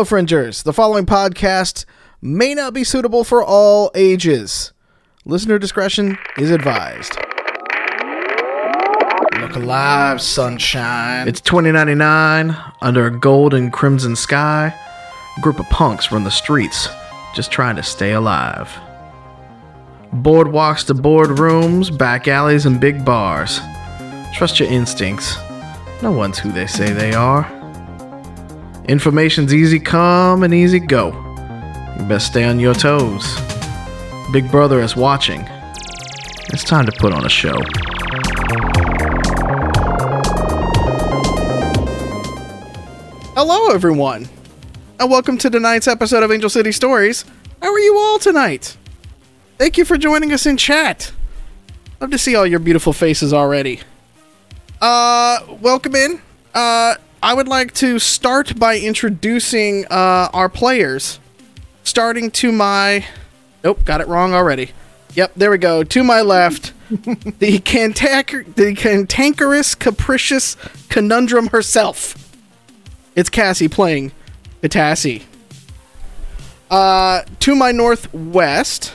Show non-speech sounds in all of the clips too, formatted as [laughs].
Hello, Fringers. The following podcast may not be suitable for all ages. Listener discretion is advised. Look alive, sunshine. It's 2099, under a gold and crimson sky. A group of punks run the streets, just trying to stay alive. Boardwalks to boardrooms, back alleys, and big bars. Trust your instincts. No one's who they say they are. Information's easy come and easy go. You best stay on your toes. Big Brother is watching. It's time to put on a show. Hello, everyone, and welcome to tonight's episode of Angel City Stories. How are you all tonight? Thank you for joining us in chat. Love to see all your beautiful faces already. Uh, welcome in. Uh, I would like to start by introducing uh, our players. Starting to my. Nope, got it wrong already. Yep, there we go. To my left, [laughs] the, cantanker- the cantankerous, capricious conundrum herself. It's Cassie playing Katassi. Uh, to my northwest,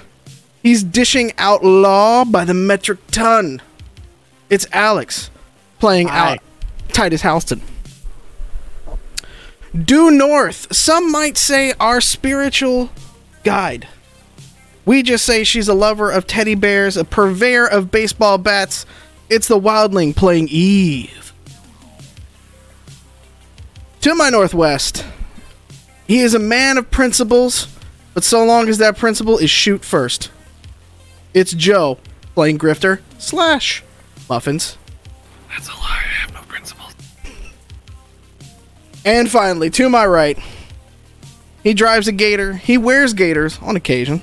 he's dishing out law by the metric ton. It's Alex playing Hi. out Titus Halston. Due north, some might say our spiritual guide. We just say she's a lover of teddy bears, a purveyor of baseball bats. It's the wildling playing Eve. To my northwest, he is a man of principles, but so long as that principle is shoot first. It's Joe playing Grifter slash Muffins. That's a lie. And finally, to my right, he drives a gator. He wears gators on occasion.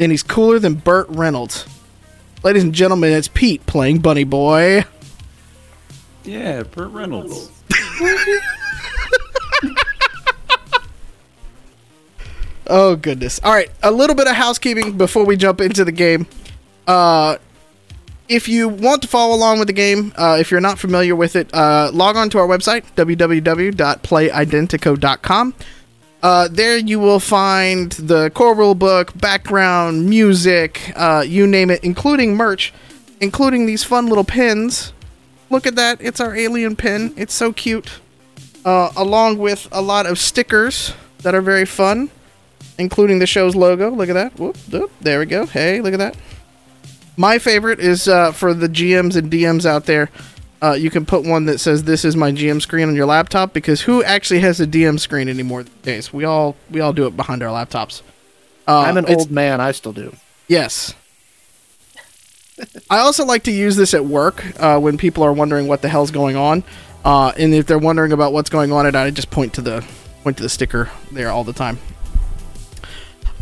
And he's cooler than Burt Reynolds. Ladies and gentlemen, it's Pete playing Bunny Boy. Yeah, Burt Reynolds. [laughs] Oh goodness. All right, a little bit of housekeeping before we jump into the game. Uh if you want to follow along with the game, uh, if you're not familiar with it, uh, log on to our website, www.playidentico.com. Uh, there you will find the core rule book, background, music, uh, you name it, including merch, including these fun little pins. Look at that. It's our alien pin. It's so cute. Uh, along with a lot of stickers that are very fun, including the show's logo. Look at that. Whoop, whoop, there we go. Hey, look at that. My favorite is uh, for the GMs and DMs out there. Uh, you can put one that says "This is my GM screen" on your laptop because who actually has a DM screen anymore these days? We all we all do it behind our laptops. Uh, I'm an old man. I still do. Yes. I also like to use this at work uh, when people are wondering what the hell's going on, uh, and if they're wondering about what's going on, at I just point to the point to the sticker there all the time.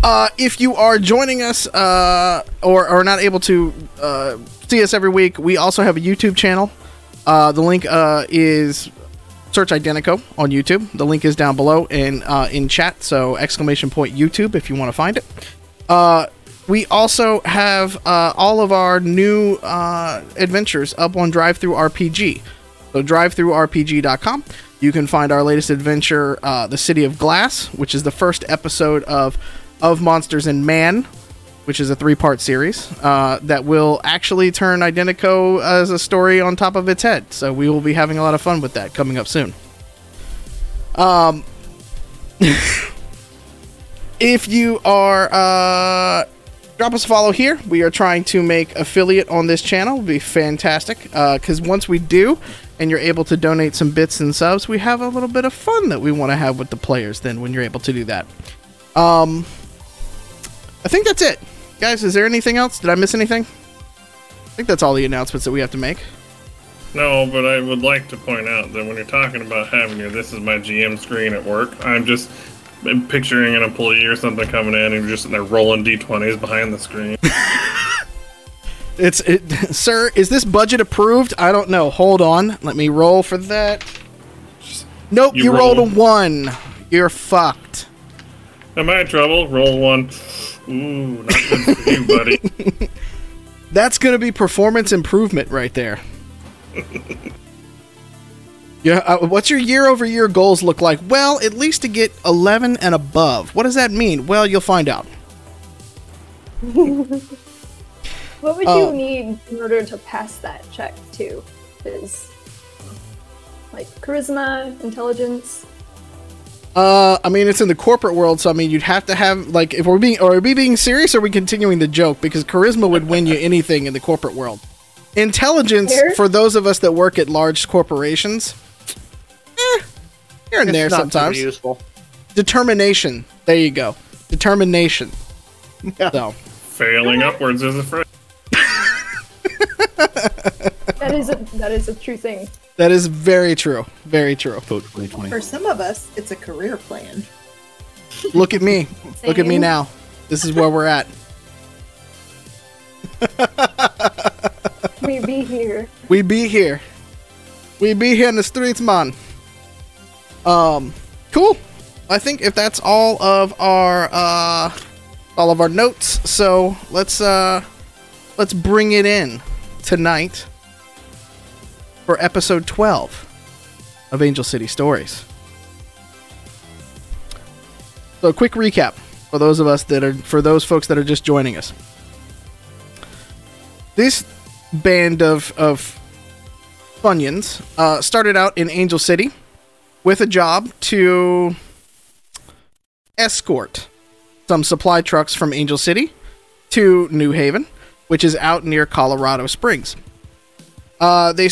Uh, if you are joining us uh, or are not able to uh, see us every week, we also have a YouTube channel. Uh, the link uh, is search Identico on YouTube. The link is down below and uh, in chat. So exclamation point YouTube if you want to find it. We also have all of our new adventures up on DriveThruRPG. So drivethrurpg.com. You can find our latest adventure, The City of Glass, which is the first episode of of Monsters and Man, which is a three-part series uh, that will actually turn Identico as a story on top of its head. So we will be having a lot of fun with that coming up soon. Um, [laughs] if you are uh, drop us a follow here. We are trying to make affiliate on this channel. It'd be fantastic because once we do, and you're able to donate some bits and subs, we have a little bit of fun that we want to have with the players. Then when you're able to do that, um, I think that's it, guys. Is there anything else? Did I miss anything? I think that's all the announcements that we have to make. No, but I would like to point out that when you're talking about having your "This is my GM" screen at work, I'm just picturing an employee or something coming in and you're just sitting there rolling d20s behind the screen. [laughs] It's it, [laughs] sir. Is this budget approved? I don't know. Hold on. Let me roll for that. Nope. You, You rolled a one. You're fucked. Am I in trouble? Roll one. Ooh, not good for you, buddy. [laughs] That's gonna be performance improvement right there. [laughs] Yeah, uh, what's your year over year goals look like? Well, at least to get 11 and above. What does that mean? Well, you'll find out. [laughs] What would Oh. you need in order to pass that check too? Is like charisma, intelligence. Uh, I mean, it's in the corporate world, so I mean, you'd have to have like, if we're being, or are we being serious, or are we continuing the joke? Because charisma would win you anything in the corporate world. Intelligence Fair. for those of us that work at large corporations, eh, here and It's there not super sometimes. useful. Determination. There you go. Determination. Yeah. So, Failing upwards is a phrase. [laughs] That is a that is a true thing. That is very true. Very true. Vote 2020. For some of us, it's a career plan. [laughs] Look at me. [laughs] Look at me now. This is where we're at. We be here. We be here. We be here in the streets, man. Um, cool. I think if that's all of our uh all of our notes, so let's uh let's bring it in tonight episode 12 of Angel City Stories. So a quick recap for those of us that are for those folks that are just joining us. This band of of Funyuns uh, started out in Angel City with a job to escort some supply trucks from Angel City to New Haven, which is out near Colorado Springs. Uh, they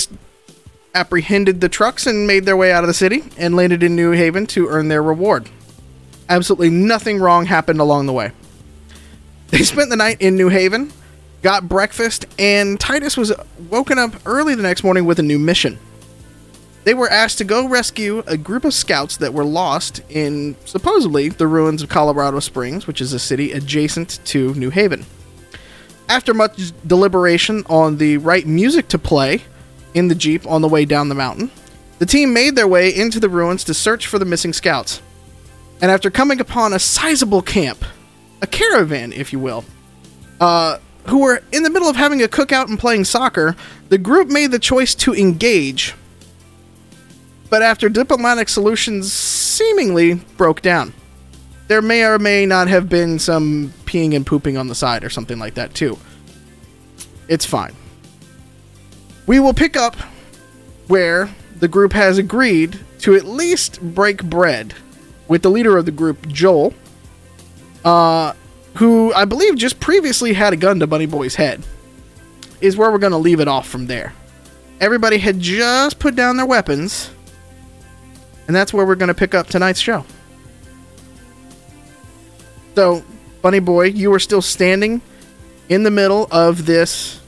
apprehended the trucks and made their way out of the city and landed in New Haven to earn their reward. Absolutely nothing wrong happened along the way. They spent the night in New Haven, got breakfast, and Titus was woken up early the next morning with a new mission. They were asked to go rescue a group of scouts that were lost in supposedly the ruins of Colorado Springs, which is a city adjacent to New Haven. After much deliberation on the right music to play in the Jeep on the way down the mountain, the team made their way into the ruins to search for the missing scouts. And after coming upon a sizable camp, a caravan, if you will, uh, who were in the middle of having a cookout and playing soccer, the group made the choice to engage. But after diplomatic solutions seemingly broke down, there may or may not have been some peeing and pooping on the side or something like that, too. It's fine. We will pick up where the group has agreed to at least break bread with the leader of the group, Joel, uh, who I believe just previously had a gun to Bunny Boy's head, is where we're going to leave it off from there. Everybody had just put down their weapons, and that's where we're going to pick up tonight's show. So, Bunny Boy, you are still standing in the middle of this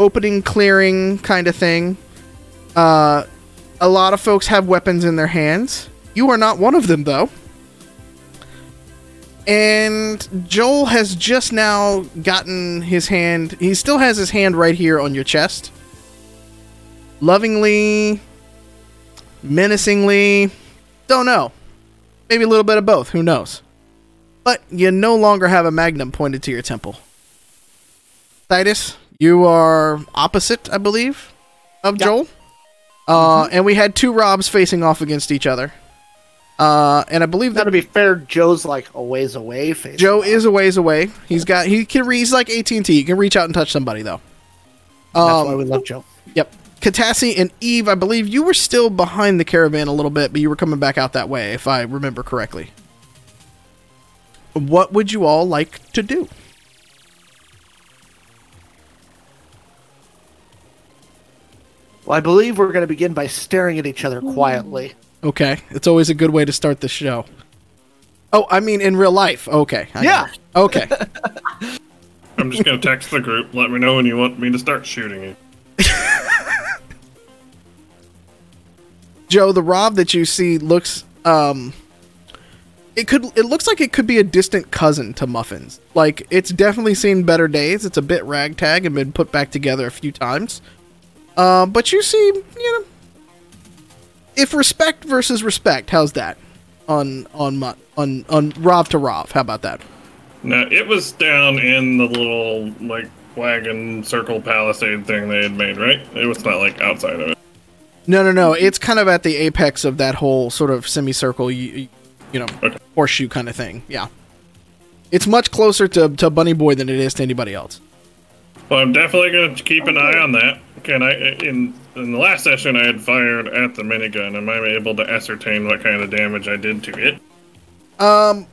opening clearing kind of thing. Uh, a lot of folks have weapons in their hands. You are not one of them, though. And Joel has just now gotten his hand. He still has his hand right here on your chest. Lovingly, menacingly, don't know. Maybe a little bit of both, who knows. But you no longer have a magnum pointed to your temple. Titus, you are opposite, I believe, of Yeah. Joel. Uh, and we had two Robs facing off against each other. Uh, and I believe Now, that to be fair, Joe's like a ways away. Facing Joe off. is a ways away. He's got he can re- he's like AT and T. He can reach out and touch somebody though. That's why Um, we love Joe. yep. Katassi and Eve, I believe you were still behind the caravan a little bit, but you were coming back out that way, if I remember correctly. What would you all like to do? Well, I believe we're going to begin by staring at each other quietly. Okay, it's always a good way to start the show. Oh, I mean in real life. Okay. I Yeah. got it. Okay. [laughs] I'm just gonna text the group. Let me know when you want me to start shooting you. [laughs] Joe, the Rob that you see looks um it could it looks like it could be a distant cousin to Muffins. Like it's definitely seen better days. It's a bit ragtag and been put back together a few times. Uh, but you see, you know, if respect versus respect, how's that? On on on on Rob to Rob, how about that? No, it was down in the little like wagon circle palisade thing they had made, right? It was not like outside of it. No, no, no. It's kind of at the apex of that whole sort of semicircle, you, you know, Okay. horseshoe kind of thing. Yeah. It's much closer to, to Bunny Boy than it is to anybody else. Well, I'm definitely going to keep an eye on that. Can I? In in the last session, I had fired at the minigun. Am I able to ascertain what kind of damage I did to it? Um,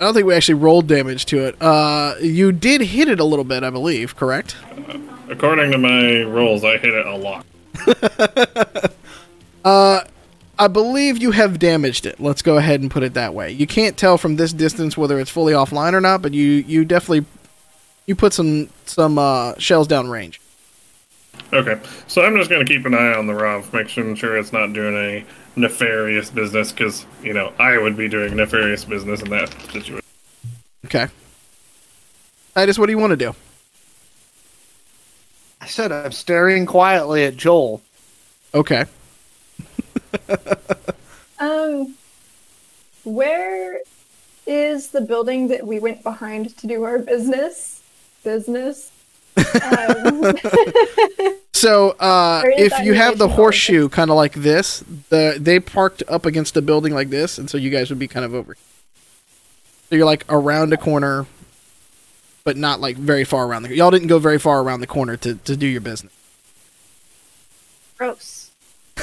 I don't think we actually rolled damage to it. Uh, you did hit it a little bit, I believe. Correct? According to my rolls, I hit it a lot. [laughs] Uh, I believe you have damaged it. Let's go ahead and put it that way. You can't tell from this distance whether it's fully offline or not, but you you definitely you put some some uh, shells down range. Okay, so I'm just going to keep an eye on the Rav, make sure, sure it's not doing any nefarious business, because you know I would be doing nefarious business in that situation. Okay. Titus, what do you want to do? I said I'm staring quietly at Joel. Okay. [laughs] Um, where is the building that we went behind to do our business? Business. Um, [laughs] So, uh, if you have the horseshoe kind of like this, the they parked up against a building like this, and so you guys would be kind of over. So you're like around a corner, but not like very far around the. Y'all didn't go very far around the corner to to do your business. gross. [laughs]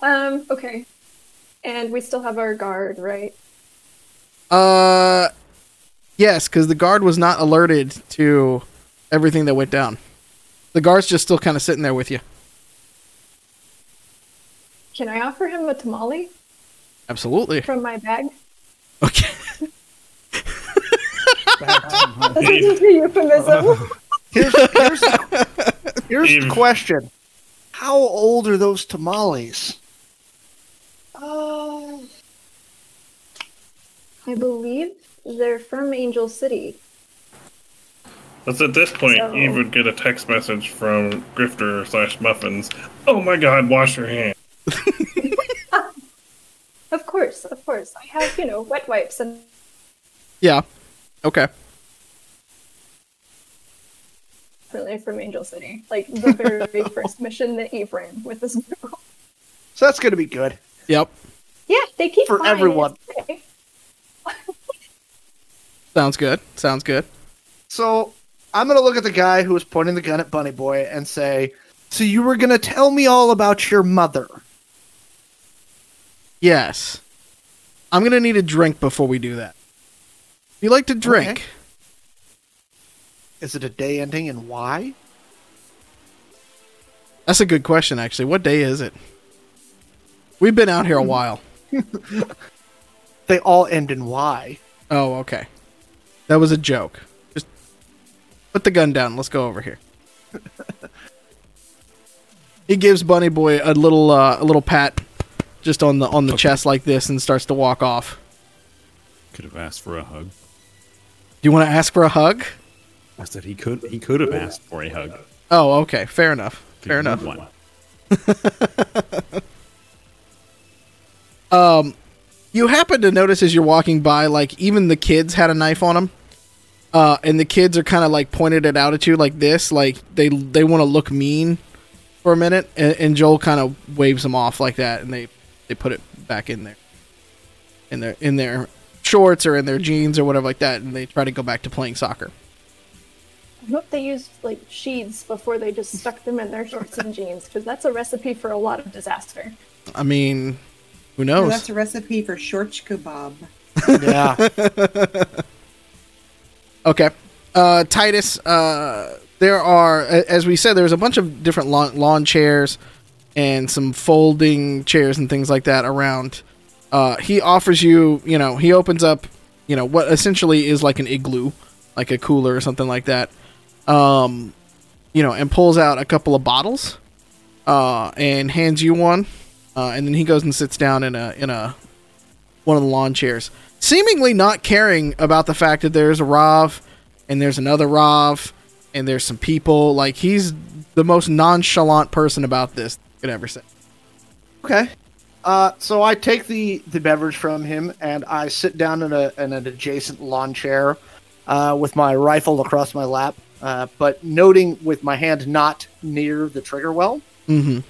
um. Okay. And we still have our guard, right? Uh, yes, because the guard was not alerted to everything that went down. The guard's just still kind of sitting there with you. Can I offer him a tamale Absolutely. from my bag? Okay. That's just a euphemism. [laughs] Here's, here's, here's the question: How old are those tamales? Uh, I believe they're from Angel City. That's at this point, So- Eve would get a text message from Grifter slash Muffins. Oh my God, wash your hands. [laughs] Of course, of course. I have, you know, wet wipes and Yeah. Okay. really from Angel City. Like the very [laughs] first mission that Eve ran with this girl. So that's going to be good. Yep. Yeah, they keep For fine, everyone. it's okay. Sounds good. Sounds good. So I'm going to look at the guy who was pointing the gun at Bunny Boy and say, "So you were going to tell me all about your mother?" Yes. I'm gonna need a drink before we do that. You like to drink? Okay. Is it a day ending and why? That's a good question, actually. What day is it? We've been out here a [laughs] while. They all end in Y. Oh, okay. That was a joke. Just put the gun down. Let's go over here. [laughs] he gives Bunny Boy a little uh, a little pat just on the on the chest like this and starts to walk off. Could have asked for a hug. Do you want to ask for a hug? I said he could. He could have asked for a hug. Oh, okay. Fair enough. He Fair enough. One. [laughs] you happen to notice as you're walking by, like even the kids had a knife on them, uh, and the kids are kind of like pointed it out at you like this, like they they want to look mean for a minute, and, and Joel kind of waves them off like that, and they they put it back in there, in their in their shorts or in their jeans or whatever like that, and they try to go back to playing soccer. I hope they used like sheets before they just stuck them in their shorts and jeans, because that's a recipe for a lot of disaster. I mean, who No, knows? that's a recipe for shorts kebab. Yeah. [laughs] Okay. Uh, Titus, uh, there are, as we said, there's a bunch of different lawn, lawn chairs and some folding chairs and things like that around. Uh, he offers you, you know, he opens up, you know, what essentially is like an igloo, like a cooler or something like that. Um, you know, and pulls out a couple of bottles, uh, and hands you one, uh, and then he goes and sits down in a in a one of the lawn chairs, seemingly not caring about the fact that there's a Rav and there's another Rav and there's some people. Like he's the most nonchalant person about this you could ever say. Okay. Uh, so I take the, the beverage from him and I sit down in, a, in an adjacent lawn chair uh, with my rifle across my lap. uh, but noting with my hand not near the trigger well. Mm-hmm.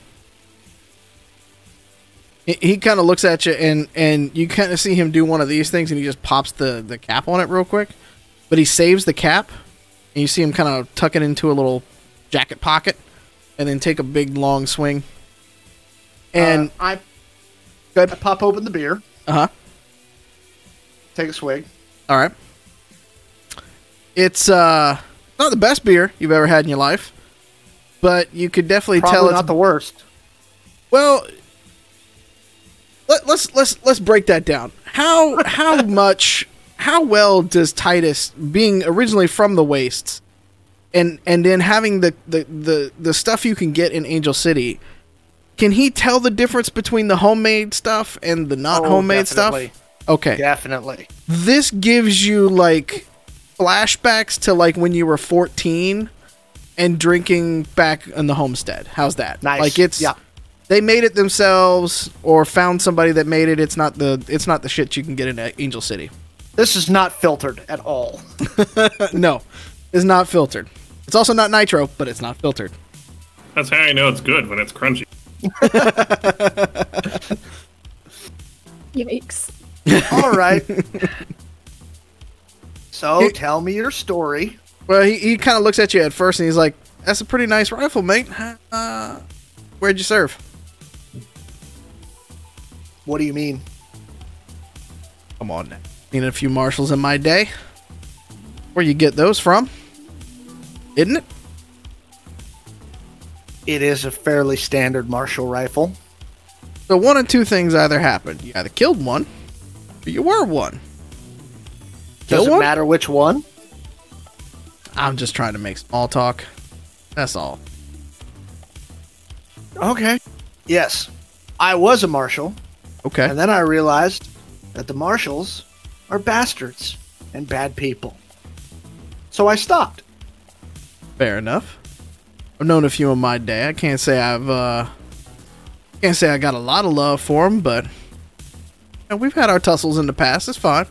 He, he kind of looks at you, and and you kind of see him do one of these things, and he just pops the the cap on it real quick, but he saves the cap, and you see him kind of tuck it into a little jacket pocket, and then take a big long swing. And uh, I. I pop open the beer, uh huh. take a swig. All right. It's uh not the best beer you've ever had in your life, but you could definitely Probably tell it's not the worst. Well, let, let's let's let's break that down. How how [laughs] much how well does Titus being originally from the wastes and and then having the the the, the stuff you can get in Angel City can he tell the difference between the homemade stuff and the not Oh, homemade definitely. stuff? Okay. Definitely. This gives you like flashbacks to like when you were 14 and drinking back in the homestead. How's that? Nice. Like it's Yeah. They made it themselves or found somebody that made it. It's not the it's not the shit you can get in Angel City. This is not filtered at all. [laughs] no, it's not filtered. It's also not nitro, but it's not filtered. That's how I know it's good when it's crunchy. Yikes. [laughs] All right. so Here- tell me your story. Well, he, he kind of looks at you at first and he's like, "That's a pretty nice rifle, mate. Uh, where'd you serve?" What do you mean? Come on now. Seen a few marshals in my day. Where you get those from? Isn't it? It is a fairly standard marshal rifle. So one of two things either happened. You either killed one, or you were one. Kill Doesn't one? matter which one. I'm just trying to make small talk. That's all. Okay. Yes, I was a marshal, Okay. and then I realized that the marshals are bastards and bad people. So I stopped. Fair enough. I've known a few in my day. I can't say I've uh can't say I got a lot of love for them, but you know, we've had our tussles in the past. It's fine.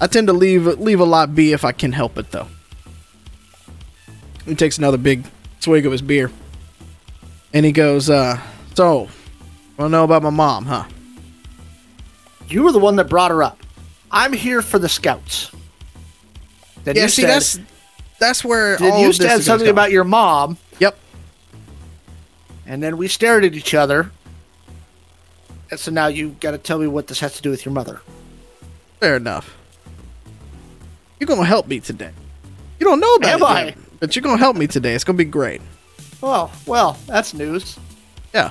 I tend to leave leave a lot be if I can help it, though. He takes another big swig of his beer, and he goes, uh, "So, want to know about my mom, huh?" You were the one that brought her up. I'm here for the scouts. Then yeah, you see, said, that's that's where then all you said something about your mom, Yep. and then we stared at each other. And so now you got to tell me what this has to do with your mother. Fair enough. You're gonna help me today. You don't know about Am it, I? yet, but you're gonna help me today. It's gonna be great. Oh, well, that's news. Yeah.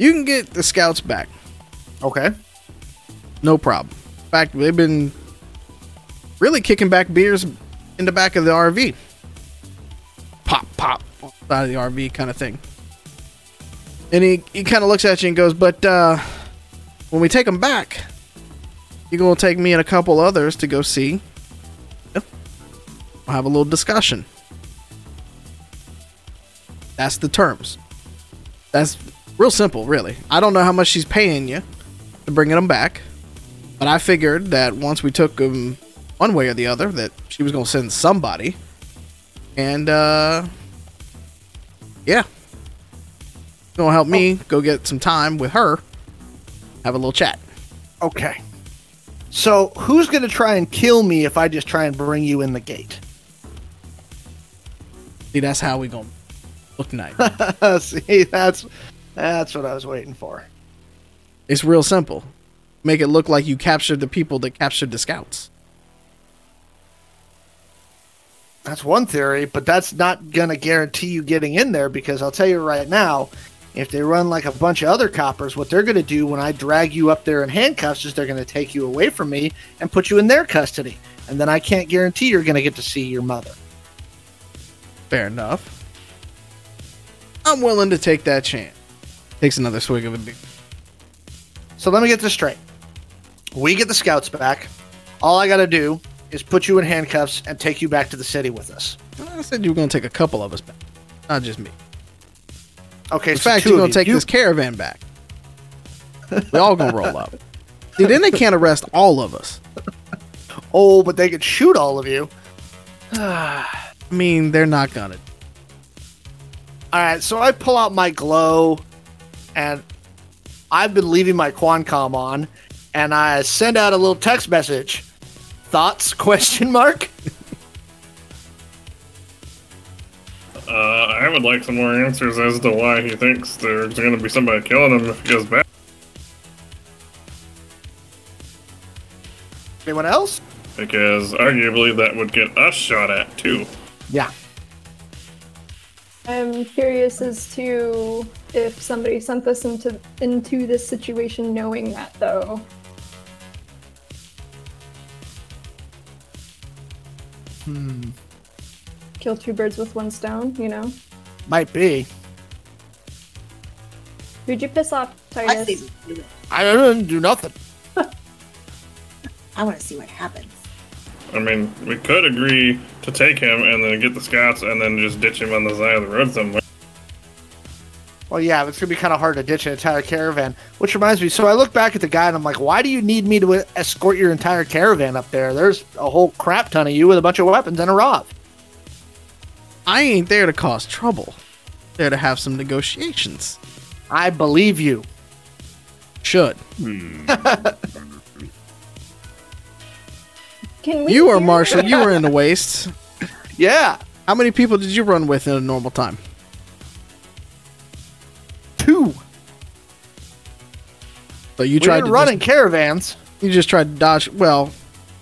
You can get the scouts back. Okay. No problem. In fact, they've been really kicking back beers in the back of the RV. Pop, pop, out of the RV kind of thing. And he, he kind of looks at you and goes, But uh, when we take them back, you're going to take me and a couple others to go see. Yep. We'll have a little discussion. That's the terms. That's real simple, really. I don't know how much she's paying you to bringing them back. But I figured that once we took them one way or the other, that she was going to send somebody. And, uh, yeah. Going to help me go get some time with her, have a little chat. Okay. So who's going to try and kill me if I just try and bring you in the gate? See, that's how we going to look tonight. [laughs] See, that's that's what I was waiting for. it's real simple. Make it look like you captured the people that captured the scouts. That's one theory, but that's not going to guarantee you getting in there because I'll tell you right now, if they run like a bunch of other coppers, what they're going to do when I drag you up there in handcuffs is they're going to take you away from me and put you in their custody. And then I can't guarantee you're going to get to see your mother. Fair enough. I'm willing to take that chance. Takes another swig of a beer. So let me get this straight. We get the scouts back. All I got to do is put you in handcuffs and take you back to the city with us. I said you were going to take a couple of us back, not just me. Okay, In so fact, you're gonna you. take You- this caravan back. We all gonna roll up. See, then they can't arrest all of us. Oh, but they could shoot all of you. [sighs] I mean, they're not gonna. All right, so I pull out my glow, and I've been leaving my Quancom on, and I send out a little text message. Thoughts? [laughs] Question mark. Uh, I would like some more answers as to why he thinks there's going to be somebody killing him if he goes back. Anyone else? Because arguably that would get us shot at too. Yeah. I'm curious as to if somebody sent this into into this situation knowing that though. Hmm. Kill two birds with one stone, you know? Might be. Who'd you piss off, I Titus? see. I didn't do nothing. [laughs] I want to see what happens. I mean, we could agree to take him and then get the scouts and then just ditch him on the side of the road somewhere. Well, yeah, it's gonna be kind of hard to ditch an entire caravan. Which reminds me, so I look back at the guy and I'm like, why do you need me to escort your entire caravan up there? There's a whole crap ton of you with a bunch of weapons and a Rov. I ain't there to cause trouble. There to have some negotiations. I believe you. Should hmm. [laughs] Can we you are Marshall? You were in the [laughs] wastes. Yeah, How many people did you run with in a normal time? two. So you We tried didn't to run just- in caravans. You just tried to dodge. Well,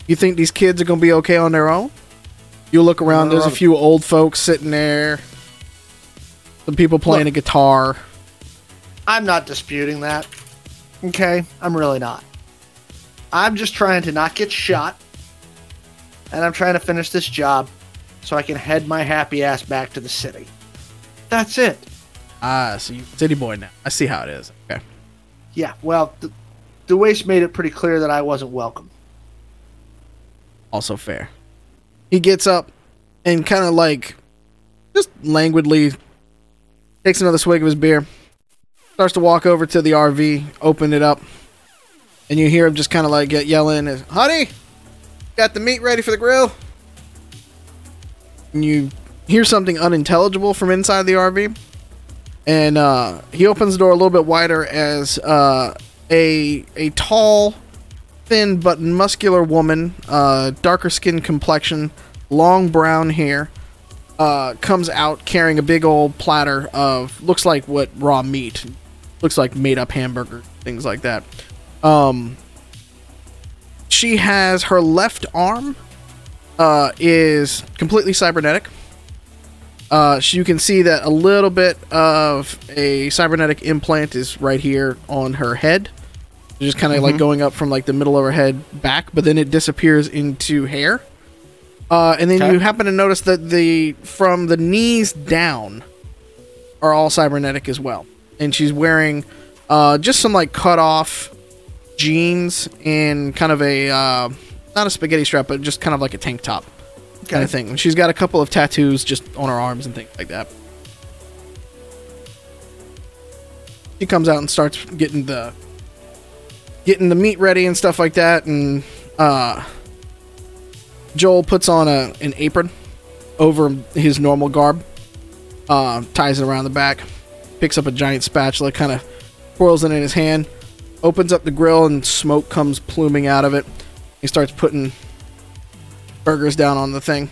you think these kids are going to be okay on their own? You look around, there's a few old folks sitting there, some people playing a guitar. I'm not disputing that. Okay, I'm really not. I'm just trying to not get shot, and I'm trying to finish this job so I can head my happy ass back to the city. That's it. Ah, so you city boy now. I see how it is. Okay. Yeah, well, the, the waste made it pretty clear that I wasn't welcome. Also fair. He gets up and kind of like just languidly takes another swig of his beer, starts to walk over to the RV, open it up, and you hear him just kind of like get yelling, "Honey, got the meat ready for the grill." And you hear something unintelligible from inside the RV, and uh, he opens the door a little bit wider as uh, a a tall, thin but muscular woman, uh, darker skin complexion, long brown hair, uh, comes out carrying a big old platter of looks like what raw meat, looks like made up hamburger, things like that. Um, she has her left arm uh, is completely cybernetic. Uh, so you can see that a little bit of a cybernetic implant is right here on her head just kind of like going up from like the middle of her head back, but then it disappears into hair. Uh, and then Okay. you happen to notice that the from the knees down are all cybernetic as well, and she's wearing uh, just some like cut off jeans and kind of a uh, not a spaghetti strap, but just kind of like a tank top kind of thing. And she's got a couple of tattoos just on her arms and things like that. She comes out and starts getting the getting the meat ready and stuff like that and uh Joel puts on a an apron over his normal garb uh ties it around the back picks up a giant spatula kind of twirls it in his hand opens up the grill and smoke comes pluming out of it he starts putting burgers down on the thing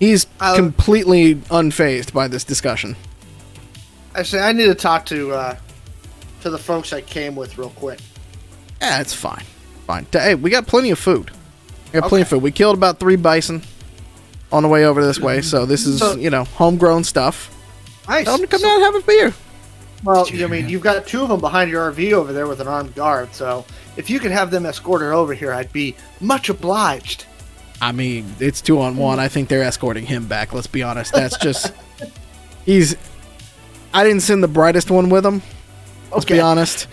he's I- completely unfazed by this discussion I say I need to talk to uh, to the folks I came with real quick. Yeah, it's fine. Fine. Hey, we got plenty of food. We got plenty of food. We killed about three bison on the way over this way, so this is, So- you know, homegrown stuff. Nice. Tell them to come So- down and have a beer. Well, I mean, you've got two of them behind your RV over there with an armed guard. So if you could have them escorted over here, I'd be much obliged. I mean, it's two on one. I think they're escorting him back. Let's be honest. That's just. [laughs] he's. I didn't send the brightest one with him. Let's be honest.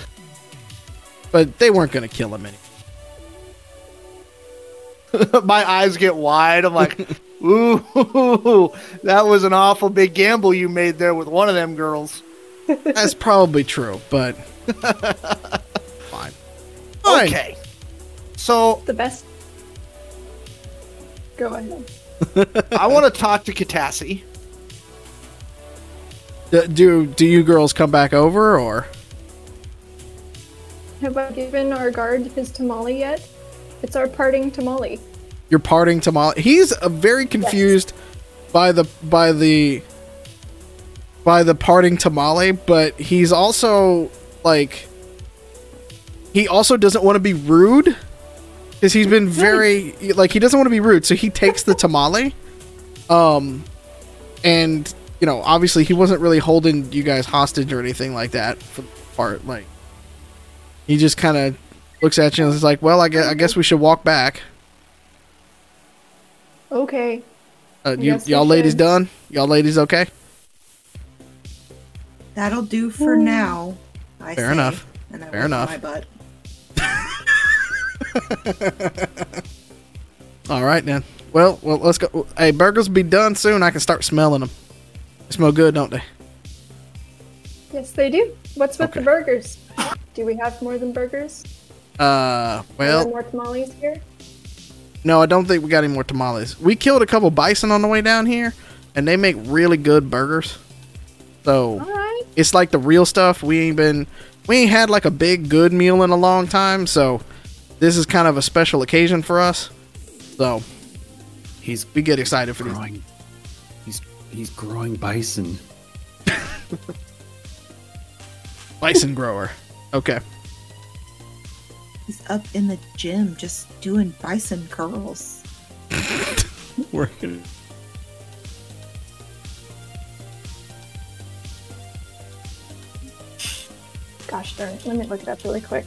But they weren't going to kill him anyway. [laughs] My eyes get wide. I'm like, [laughs] ooh, that was an awful big gamble you made there with one of them girls. That's probably true, but. [laughs] fine. Fine. Okay. So the best. Go ahead. I want to talk to Katassi. D- do do you girls come back over or? Have I given our guard his tamale yet? It's our parting tamale. You're parting tamale. He's uh, very confused by the by the by the parting tamale, but he's also like he also doesn't want to be rude because he's been very like he doesn't want to be rude, so he takes the tamale. Um, and you know, obviously, he wasn't really holding you guys hostage or anything like that for the part. Like, he just kind of looks at you and is like, "Well, I guess, I guess we should walk back." Okay. Uh, you, y'all ladies should. done? Y'all ladies okay? That'll do for now. I Fair say, enough. And I Fair enough. My butt. [laughs] All right then. Well, well, let's go. Hey, burgers will be done soon. I can start smelling them. They smell good, don't they? Yes, they do. What's with Okay. the burgers? Do we have more than burgers? Uh, Are there well, more tamales here? no, I don't think we got any more tamales. We killed a couple bison on the way down here, and they make really good burgers. So All right. it's like the real stuff. We ain't been, we ain't had like a big good meal in a long time. So this is kind of a special occasion for us. So He's we get excited for these. growing. He's he's growing bison. [laughs] Bison grower. Okay. He's up in the gym just doing bison curls. [laughs] Working. Gosh darn it. Let me look it up really quick.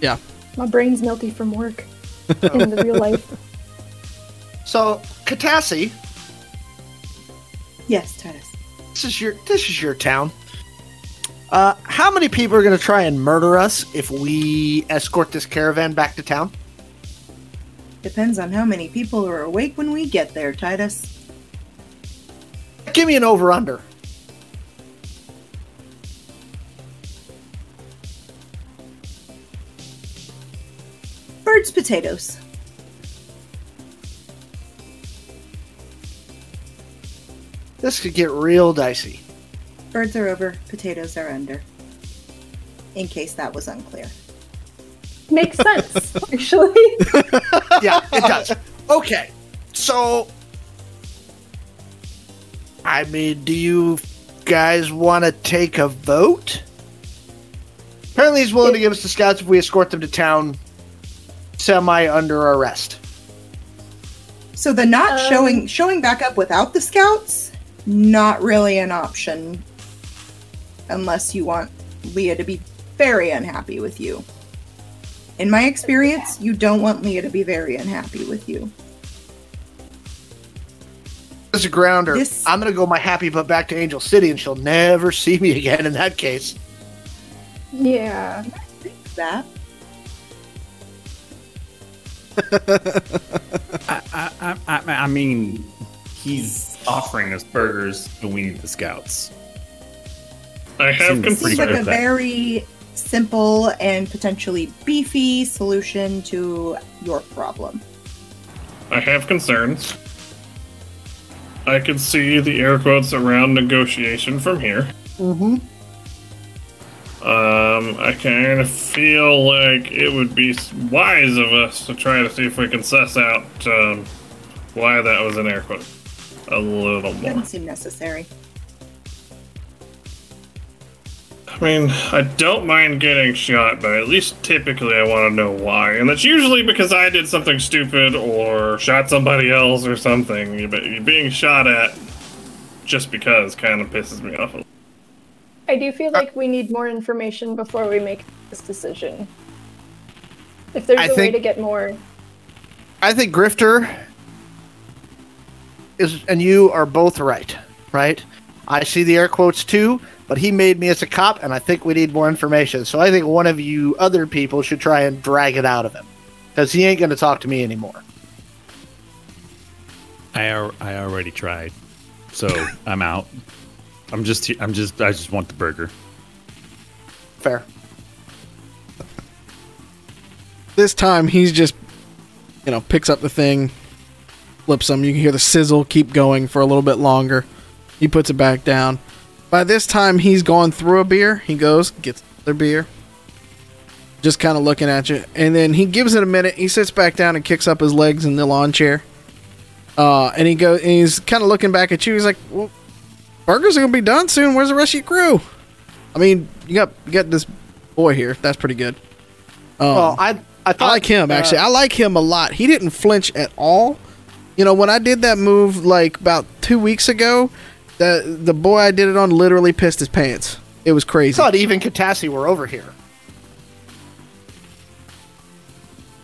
Yeah. My brain's melty from work [laughs] in the real life. So, Katassi, Yes, Titus. this is your this is your town. Uh, how many people are going to try and murder us if we escort this caravan back to town? Depends on how many people are awake when we get there, Titus. Give me an over under. Birds, potatoes. This could get real dicey. Birds are over, potatoes are under. In case that was unclear. Makes [laughs] sense, [laughs] actually. [laughs] yeah, it does. Okay, so I mean, do you guys want to take a vote? Apparently, he's willing to give us the scouts if we escort them to town, semi under arrest. So the not Um, showing showing back up without the scouts, not really an option. Unless you want Leah to be very unhappy with you. In my experience, you don't want Leah to be very unhappy with you. As a grounder, This- I'm gonna go my happy butt back to Angel City, and she'll never [laughs] see me again. In that case, yeah. That [laughs] I, I, I, I, I mean, he's offering us burgers, but we need the scouts. I have Seems considered seems like a that. very simple and potentially beefy solution to your problem. I have concerns. I can see the air quotes around negotiation from here. mm-hmm. Um, I kind of feel like it would be wise of us to try to see if we can suss out um, why that was an air quote a little more. Doesn't seem necessary. I mean, I don't mind getting shot, but at least typically I want to know why. And that's usually because I did something stupid or shot somebody else or something. But being shot at just because kind of pisses me off. A I do feel uh, like we need more information before we make this decision. If there's I a way to get more. I think Grifter is, and you are both right. Right? I see the air quotes too, but he made me as a cop, and I think we need more information. So I think one of you other people should try and drag it out of him, because he ain't going to talk to me anymore. I, al- I already tried, so I'm out. [laughs] I'm just I'm just I just want the burger. Fair. This time he's just, you know, picks up the thing, flips them. You can hear the sizzle keep going for a little bit longer. He puts it back down. By this time, he's gone through a beer. He goes, gets their beer, just kind of looking at you, and then he gives it a minute. He sits back down and kicks up his legs in the lawn chair. Uh, and he goes, and he's kind of looking back at you. He's like, "Well, burgers are gonna be done soon. Where's the rest of your crew?" I mean, you got you got this boy here. That's pretty good. Um, well, I I, I like him uh, actually. I like him a lot. He didn't flinch at all. You know, when I did that move like about two weeks ago, the the boy I did it on literally pissed his pants. It was crazy. I crazy. thought even Katassi were over here.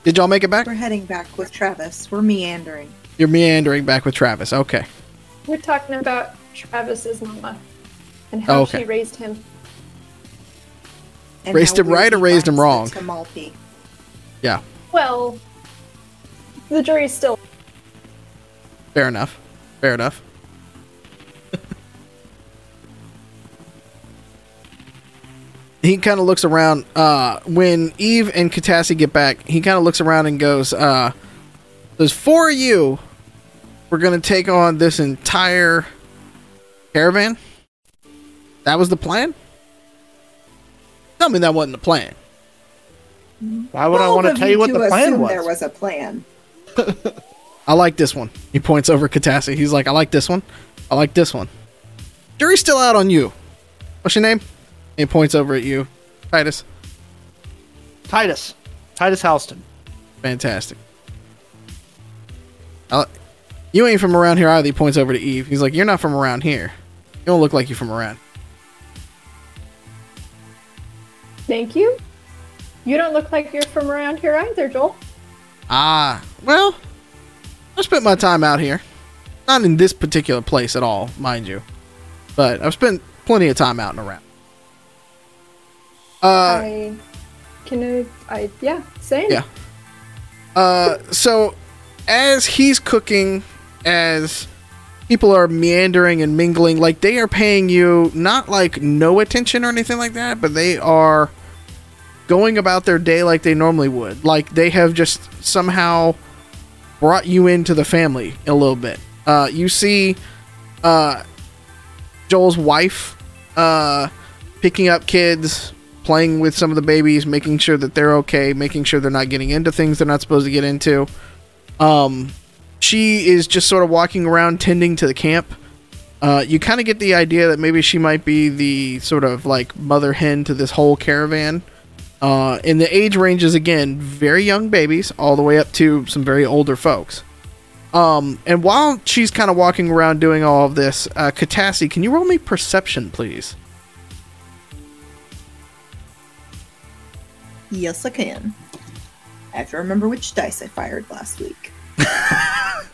Did y'all make it back? We're heading back with Travis. We're meandering. You're meandering back with Travis. Okay. We're talking about Travis's mama and how Oh, okay. she raised him. And Raised him right or raised him finds the wrong? Tamalpi. Yeah. Well, the jury's still. Fair enough. Fair enough. [laughs] he kind of looks around. Uh, when Eve and Katassi get back, he kind of looks around and goes, uh, "There's four of you. We're gonna take on this entire caravan. That was the plan. Tell me that wasn't the plan. Why would I want to tell you what the plan was? There was a plan. [laughs] I like this one. He points over Katassi. He's like, I like this one. I like this one. Jury's still out on you. What's your name? He points over at you. Titus. Titus, Titus Halston. Fantastic. I- you ain't from around here either. He points over to Eve. He's like, You're not from around here. You don't look like you're from around. Thank you. You don't look like you're from around here either, Joel. Ah, well, I spent my time out here. Not in this particular place at all, mind you. But I've spent plenty of time out and around. Uh, I can. Uh, I yeah. Same. Yeah. Uh, so as he's cooking, as people are meandering and mingling, like they are paying you not like no attention or anything like that, but they are going about their day like they normally would. Like they have just somehow brought you into the family a little bit. Uh, you see, uh, Joel's wife, uh, picking up kids, playing with some of the babies, making sure that they're okay, making sure they're not getting into things they're not supposed to get into. Um, she is just sort of walking around tending to the camp. Uh, you kind of get the idea that maybe she might be the sort of like mother hen to this whole caravan. Uh, and the age ranges again, very young babies all the way up to some very older folks. Um, and while she's kind of walking around doing all of this, uh, Katassi, can you roll me perception, please? Yes, I can. I have to remember which dice I fired last week. [laughs]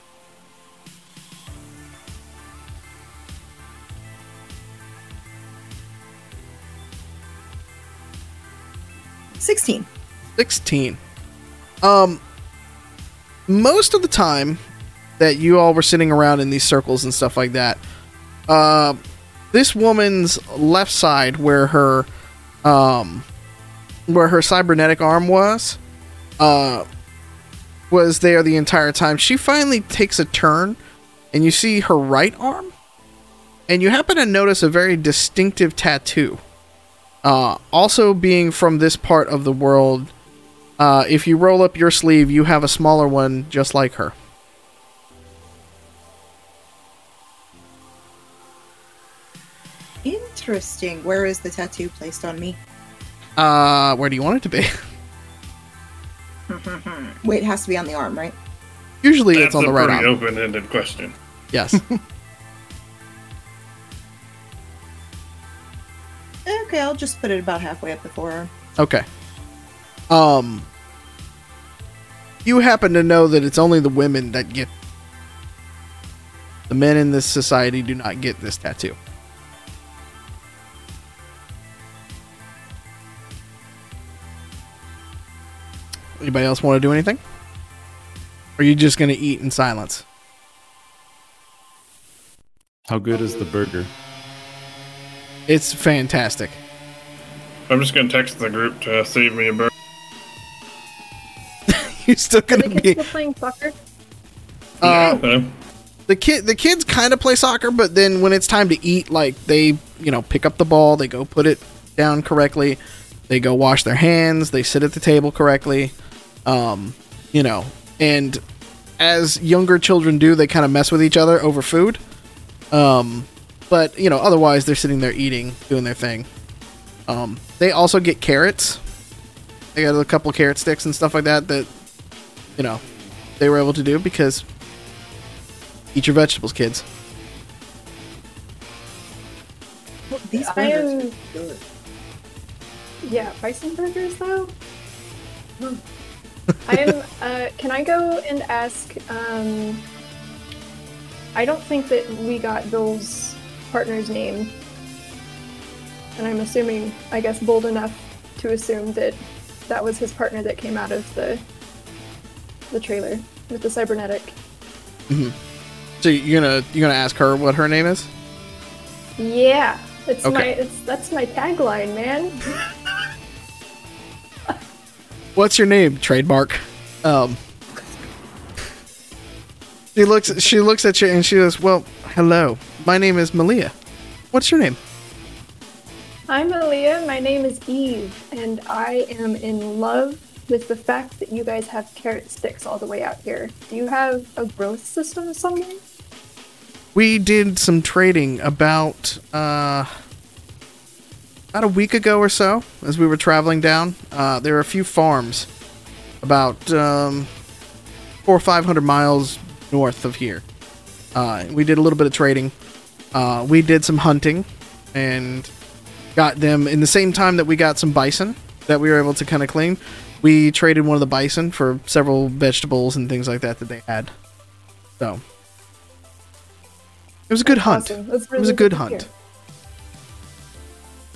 Sixteen. 16. Um, most of the time that you all were sitting around in these circles and stuff like that, uh, this woman's left side, where her, um, where her cybernetic arm was, uh, was there the entire time. She finally takes a turn, and you see her right arm, and you happen to notice a very distinctive tattoo. Uh, also, being from this part of the world, uh, if you roll up your sleeve, you have a smaller one just like her. Interesting. Where is the tattoo placed on me? Uh, where do you want it to be? [laughs] [laughs] Wait, it has to be on the arm, right? Usually That's it's on the right pretty arm. open-ended question. Yes. [laughs] Okay, I'll just put it about halfway up the forearm. okay. Um, you happen to know that it's only the women that get. The men in this society do not get this tattoo. Anybody else want to do anything? Or are you just going to eat in silence? How good is the burger? It's fantastic. I'm just gonna text the group to save me a burger. [laughs] You're still going to be. still playing soccer? Uh, Okay. the kid the kids kind of play soccer but then when it's time to eat like they you know pick up the ball they go put it down correctly they go wash their hands they sit at the table correctly um you know and as younger children do they kind of mess with each other over food um but you know otherwise they're sitting there eating doing their thing um they also get carrots they got a couple carrot sticks and stuff like that that you know they were able to do because Eat your vegetables, kids. These I burgers are good. Yeah, bison burgers though. [laughs] I'm. Uh, can I go and ask? Um, I don't think that we got Bill's partner's name, and I'm assuming, I guess, bold enough to assume that that was his partner that came out of the the trailer with the cybernetic. So you're gonna you're gonna ask her what her name is? Yeah, it's Okay. my. It's that's my tagline, man. [laughs] What's your name? Trademark. Um. She looks. She looks at you and she goes, "Well, hello. My name is Malia. What's your name?" I'm Aaliyah. My name is Eve, and I am in love with the fact that you guys have carrot sticks all the way out here. Do you have a growth system somewhere? We did some trading about uh about a week ago or so as we were traveling down. Uh, there were a few farms about um, four or five hundred miles north of here. Uh, we did a little bit of trading. Uh, we did some hunting and got them in the same time that we got some bison that we were able to kind of clean. We traded one of the bison for several vegetables and things like that that they had. So it was a good hunt. Awesome. That's it was a good to hunt. hear.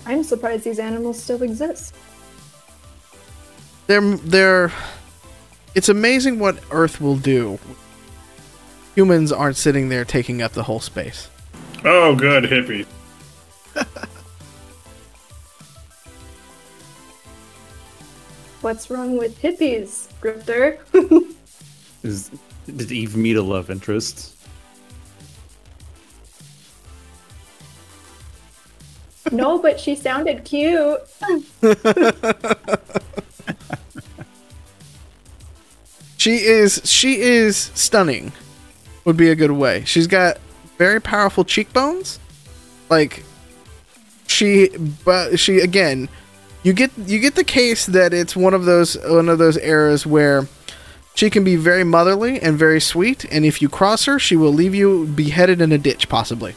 I'm surprised these animals still exist. They're they're. It's amazing what Earth will do. Humans aren't sitting there taking up the whole space. Oh, good hippie. [laughs] What's wrong with hippies, Grifter? [laughs] Is did Eve meet a love interest? No, but she sounded cute. [laughs] She is she is stunning. Would be a good way. She's got very powerful cheekbones. Like she but she again, you get you get the case that it's one of those one of those eras where she can be very motherly and very sweet and if you cross her, she will leave you beheaded in a ditch possibly.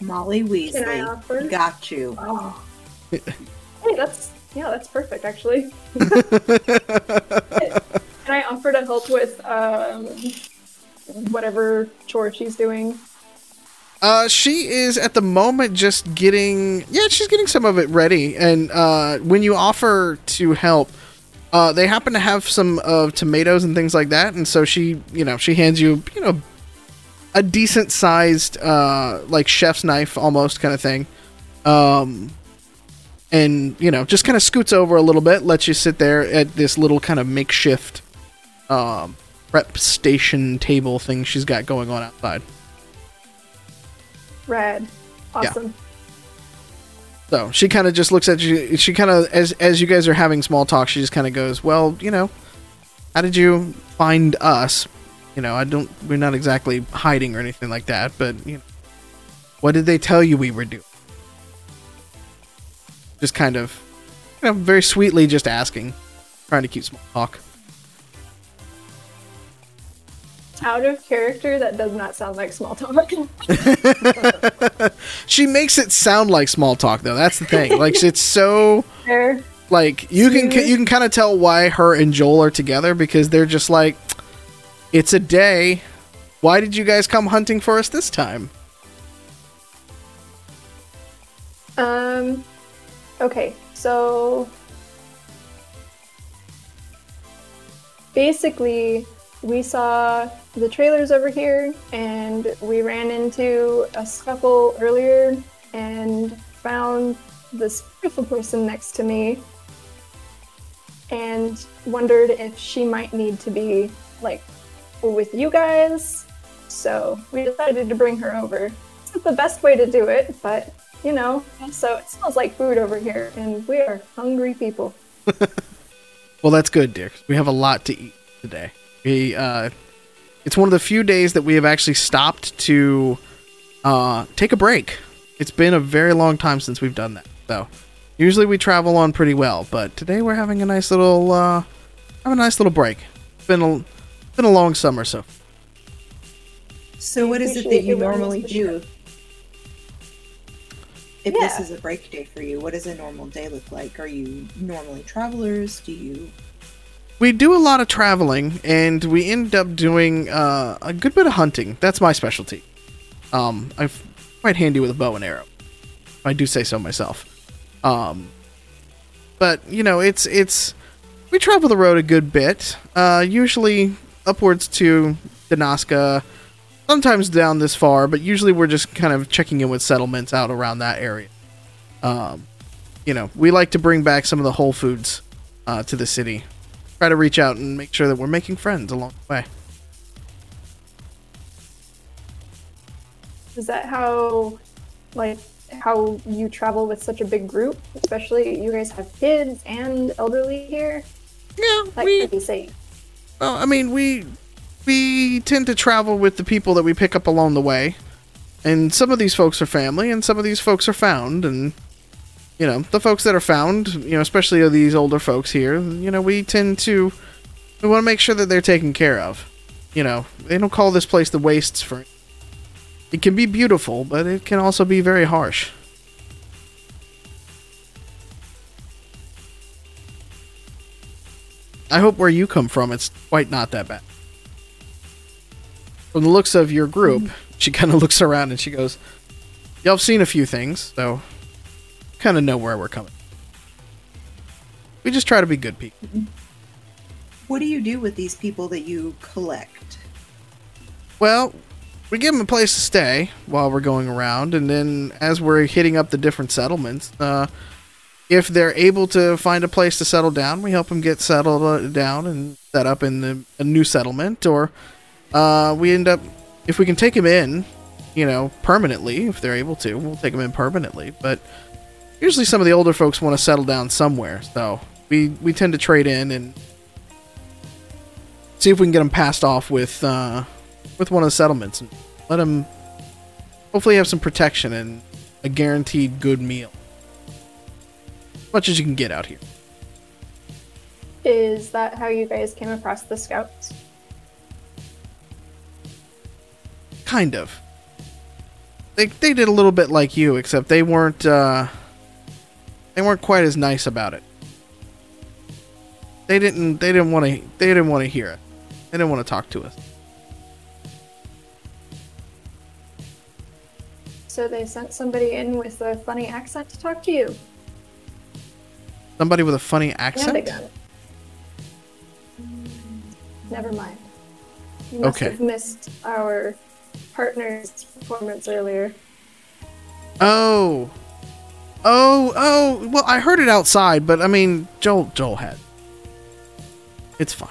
Molly Can I Weasley, offer? got you. Oh. hey, that's yeah, that's perfect actually. [laughs] Can I offer to help with um, whatever chore she's doing? Uh, she is at the moment just getting yeah, she's getting some of it ready. And uh, when you offer to help, uh, they happen to have some of tomatoes and things like that, and so she, you know, she hands you, you know, a decent sized uh, like chef's knife almost kind of thing. Um, and you know, just kind of scoots over a little bit, lets you sit there at this little kind of makeshift um, prep station table thing she's got going on outside. Rad. Awesome. So she kind of just looks at you. She kind of, as as you guys are having small talk, she just kind of goes, "Well, you know, how did you find us? You know, I don't. We're not exactly hiding or anything like that, but you know, what did they tell you we were doing?" Just kind of, you know, very sweetly, just asking, trying to keep small talk. Out of character, that does not sound like small talk. [laughs] She makes it sound like small talk, though. That's the thing. Like it's so. There. like you can you can kind of tell why her and Joel are together because they're just like it's a day. Why did you guys come hunting for us this time? Um. Okay, so basically, we saw the trailers over here, and we ran into a scuffle earlier, and found this beautiful person next to me, and wondered if she might need to be like with you guys, so we decided to bring her over. It's not the best way to do it, but you know, so it smells like food over here, and we are hungry people. [laughs] Well, that's good, dear. We have a lot to eat today. We uh, it's one of the few days that we have actually stopped to uh, take a break. It's been a very long time since we've done that. So usually we travel on pretty well, but today we're having a nice little uh, have a nice little break. It's been a been a long summer, so So, what is it that you normally do? If this is a break day for you, what does a normal day look like? Are you normally travelers? Do you we do a lot of traveling, and we end up doing uh, a good bit of hunting. That's my specialty. Um, I'm quite handy with a bow and arrow. I do say so myself. Um, but you know, it's it's we travel the road a good bit. Uh, usually upwards to Danaska, sometimes down this far, but usually we're just kind of checking in with settlements out around that area. Um, you know, we like to bring back some of the whole foods uh, to the city. Try to reach out and make sure that we're making friends along the way. Is that how, like, how you travel with such a big group? Especially you guys have kids and elderly here. Yeah, That we could be safe. Well, I mean, we we tend to travel with the people that we pick up along the way, and some of these folks are family, and some of these folks are found, and you know, the folks that are found, you know, especially these older folks here, you know, we tend to we want to make sure that they're taken care of. You know, they don't call this place the wastes for. It can be beautiful, but it can also be very harsh. I hope where you come from, it's quite not that bad. From the looks of your group, she kind of looks around and she goes, Y'all have seen a few things, so kind of know where we're coming. We just try to be good people. what do you do with these people that you collect? Well, we give them a place to stay while we're going around, and then as we're hitting up the different settlements, uh, if they're able to find a place to settle down, we help them get settled uh, down and set up in the, a new settlement, or uh, we end up if we can take them in, you know, permanently if they're able to, we'll take them in permanently. But usually, some of the older folks want to settle down somewhere, so we we tend to trade in and see if we can get them passed off with. Uh, with one of the settlements and let them hopefully have some protection and a guaranteed good meal. As much as you can get out here. Is that how you guys came across the scouts? Kind of. They, they did a little bit like you, except they weren't uh, they weren't quite as nice about it. They didn't they didn't want to they didn't want to hear it. They didn't want to talk to us. So they sent somebody in with a funny accent to talk to you. Somebody with a funny accent. Never mind. You must Okay. have missed our partner's performance earlier. Oh. Oh, oh. Well, I heard it outside, but I mean, Joel Joel had. It's fine.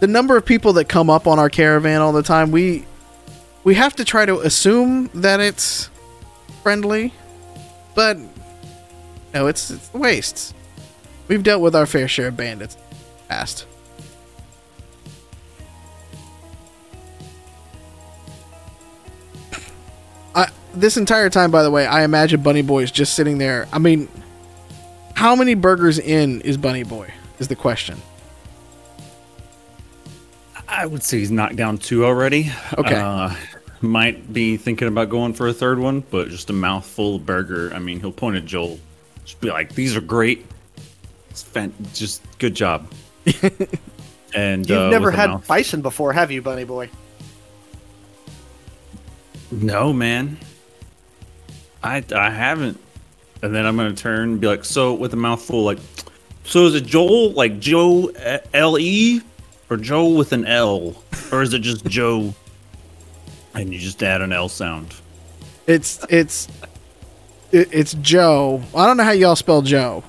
The number of people that come up on our caravan all the time, we we have to try to assume that it's friendly, but no, it's it's the wastes. We've dealt with our fair share of bandits past. I, this entire time, by the way, I imagine Bunny Boy is just sitting there. I mean, how many burgers in is Bunny Boy? Is the question. I would say he's knocked down two already. Okay. Uh, might be thinking about going for a third one, but just a mouthful of burger. I mean, he'll point at Joel, just be like, "These are great. It's fan- just good job." [laughs] and You've uh, never had mouth- bison before, have you, Bunny Boy? No, man. I I haven't. And then I'm gonna turn and be like, so with a mouthful, like, so is it Joel, like Joe L E, or Joe with an L, or is it just [laughs] Joe? And you just add an L sound. It's it's it, it's Joe. I don't know how y'all spell Joe,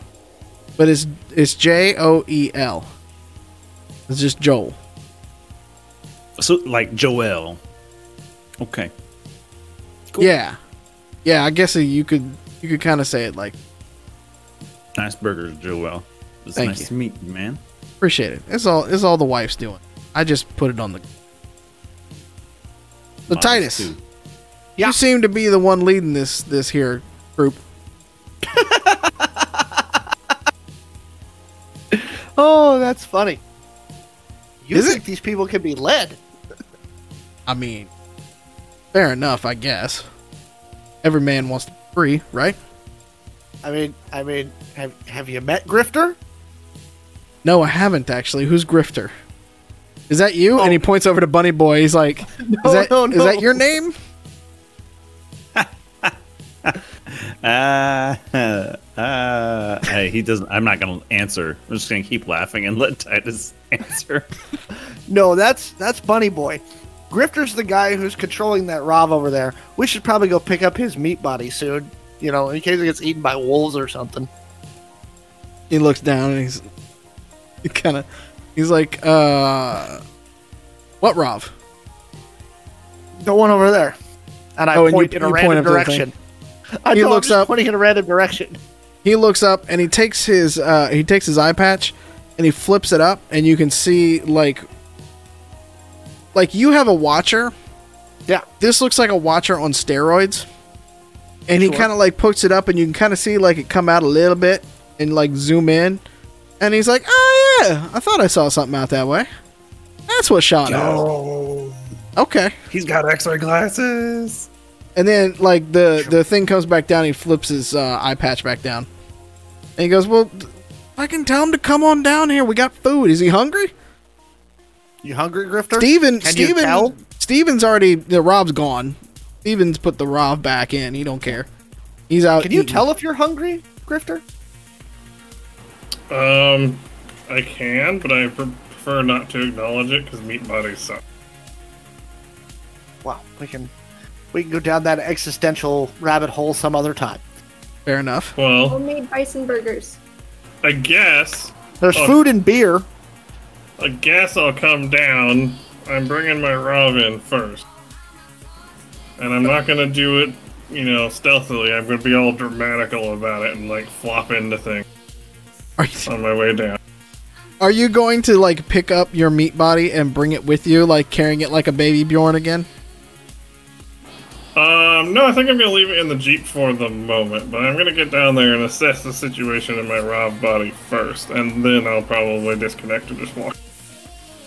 but it's it's J O E L. It's just Joel. So like Joel. Okay. Cool. Yeah, yeah. I guess you could you could kind of say it like Nice burgers, Joel. It's Thank nice you. to meet you, man. appreciate it. It's all it's all the wife's doing. I just put it on the. So Mine's Titus, too. Yeah. you seem to be the one leading this this here group. [laughs] Oh, that's funny. You Is think these people can be led? I mean, fair enough, I guess. Every man wants to be free, right? I mean, I mean, have have you met Grifter? No, I haven't actually. Who's Grifter? Is that you? Oh. And he oh. points over to Bunny Boy. He's like, [laughs] "Is that no, is that your name?" [laughs] Ah, ah. [laughs] hey, he doesn't. I'm not gonna answer. I'm just gonna keep laughing and let Titus [laughs] answer. No, that's that's Bunny Boy. Grifter's the guy who's controlling that Rob over there. We should probably go pick up his meat body soon. You know, in case it gets eaten by wolves or something. He looks down and he's he kind of he's like, "Uh, what Rob? The one over there. And I Oh, and point you- in a you point random to direction. I He know, I'm looks just up- pointing in a random direction. He looks up and he takes his uh, he takes his eye patch and he flips it up and you can see like like you have a watcher. Yeah. This looks like a watcher on steroids. And he kind of like puts it up and you can kind of see like it come out a little bit and like zoom in. And he's like, "Oh yeah, I thought I saw something out that way." That's what shot at. Oh, Okay. he's got X-ray glasses. And then like the the thing comes back down. He flips his uh, eye patch back down, and he goes, "Well, I can tell him to come on down here. We got food. Is he hungry?" You hungry, Grifter? Steven, Can you Steven, tell? Steven's already. The Rob's gone. Steven's put the Rob back in. He don't care. He's out. Can you eating. tell if you're hungry, Grifter? Um, I can, but I prefer not to acknowledge it because meat bodies suck. Well, we can we can go down that existential rabbit hole some other time. Fair enough. Well, Homemade bison burgers. I guess, There's Oh. food and beer. I guess I'll come down. I'm bringing my Rav in first, and I'm not gonna do it, you know, stealthily. I'm gonna be all dramatical about it and like flop into things Are you, on my way down. are you going to like pick up your meat body and bring it with you, like carrying it like a baby Bjorn again? Um, no, I think I'm gonna leave it in the jeep for the moment, but I'm gonna get down there and assess the situation in my Rav body first, and then I'll probably disconnect and just walk.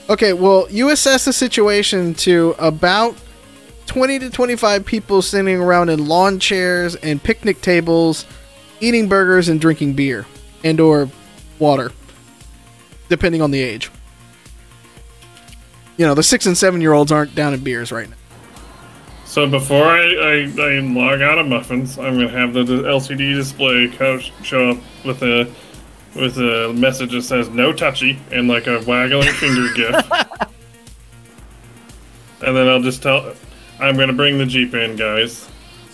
Okay, well, you assess the situation to about 20 to 25 people sitting around in lawn chairs and picnic tables, eating burgers and drinking beer and or water, depending on the age. You know, the 6 and 7 year olds aren't down in beers right now. So before I, I, I log out of muffins, I'm gonna have the, the LCD display coach show up with a with a message that says "No touchy" and like a waggling finger [laughs] gif, and then I'll just tell I'm gonna bring the jeep in, guys,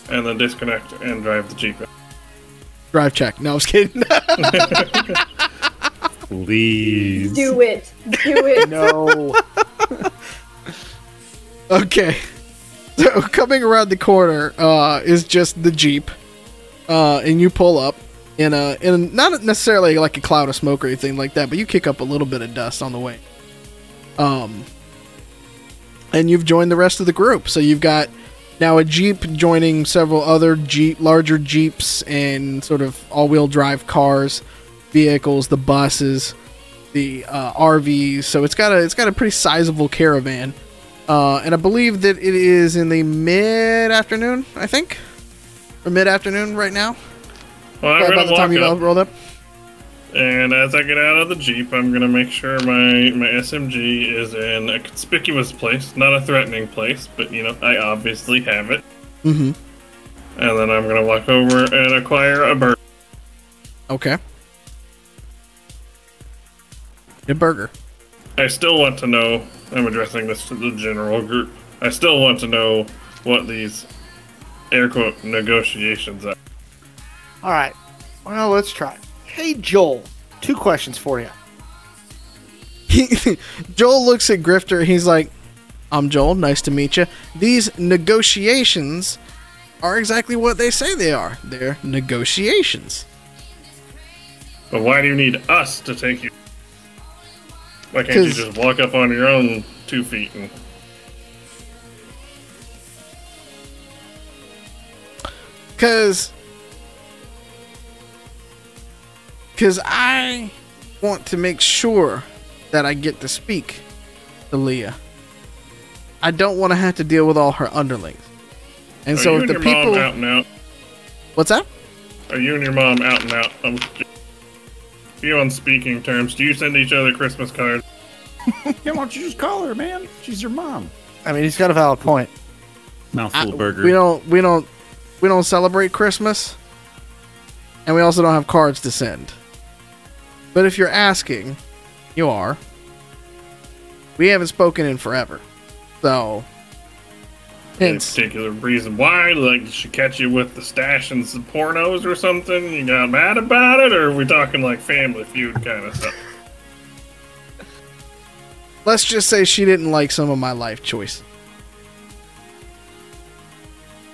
and then disconnect and drive the jeep in. Drive check. No, I was kidding. [laughs] Please. Do it. Do it. No. [laughs] Okay. [laughs] So coming around the corner uh, is just the Jeep. Uh, and you pull up in a in a, not necessarily like a cloud of smoke or anything like that, but you kick up a little bit of dust on the way. Um and you've joined the rest of the group. So you've got now a Jeep joining several other Jeep larger Jeeps and sort of all-wheel drive cars, vehicles, the buses, the uh, RVs. So it's got a it's got a pretty sizable caravan. Uh, and I believe that it is in the mid afternoon, I think, or mid afternoon right now. Well, I'm about the time you up, rolled up. and as I get out of the jeep, I'm gonna make sure my my SMG is in a conspicuous place, not a threatening place, but you know I obviously have it. Mm-hmm. And then I'm gonna walk over and acquire a burger. Okay. A burger. I still want to know. I'm addressing this to the general group. I still want to know what these air quote negotiations are. All right. Well, let's try. Hey, Joel. Two questions for you. He, [laughs] Joel looks at Grifter. He's like, I'm Joel. Nice to meet you. These negotiations are exactly what they say they are. They're negotiations. But why do you need us to take you? Why can't you just walk up on your own two feet and Cause Cause I want to make sure that I get to speak to Leah. I don't want to have to deal with all her underlings. And are so you if and the your people mom out and out? What's that? Are you and your mom out and out? Um, you on speaking terms? Do you send each other Christmas cards? [laughs] Yeah, why don't you just call her, man? She's your mom. I mean, he's got a valid point. Mouthful I- burger. We don't we don't we don't celebrate Christmas. And we also don't have cards to send. But if you're asking, you are. We haven't spoken in forever. So Any particular reason why? Like, did she catch you with the stash and some pornos or something? You got mad about it, or are we talking like Family Feud kind of stuff? Let's just say she didn't like some of my life choice.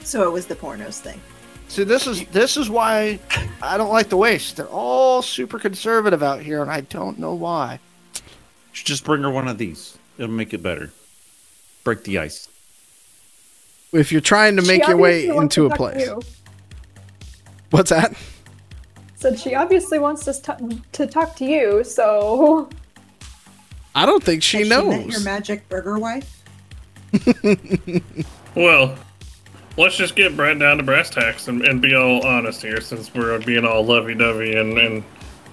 So it was the pornos thing. See, this is this is why I don't like the waste. They're all super conservative out here, and I don't know why. Should just bring her one of these. It'll make it better. Break the ice. If you're trying to She make your way into a place. What's that? Said she obviously wants to, st- to talk to you, so [laughs] I don't think she Has knows. met your magic burger wife? [laughs] Well, let's just get Brett down to brass tacks and, and be all honest here, since we're being all lovey-dovey and, and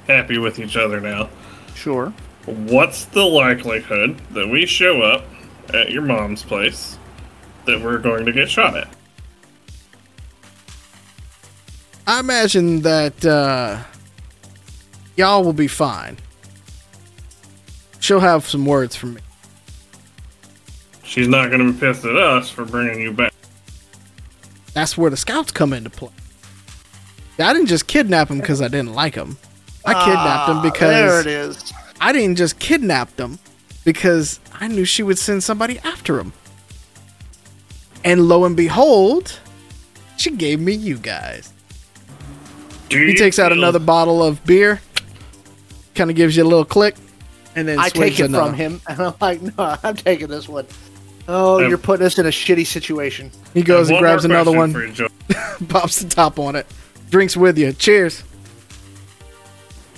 happy with each other now. Sure. What's the likelihood that we show up at your mom's place that we're going to get shot at? I imagine that uh, y'all will be fine. She'll have some words for me. She's not going to be pissed at us for bringing you back. That's where the scouts come into play. I didn't just kidnap him because I didn't like him. I kidnapped him Ah, there because it is. I didn't just kidnap them because I knew she would send somebody after him. And lo and behold, she gave me you guys. Do He you takes out another bottle of beer, kind of gives you a little click, and then I take it another. from him, and I'm like, no, [laughs] I'm taking this one. Oh, Um, you're putting us in a shitty situation. He goes and One grabs another one, for you, Joe. [laughs] pops the top on it, drinks with you. Cheers.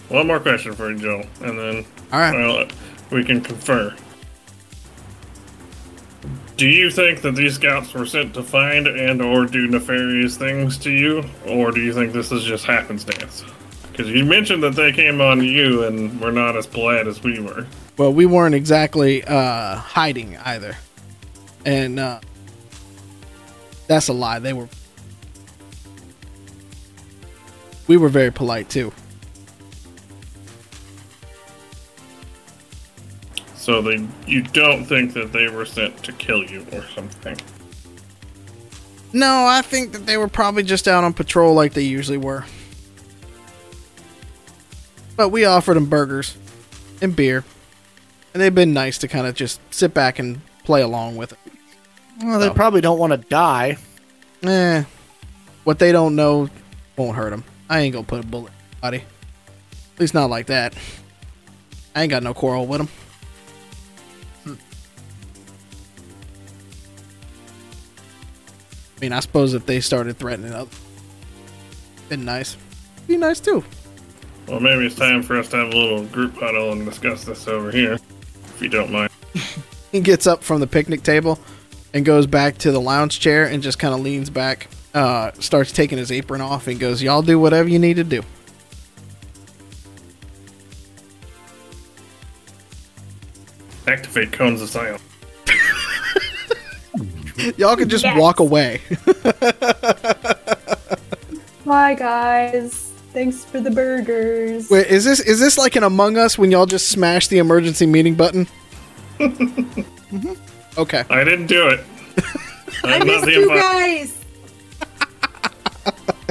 One more question for you, Joe, and then All right. well, we can confer. Do you think that these scouts were sent to find and or do nefarious things to you, or do you think this is just happenstance? Because you mentioned that they came on you and were not as polite as we were. Well, we weren't exactly uh, hiding either, and uh, that's a lie. They were. We were very polite too. So they, you don't think that they were sent to kill you or something? No, I think that they were probably just out on patrol like they usually were. But we offered them burgers and beer, and they've been nice to kind of just sit back and play along with it. Well, they No. probably don't want to die. Eh, what they don't know won't hurt them. I ain't gonna put a bullet buddy. At least not like that. I ain't got no quarrel with them. I mean, I suppose if they started threatening others, been nice. Be nice too. Well, maybe it's time for us to have a little group huddle and discuss this over here, if you don't mind. He gets up from the picnic table and goes back to the lounge chair and just kind of leans back, uh, starts taking his apron off and goes, Y'all do whatever you need to do. Activate cones of silence. [laughs] Y'all can just Yes. walk away. [laughs] bye guys. Thanks for the burgers. Wait, is this is this like an Among Us when y'all just smash the emergency meeting button? [laughs] Mm-hmm. Okay. I didn't do it. [laughs] I I'm missed the you invi- guys. [laughs]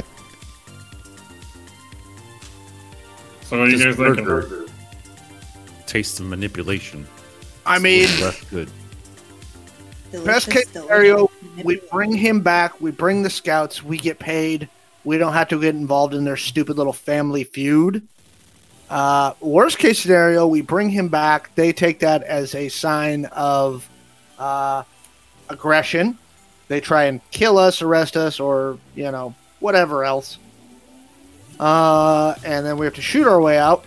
So what are you This guys thinking? burger. Taste of manipulation. I mean, Left good. Delicious, Best case scenario, we bring him back. We bring the scouts. We get paid. We don't have to get involved in their stupid little family feud. Uh, worst case scenario, we bring him back. They take that as a sign of uh, aggression. They try and kill us, arrest us, or you know whatever else. Uh, and then we have to shoot our way out.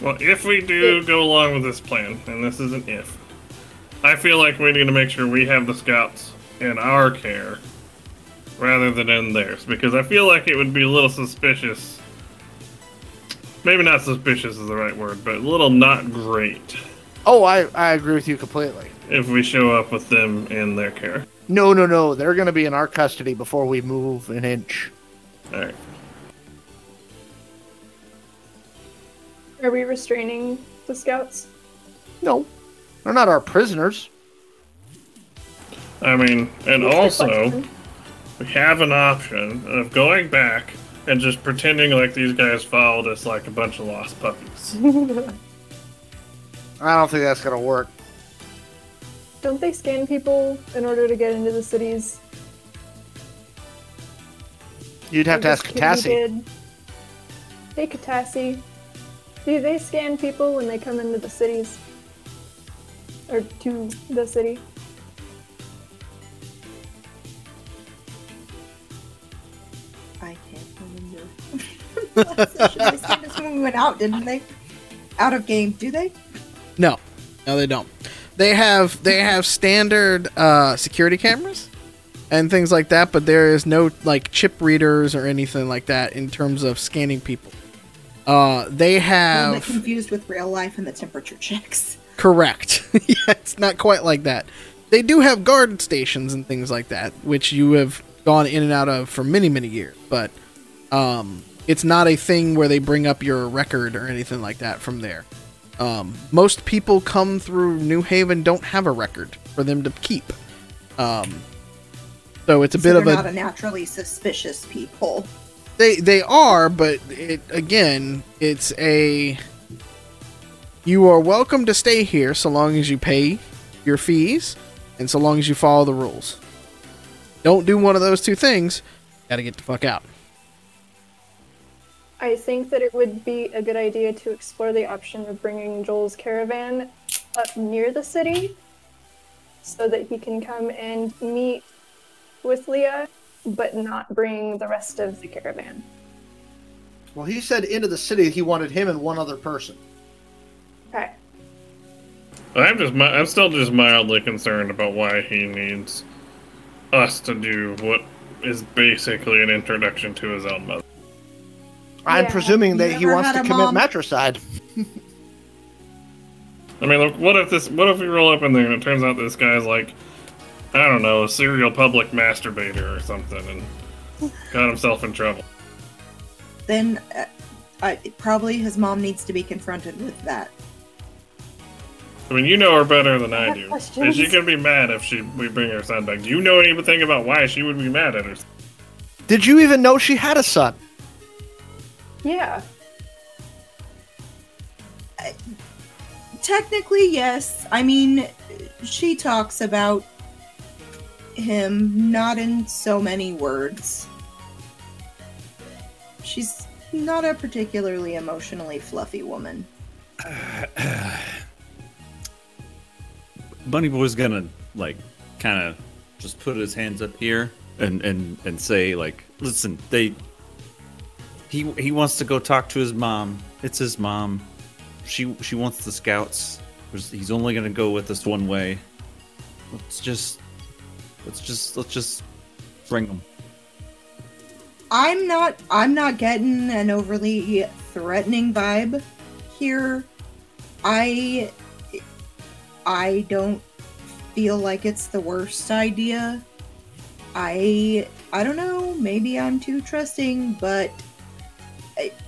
Well, if we do go along with this plan, and this is an if, I feel like we need to make sure we have the scouts in our care rather than in theirs, because I feel like it would be a little suspicious. Maybe not suspicious is the right word, but a little not great Oh, I, I agree with you completely. if we show up with them in their care. No, no, no. They're going to be in our custody before we move an inch. All right. Are we restraining the scouts? No, they're not our prisoners. I mean, and What's also, we have an option of going back and just pretending like these guys followed us like a bunch of lost puppies. [laughs] I don't think that's going to work. Don't they scan people in order to get into the cities? You'd have to ask this kid Katassi. Hey, Katassi. Do they scan people when they come into the cities? Or to the city? They this when we went out, didn't they? Out of game, do they? No, no, they don't. They have they have standard uh, security cameras and things like that, but there is no like chip readers or anything like that in terms of scanning people. Uh, they have I'm confused with real life and the temperature checks. correct. [laughs] yeah, it's not quite like that. They do have guard stations and things like that, which you have gone in and out of for many many years, but um, it's not a thing where they bring up your record or anything like that from there. Um, most people come through New Haven don't have a record for them to keep. Um, so it's a So bit of a not a naturally suspicious people. they they are, but it again, it's a you are welcome to stay here so long as you pay your fees and so long as you follow the rules. Don't do one of those two things, got to get the fuck out. I think that it would be a good idea to explore the option of bringing Joel's caravan up near the city so that he can come and meet with Leah, but not bring the rest of the caravan. Well, he said into the city he wanted him and one other person. Okay. I'm just, I'm still just mildly concerned about why he needs us to do what is basically an introduction to his own mother. I'm Yeah. presuming that he wants to commit mom? matricide. I mean, look, what if this? What if we roll up in there and it turns out this guy's like, I don't know, a serial public masturbator or something, and got himself in trouble. Then uh, I, probably his mom needs to be confronted with that. I mean, you know her better than I have do. questions. Is she gonna be mad if she we bring her son back? Do you know anything about why she would be mad at her? Did you even know she had a son? Yeah. Technically, yes. I mean, she talks about him not in so many words. She's not a particularly emotionally fluffy woman. [clears throat] Bunny Boy's gonna like kind of just put his hands up here and and and say like, listen, they. He he wants to go talk to his mom. It's his mom. She she wants the scouts. He's only gonna go with us one way. Let's just let's just let's just bring him. I'm not I'm not getting an overly threatening vibe here. I I don't feel like it's the worst idea. I I don't know, maybe I'm too trusting, but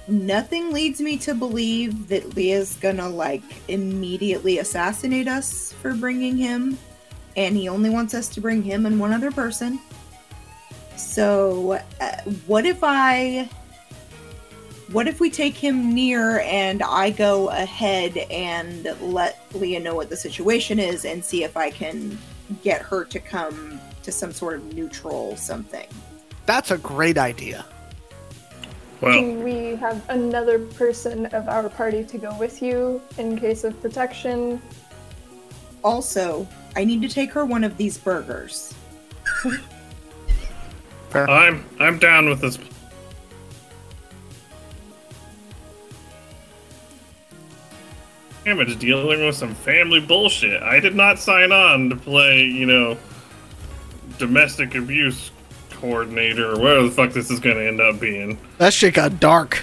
nothing leads me to believe that Leah's gonna like immediately assassinate us for bringing him and he only wants us to bring him and one other person. So, uh, what if I What if we take him near and I go ahead and let Leah know what the situation is and see if I can get her to come to some sort of neutral something? That's a great idea. Well, Can we have another person of our party to go with you in case of protection? Also, I need to take her one of these burgers. I'm I'm down with this. Damage dealing with some family bullshit. I did not sign on to play, you know, domestic abuse coordinator or whatever the fuck this is going to end up being. That shit got dark.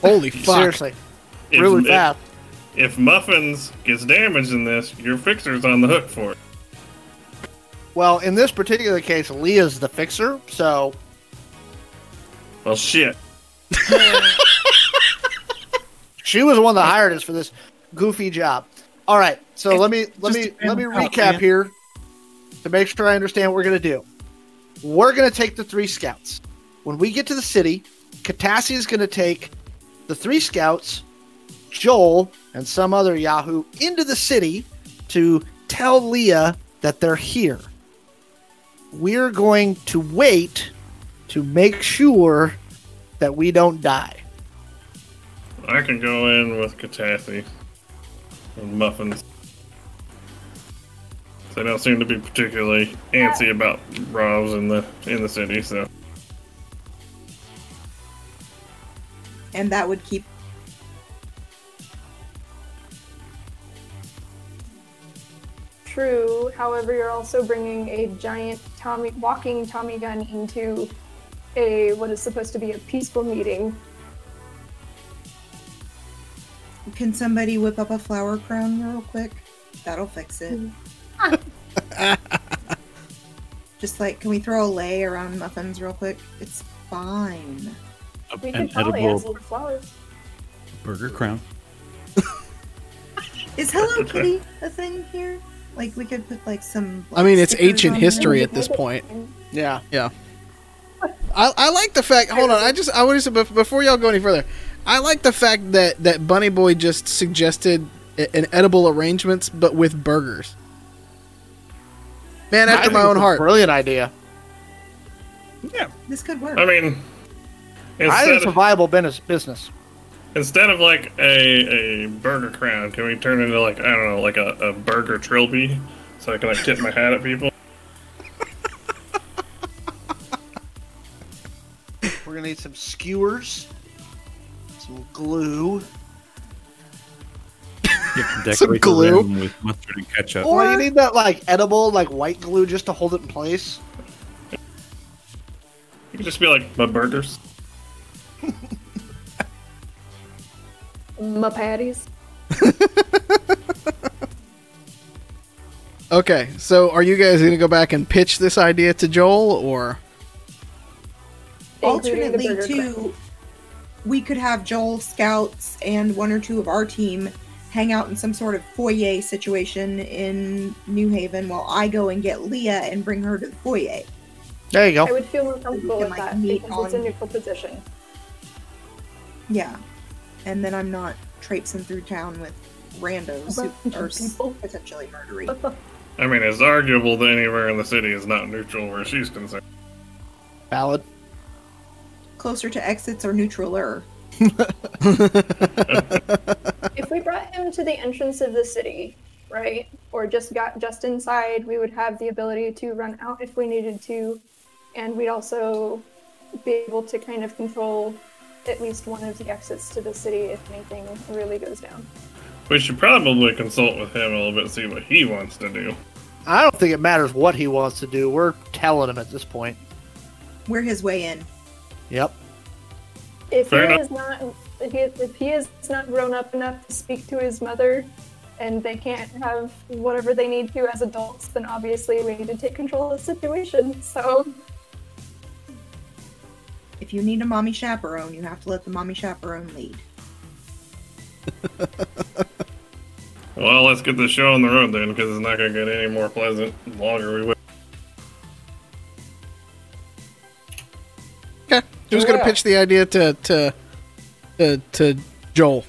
Holy [laughs] fuck. Seriously, If, really if- fast. If Muffins gets damaged in this, your fixer's on the hook for it. Well, in this particular case, Leah's the fixer, so Well, shit. [laughs] she was the one that hired us for this goofy job. All right, so let me let me let me recap man. here to make sure I understand what we're gonna do. We're gonna take the three scouts. When we get to the city, Katassi is gonna take the three scouts, Joel, and some other Yahoo into the city to tell Leah that they're here. We're going to wait to make sure that we don't die. I can go in with Katathy and Muffins. They don't seem to be particularly antsy about robs in the in the city, so And that would keep True. However, you're also bringing a giant Tommy walking Tommy gun into a what is supposed to be a peaceful meeting. Can somebody whip up a flower crown real quick? That'll fix it. Hmm. [laughs] Just like, can we throw a lei around muffins real quick? It's fine. We An could probably ask edible flowers. burger crown. [laughs] Is Hello Kitty a thing here? Like, we could put like some. I mean, it's ancient history there. at this point. [laughs] Yeah. Yeah. I, I like the fact. Hold on, I just I want to say before y'all go any further. I like the fact that that Bunny Boy just suggested an edible arrangements, but with burgers. Man after think my own heart. Brilliant idea. Yeah, this could work. I mean I think instead it's a viable business. Business. instead of like a a burger crown, can we turn into like I don't know, like a, a burger trilby so I can like tip my hat at people? We're gonna need some skewers, some glue, [laughs] Some Decorate the glue. rim with mustard and ketchup. or you need that like edible like white glue just to hold it in place. You could just be like my burgers. My patties. [laughs] Okay, so are you guys gonna go back and pitch this idea to Joel, or including the Alternately, burger too, we could have Joel scouts and one or two of our team hang out in some sort of foyer situation in New Haven while I go and get Leah and bring her to the foyer. There you go. I would feel more comfortable can, with like, that meet because it's a neutral position. Yeah. And then I'm not traipsing through town with randos bunch who of are s- people. potentially murdery. [laughs] I mean, it's arguable that anywhere in the city is not neutral where she's concerned. Valid. Closer to exits or neutraler. If we brought him to the entrance of the city, right, or just got just inside, we would have the ability to run out if we needed to, and we'd also be able to kind of control at least one of the exits to the city if anything really goes down. We should probably consult with him a little bit and see what he wants to do. I don't think it matters what he wants to do. We're telling him at this point. We're his way in. Yep. If Fair he enough. is not, if he, if he is not grown up enough to speak to his mother, and they can't have whatever they need to as adults, then obviously we need to take control of the situation. So If you need a mommy chaperone, you have to let the mommy chaperone lead. [laughs] Well, let's get the show on the road then, because it's not going to get any more pleasant the longer we wait. Who's So, gonna pitch the idea to to to, to Joel.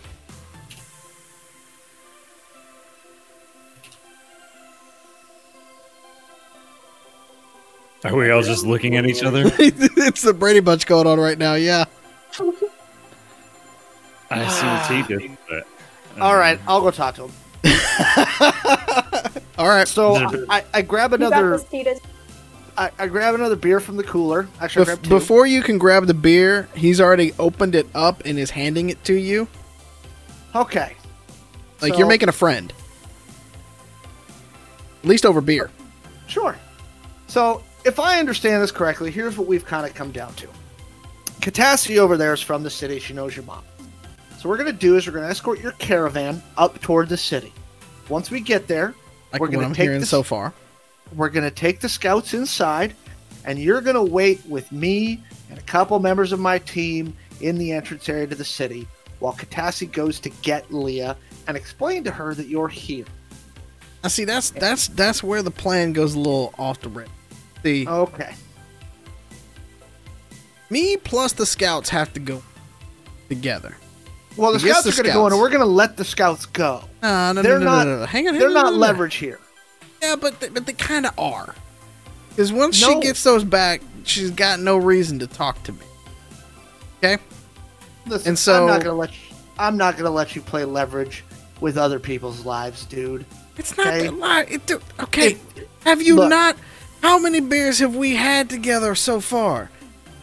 Are we all just looking at each other? [laughs] it's the Brady Bunch going on right now. Yeah. I see what he did. [sighs] But, um, All right, I'll go talk to him. [laughs] All right. So I, I grab You got another. I, I grab another beer from the cooler. Actually, Bef- before you can grab the beer, he's already opened it up and is handing it to you. Okay. Like So- you're making a friend. At least over beer. Sure. So, if I understand this correctly, here's what we've kind of come down to. Katassi over there is from the city. She knows your mom. So, what we're going to do is we're going to escort your caravan up toward the city. Once we get there, Like We're gonna I'm take hearing this- so far. We're going to take the scouts inside, and you're going to wait with me and a couple members of my team in the entrance area to the city while Katassi goes to get Leah and explain to her that you're here. I see, that's that's that's where the plan goes a little off the rail. See, Okay. me plus the scouts have to go together. Well, the scouts the are going to go and we're going to let the scouts go. No, no, They're no, no, not- no, no, no. Hang on, hang They're on, not no, no, no. leverage here. Yeah, but they, but they kind of are. Because once No. she gets those back, she's got no reason to talk to me. Okay. Listen, And so- I'm not gonna let you. I'm not gonna let you play leverage with other people's lives, dude. It's not Okay. that lie. It, do- okay. If- have you look. not? How many beers have we had together so far?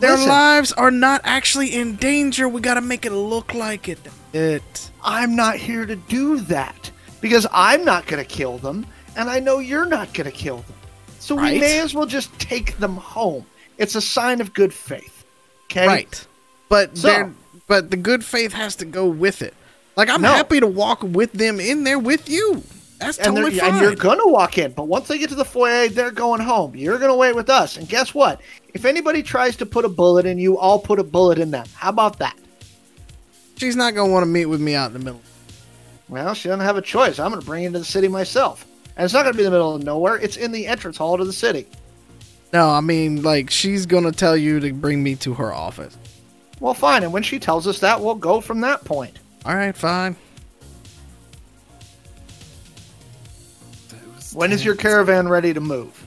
Their Listen. lives are not actually in danger. We got to make it look like it. It. I'm not here to do that because I'm not gonna kill them, and I know you're not gonna kill them. So we may as well just take them home. It's a sign of good faith. Okay. Right. But So- but the good faith has to go with it. Like I'm No. happy to walk with them in there with you. That's And, totally fine. and you're gonna walk in, but once they get to the foyer, they're going home. You're gonna wait with us. And guess what? If anybody tries to put a bullet in you, I'll put a bullet in them. How about that? She's not gonna want to meet with me out in the middle. Well, she doesn't have a choice. I'm going to bring you into the city myself. And it's not going to be in the middle of nowhere. It's in the entrance hall to the city. No, I mean like she's gonna tell you to bring me to her office. Well, fine. And when she tells us that, we'll go from that point. All right, fine. When is your caravan ready to move?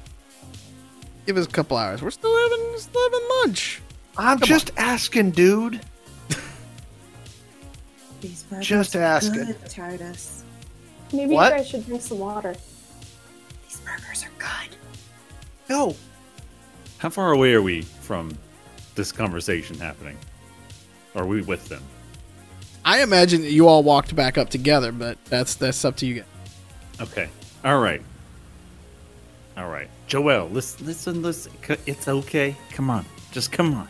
Give us a couple hours. We're still having still having lunch. I'm just asking, dude. These Just asking. Good, Titus. Maybe What? you guys should drink some water. These burgers are good. No. How far away are we from this conversation happening? Are we with them? I imagine that you all walked back up together, but that's that's up to you guys. Okay. All right. All right. Joel, listen, listen, listen. It's okay. Come on. Just come on.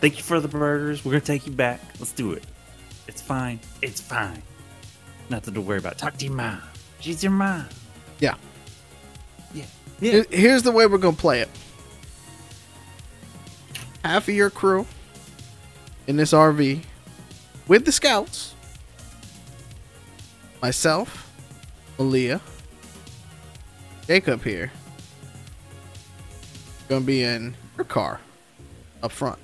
Thank you for the burgers. We're going to take you back. Let's do it. It's fine. It's fine. Nothing to worry about. Talk to your mom. She's your mom. Yeah. Yeah. Here's the way we're gonna play it. Half of your crew in this RV with the scouts. Myself, Malia, Jacob here. Gonna be in your car up front.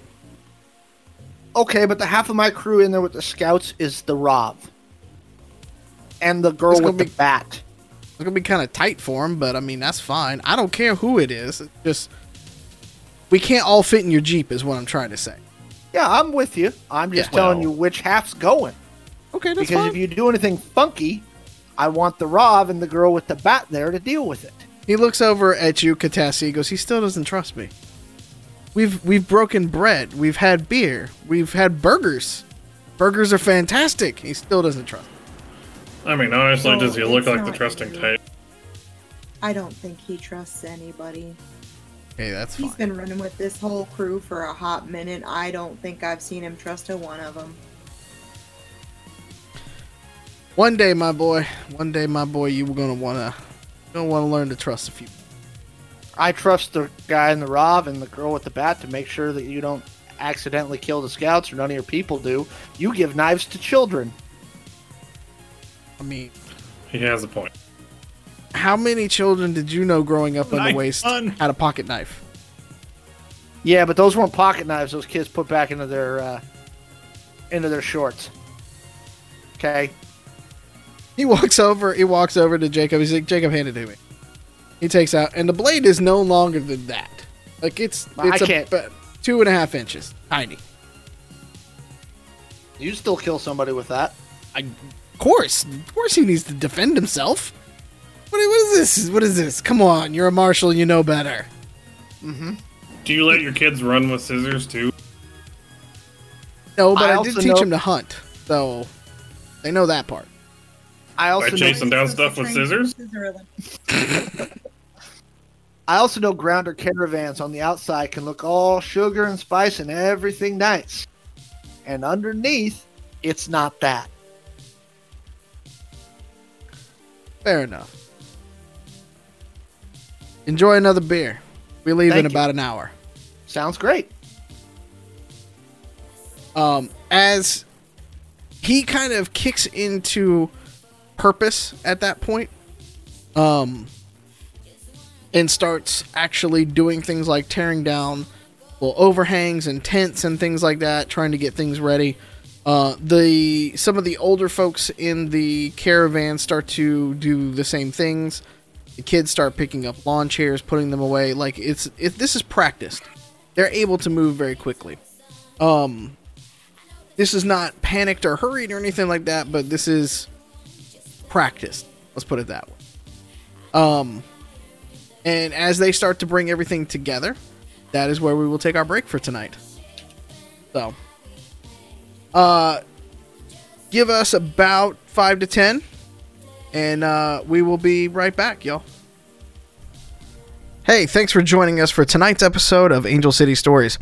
Okay, but the half of my crew in there with the scouts is the Rob. And the girl with the be- bat. It's gonna be kind of tight for him, but I mean that's fine. I don't care who it is. It's just we can't all fit in your jeep, is what I'm trying to say. Yeah, I'm with you. I'm just Yeah. telling Well- you which half's going. Okay, that's fine. because fine. if you do anything funky, I want the Rob and the girl with the bat there to deal with it. He looks over at you, Katassi. He goes, "He still doesn't trust me. We've we've broken bread. We've had beer. We've had burgers. Burgers are fantastic. He still doesn't trust." Me. I mean, honestly, Well, does he look like the trusting easy. type? I don't think he trusts anybody. Hey, that's He's fine. been running with this whole crew for a hot minute. I don't think I've seen him trust a one of them. One day, my boy. One day, my boy. You were gonna wanna gonna wanna learn to trust a few. I trust the guy in the Rav and the girl with the bat to make sure that you don't accidentally kill the scouts or none of your people do. You give knives to children. I mean, He has a point. how many children did you know growing up in the Knife waste gun. had a pocket knife? Yeah, but those weren't pocket knives. Those kids put back into their uh, into their shorts. Okay. He walks over. He walks over to Jacob. He's like, "Jacob, hand it to me." He takes out, and the blade is no longer than that. Like it's I it's can't- about two and a half inches, tiny. You still kill somebody with that. Of course, of course, he needs to defend himself. What, what is this? What is this? Come on, you're a marshal. You know better. Mm-hmm. Do you let your kids run with scissors too? No, but I I, did also teach know- him to hunt, so they know that part. I By also know, chasing down stuff with scissors? [laughs] I also know grounder caravans on the outside can look all sugar and spice and everything nice, and underneath, it's not that. Fair enough. Enjoy another beer. We leave Thank in you. about an hour. Sounds great. um, as he kind of kicks into purpose at that point, um, and starts actually doing things like tearing down well overhangs and tents and things like that, trying to get things ready. Uh, the some of the older folks in the caravan start to do the same things. The kids start picking up lawn chairs, putting them away. Like it's it, this is practiced. They're able to move very quickly. Um, this is not panicked or hurried or anything like that, but this is practiced. Let's put it that way. Um, and as they start to bring everything together, that is where we will take our break for tonight. So, uh, give us about five to ten, and uh, we will be right back, y'all. Hey, thanks for joining us for tonight's episode of Angel City Stories.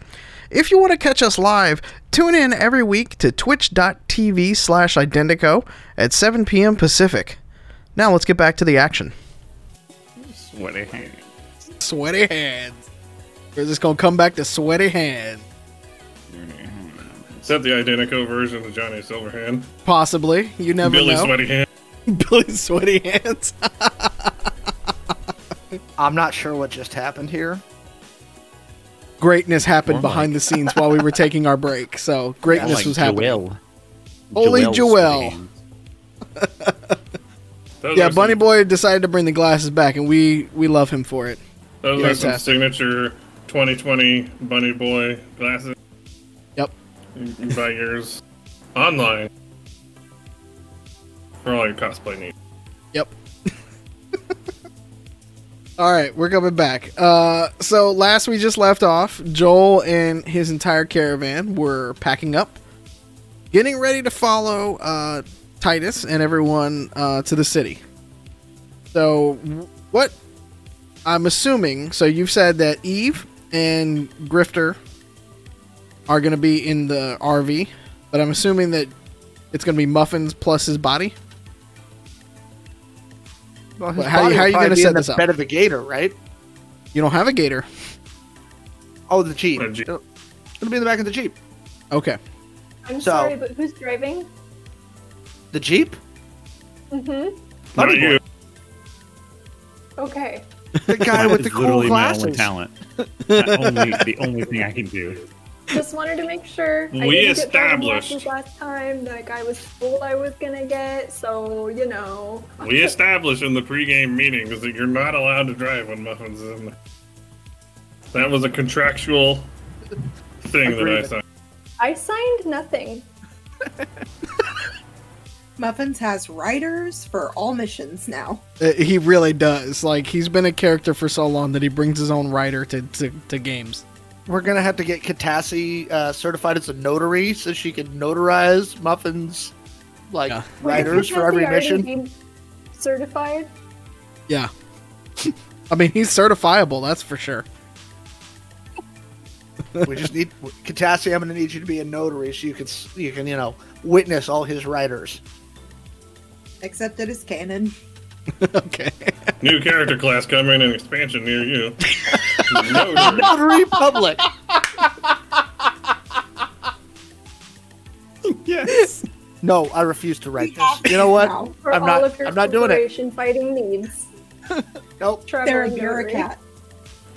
If you want to catch us live, tune in every week to twitch.tv slash Identico at 7 p.m. Pacific. Now let's get back to the action. Sweaty hands. Sweaty hands. We're just going to come back to sweaty hands. Is that the identical version of Johnny Silverhand? Possibly. You never Billy know. Sweaty Hand. [laughs] Billy Sweaty Hands. I'm not sure what just happened here. Greatness happened More behind the scenes while we were [laughs] taking our break. So greatness Like was happening. Joel. Holy Joel. sweaty hands. Those Yeah, Bunny some, Boy decided to bring the glasses back, and we we love him for it. Those are some signature 2020 Bunny Boy glasses. Yours online for all your cosplay needs. Yep. [laughs] All right, we're coming back. Uh, so last we just left off, Joel and his entire caravan were packing up, getting ready to follow uh, Titus and everyone uh, to the city. So, what I'm assuming, so you've said that Eve and Grifter are going to be in the RV, but I'm assuming that it's going to be Muffins plus his body. Well, his how you- body how will you gonna be set in the this up? Bed of a gator, right? You don't have a gator. Oh, the jeep. The Jeep. It's gonna be in the back of the jeep. Okay. I'm So- sorry, but who's driving? The jeep? Mm-hmm. Not Bunny you. boy. Okay. The guy with [laughs] the It's cool literally my only talent. Only, the only thing I can do. Just wanted to make sure. We didn't established. last time that I was told I was gonna get, so you know. We established in the pregame meetings that you're not allowed to drive when Muffins is in there. That was a contractual thing that I Agreement. signed. I signed nothing. [laughs] Muffins has writers for all missions now. Uh, he really does. Like he's been a character for so long that he brings his own writer to, to, to games. We're gonna have to get Katassi uh, certified as a notary so she can notarize muffins like Yeah. writers Wait, for every has he already mission. Certified. Yeah. [laughs] I mean, he's certifiable, that's for sure. [laughs] we just need Katassi. I'm gonna need you to be a notary so you can you can you know witness all his writers. Except that it is canon. [laughs] okay. New character class coming in expansion near you. [laughs] No, Notary public. Yes. No, I refuse to write this. You know what? now. For I'm all not- of your I'm not doing it. fighting needs. [laughs] Nope. Trevor They're a bureaucrat.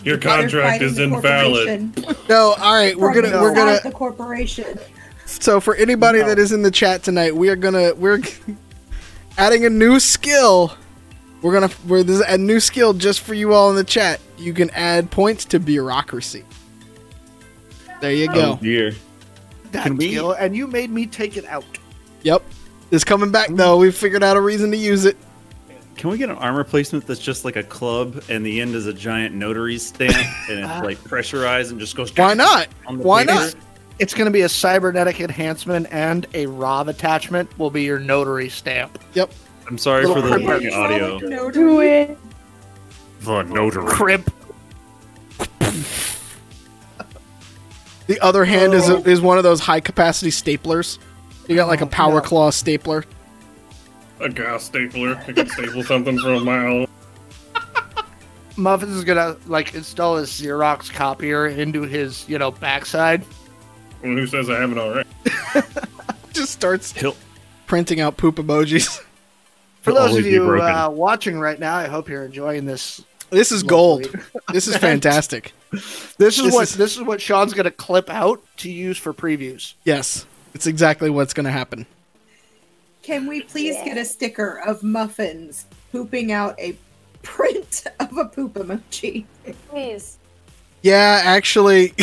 your contract is invalid. No, all right, we're gonna we're gonna the corporation. So for anybody that is in the chat tonight, we are gonna we're adding a new skill. We're gonna we're this is a new skill just for you all in the chat. You can add points to bureaucracy. There you Oh go. dear. That Can we- skill, and you made me take it out. Yep. It's coming back though. We figured out a reason to use it. Can we get an armor placement that's just like a club and the end is a giant notary stamp [laughs] and it's like pressurized and just goes Why not? Why paper? not? It's going to be a cybernetic enhancement and a ROV attachment will be your notary stamp. Yep. I'm sorry for the Little fucking audio. Do it. The notary. Crimp. The other hand is a, is one of those high capacity staplers. You got like a oh, power no. claw stapler. A gas stapler. I can staple something for a [laughs] mile. Muffins is going to like install his Xerox copier into his, you know, backside. Well, who says I haven't already? [laughs] Just starts He'll, printing out poop emojis. [laughs] For those of you uh, watching right now, I hope you're enjoying this. This is gold. This is [laughs] fantastic. This is This what is- this is what Sean's going to clip out to use for previews. Yes. It's exactly what's going to happen. Can we please get a sticker of muffins pooping out a print [laughs] of a poop emoji? Please. Yeah, actually,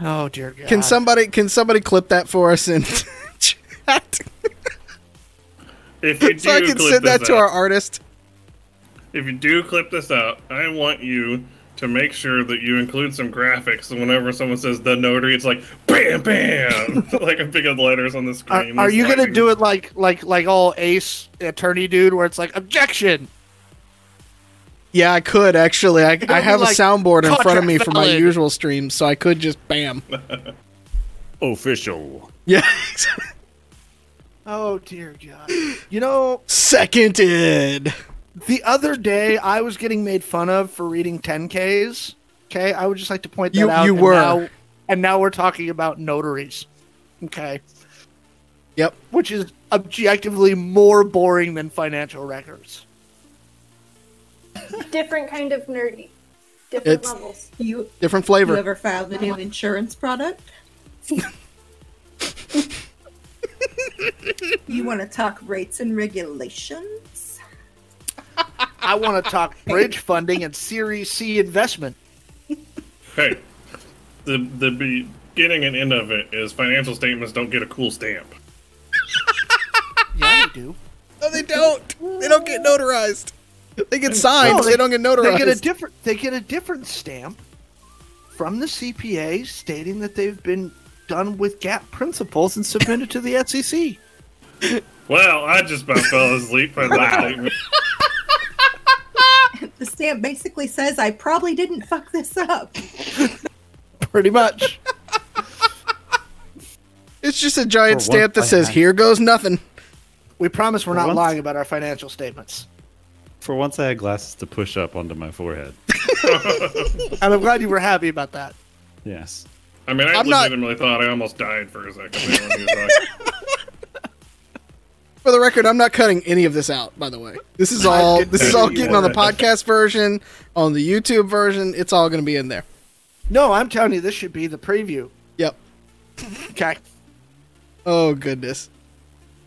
Oh dear God! can somebody can somebody clip that for us in [laughs] chat If [laughs] you do so I can clip send that this to out, our artist? if you do clip this out, I want you to make sure that you include some graphics. So whenever someone says the notary, it's like bam, bam, [laughs] like a big of letters on the screen. are you gonna do it like like like all Ace attorney dude, where it's like objection? Yeah, I could actually. I, I be have a soundboard in front of me for my valid. usual streams, so I could just bam. [laughs] official. Yeah, Oh dear God! [gasps] You know, seconded. the other day I was getting made fun of for reading 10Ks. Okay, I would just like to point that You- out. you and were. now, and now we're talking about notaries. Okay, Yep. which is objectively more boring than financial records. [laughs] Different kind of nerdy. Different It's- levels. You Different flavor. you flavor. ever filed a new insurance product? [laughs] [laughs] [laughs] you want to talk rates and regulations? [laughs] I want to talk bridge funding and Series C investment. Hey, the the beginning and end of it is financial statements don't get a cool stamp. [laughs] Yeah, they do. No, they don't. They don't get notarized. They get signed. No, they, don't get notarized. They get a different. They get a different stamp from the CPA stating that they've been done with GAAP principles and submitted to the [laughs] SEC. Well, I just about fell asleep by that. [laughs] The stamp basically says I probably didn't fuck this up. [laughs] Pretty much. it's just a giant For stamp that says, "Here goes nothing." We promise we're not Once- lying about our financial statements. For once, I had glasses to push up onto my forehead. And I'm glad you were happy about that. Yes. I mean, I I'm not- legitimately thought I almost died for a second there when he was talking. For the record, I'm not cutting any of this out. By the way, this is all. This is all getting on the podcast version, on the YouTube version. It's all going to be in there. No, I'm telling you, this should be the preview. Yep. Okay. Oh goodness.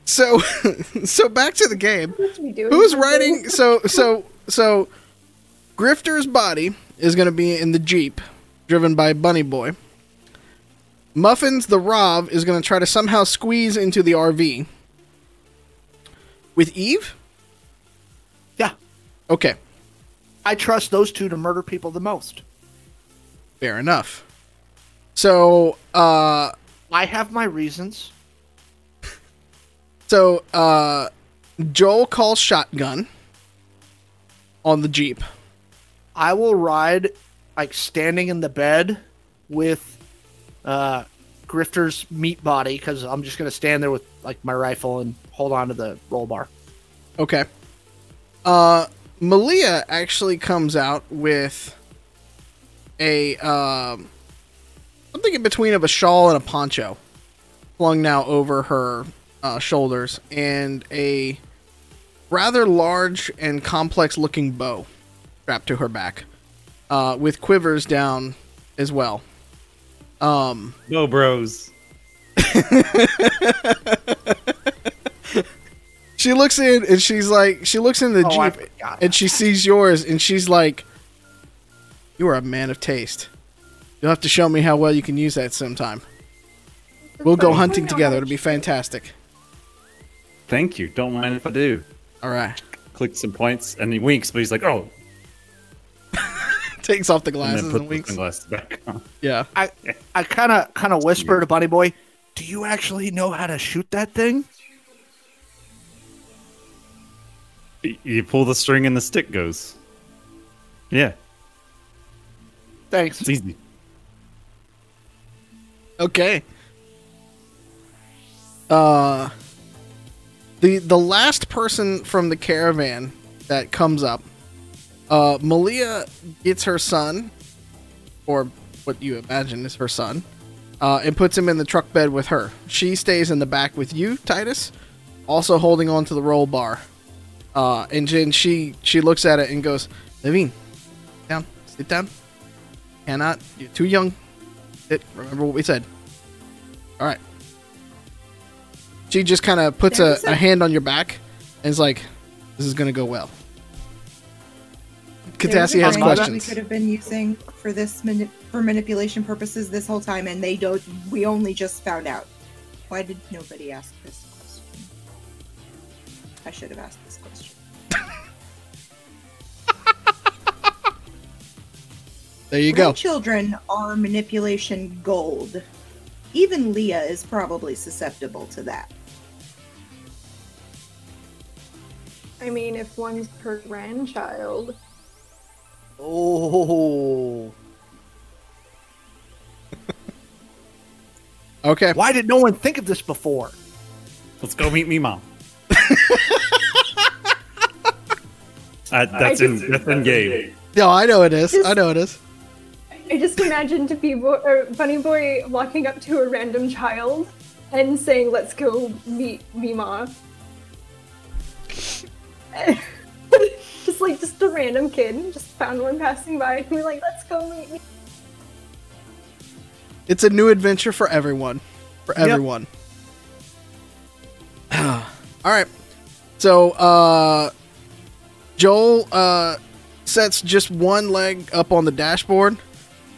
So, [laughs] so back to the game. What we doing? Who's writing? So, so, so, Grifter's body is going to be in the jeep, driven by Bunny Boy. Muffins the Rob is going to try to somehow squeeze into the RV. With Eve? Yeah. Okay, I trust those two to murder people the most. fair enough. So, uh, I have my reasons. [laughs] so, uh, Joel calls shotgun on the jeep. I will ride like standing in the bed with uh Grifter's meat body because I'm just gonna stand there with like my rifle and hold on to the roll bar. Okay. Uh, Malia actually comes out with a um, something in between of a shawl and a poncho, flung now over her uh, shoulders, and a rather large and complex-looking bow strapped to her back, uh, with quivers down as well. Um, No, bros. [laughs] she looks in and she's like, she looks in the Oh, jeep and she sees yours and she's like, "You are a man of taste. You'll have to show me how well you can use that sometime. We'll go hunting together. It'll be fantastic." Thank you. Don't mind if I do. All right. Click some points, and he winks, but he's like, "Oh," Takes off the and glasses then and, put the winks. sunglasses back on. Yeah. [laughs] I I kind of kind of whisper to Bunny Boy, "Do you actually know how to shoot that thing?" You pull the string, and the stick goes. Yeah, Thanks. it's easy. Okay. Uh the the last person from the caravan that comes up, uh Malia gets her son, or what you imagine is her son, uh, and puts him in the truck bed with her. She stays in the back with you, Titus, also holding on to the roll bar. Uh, and then she she looks at it and goes, Levine, down, sit down. Cannot, you're too young. Sit. Remember what we said. All right. She just kind of puts a, a hand on your back and is like, "This is gonna go well." There's Katassi a has questions. We could have been using for this mani- for manipulation purposes this whole time, and they don't. We only just found out. Why did nobody ask this question? I should have asked this question. [laughs] There you go. Children are manipulation gold. Even Leah is probably susceptible to that. I mean, if one's her grandchild. Oh, [laughs] Okay. why did no one think of this before? Let's go meet me, mom. [laughs] Uh, that's just- in that's in game. No, I know it is. I know it is. I just imagined to be or Bunny Boy walking up to a random child and saying, "Let's go meet Mima." [laughs] just like just a random kid, just found one passing by, and we're like, "Let's go meet." Me. It's a new adventure for everyone. For everyone. [sighs] All right. So, uh, Joel uh, sets just one leg up on the dashboard,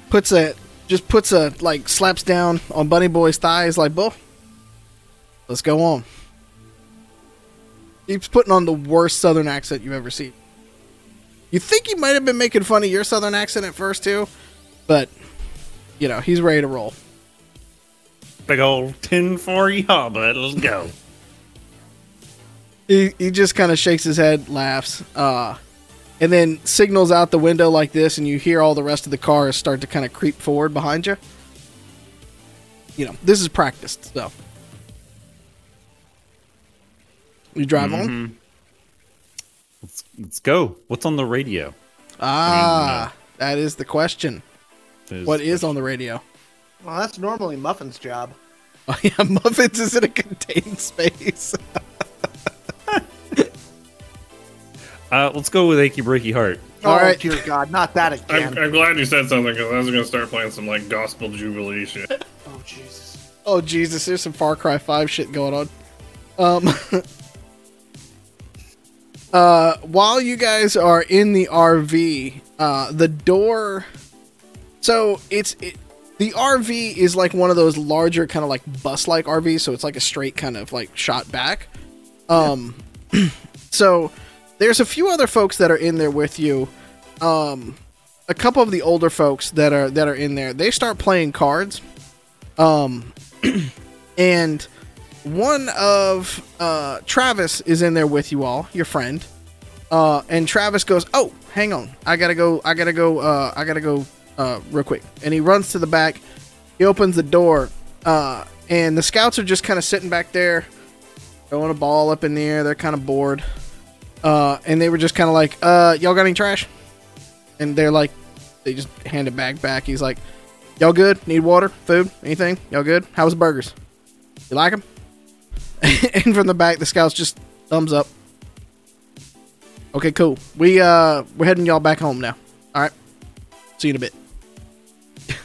puts a just puts a like slaps down on Bunny Boy's thighs, like, "Bull, let's go on." He's putting on the worst Southern accent you've ever seen. You think he might have been making fun of your Southern accent at first too, but you know he's ready to roll. Big old tin for y'all, but let's go. [laughs] He, he just kind of shakes his head, laughs, uh, and then signals out the window like this, and you hear all the rest of the cars start to kind of creep forward behind you. You know, this is practiced, so. You drive on? Let's let's go. What's on the radio? Ah, that is the question. There's- What is on the radio? Well, that's normally Muffin's job. [laughs] Oh, yeah, Muffins is in a contained space. [laughs] Uh, let's go with achy breaky heart. Oh, All right. dear God, not that [laughs] I'm, again. I'm glad you said something because I was going to start playing some like gospel jubilee shit. oh, Jesus. Oh Jesus, there's some Far Cry 5 shit going on. Um Uh while you guys are in the RV, uh the door so it's it, the RV is like one of those larger kind of like bus like RVs, so it's like a straight kind of like shot back. Um [clears throat] so there's a few other folks that are in there with you. Um a couple of the older folks that are that are in there. They start playing cards. Um [clears throat] and one of uh, Travis is in there with you all, your friend. Uh, and Travis goes, "Oh, hang on, I gotta go. I gotta go. Uh, I gotta go uh, real quick." And he runs to the back. He opens the door, uh, and the scouts are just kind of sitting back there, throwing a ball up in the air. They're kind of bored, uh, and they were just kind of like, uh, "Y'all got any trash?" And they're like, they just hand a bag back. He's like, "Y'all good? Need water? Food? Anything? Y'all good? How was the burgers?" You like them? [laughs] and from the back, the scouts just thumbs up. Okay, cool. We uh we're heading y'all back home now. All right. See you in a bit. [laughs]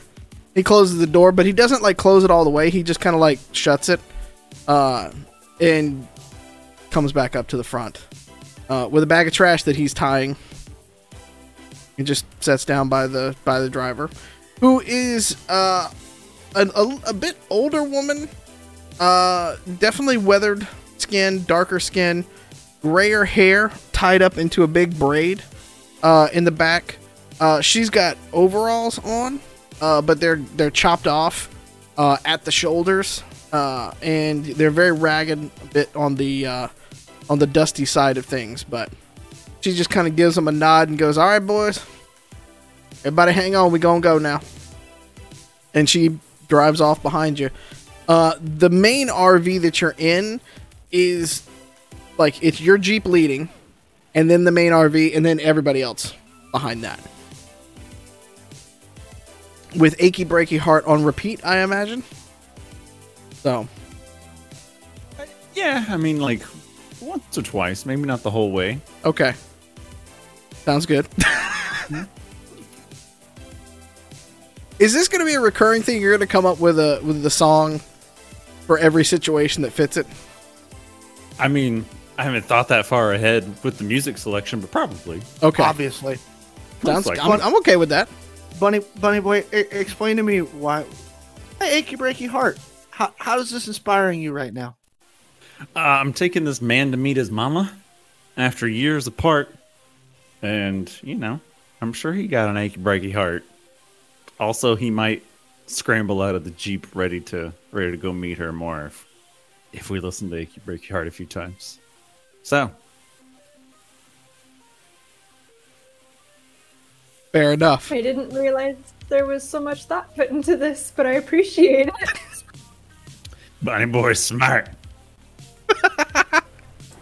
He closes the door, but he doesn't like close it all the way. He just kind of like shuts it, uh, and comes back up to the front uh, with a bag of trash that he's tying. He just sets down by the by the driver, who is uh, an, a, a bit older woman, uh, definitely weathered skin, darker skin, grayer hair tied up into a big braid uh, in the back. Uh, she's got overalls on, uh, but they're they're chopped off uh, at the shoulders, uh, and they're very ragged, a bit on the uh, on the dusty side of things. But she just kind of gives them a nod and goes, "All right, boys, everybody, hang on, we gonna go now." And she drives off behind you. Uh, the main RV that you're in is like it's your Jeep leading, and then the main RV, and then everybody else behind that. With Achy Breaky Heart on repeat, I imagine. So, Yeah, I mean, like once or twice, maybe not the whole way. okay. Sounds good. [laughs] Is this going to be a recurring thing? You're going to come up with a with the song for every situation that fits it? I mean, I haven't thought that far ahead with the music selection, but probably. Okay. Obviously. Sounds, like I'm. I'm okay with that. Bunny, Bunny Boy, e- explain to me why. Hey, achy breaky heart. How, how is this inspiring you right now? Uh, I'm taking this man to meet his mama after years apart, and you know, I'm sure he got an achy breaky heart. Also, he might scramble out of the jeep ready to ready to go meet her more if, if we listen to "Break Your heart a few times. So, Fair enough. I didn't realize there was so much thought put into this, but I appreciate it. [laughs] Bunny Boy's smart. [laughs]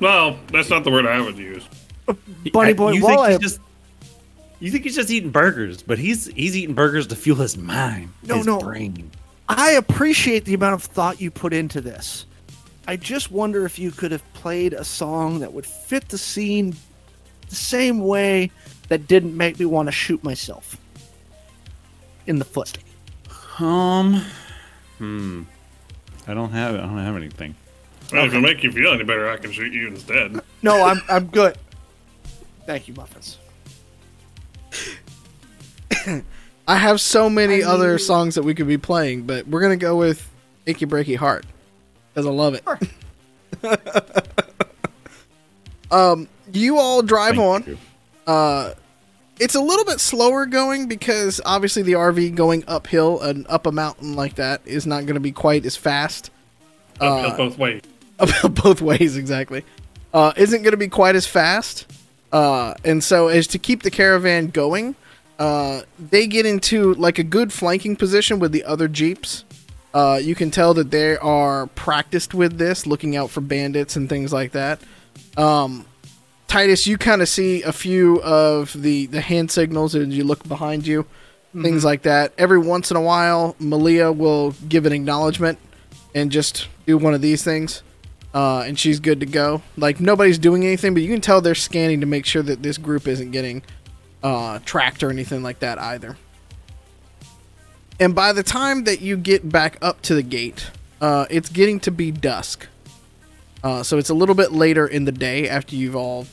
Well, that's not the word I would use. Bunny I- Boy, you while think I- he's just you think he's just eating burgers, but he's he's eating burgers to fuel his mind, No, his no. brain. I appreciate the amount of thought you put into this. I just wonder if you could have played a song that would fit the scene the same way that didn't make me want to shoot myself in the foot. Um, hmm. I don't have I don't have anything. Well, if it'll make you feel any better, I can shoot you instead. No, I'm I'm good. Thank you, Muffins. [coughs] I have so many I other songs that we could be playing, but we're gonna go with "Achy Breaky Heart" because I love it. [laughs] um, you all drive Thank on. you. Uh, it's a little bit slower going because obviously the RV going uphill and up a mountain like that is not going to be quite as fast. Uphill Uh, both ways. [laughs] both ways exactly uh, isn't going to be quite as fast uh, and so as to keep the caravan going uh, they get into like a good flanking position with the other jeeps. Uh, you can tell that they are practiced with this looking out for bandits and things like that. Um, titus you kind of see a few of the the hand signals as you look behind you things like that. Every once in a while malia will give an acknowledgement and just do one of these things uh, and she's good to go. Like nobody's doing anything, but you can tell they're scanning to make sure that this group isn't getting uh, tracked or anything like that either. And by the time that you get back up to the gate, uh, it's getting to be dusk. Uh, so it's a little bit later in the day after you've all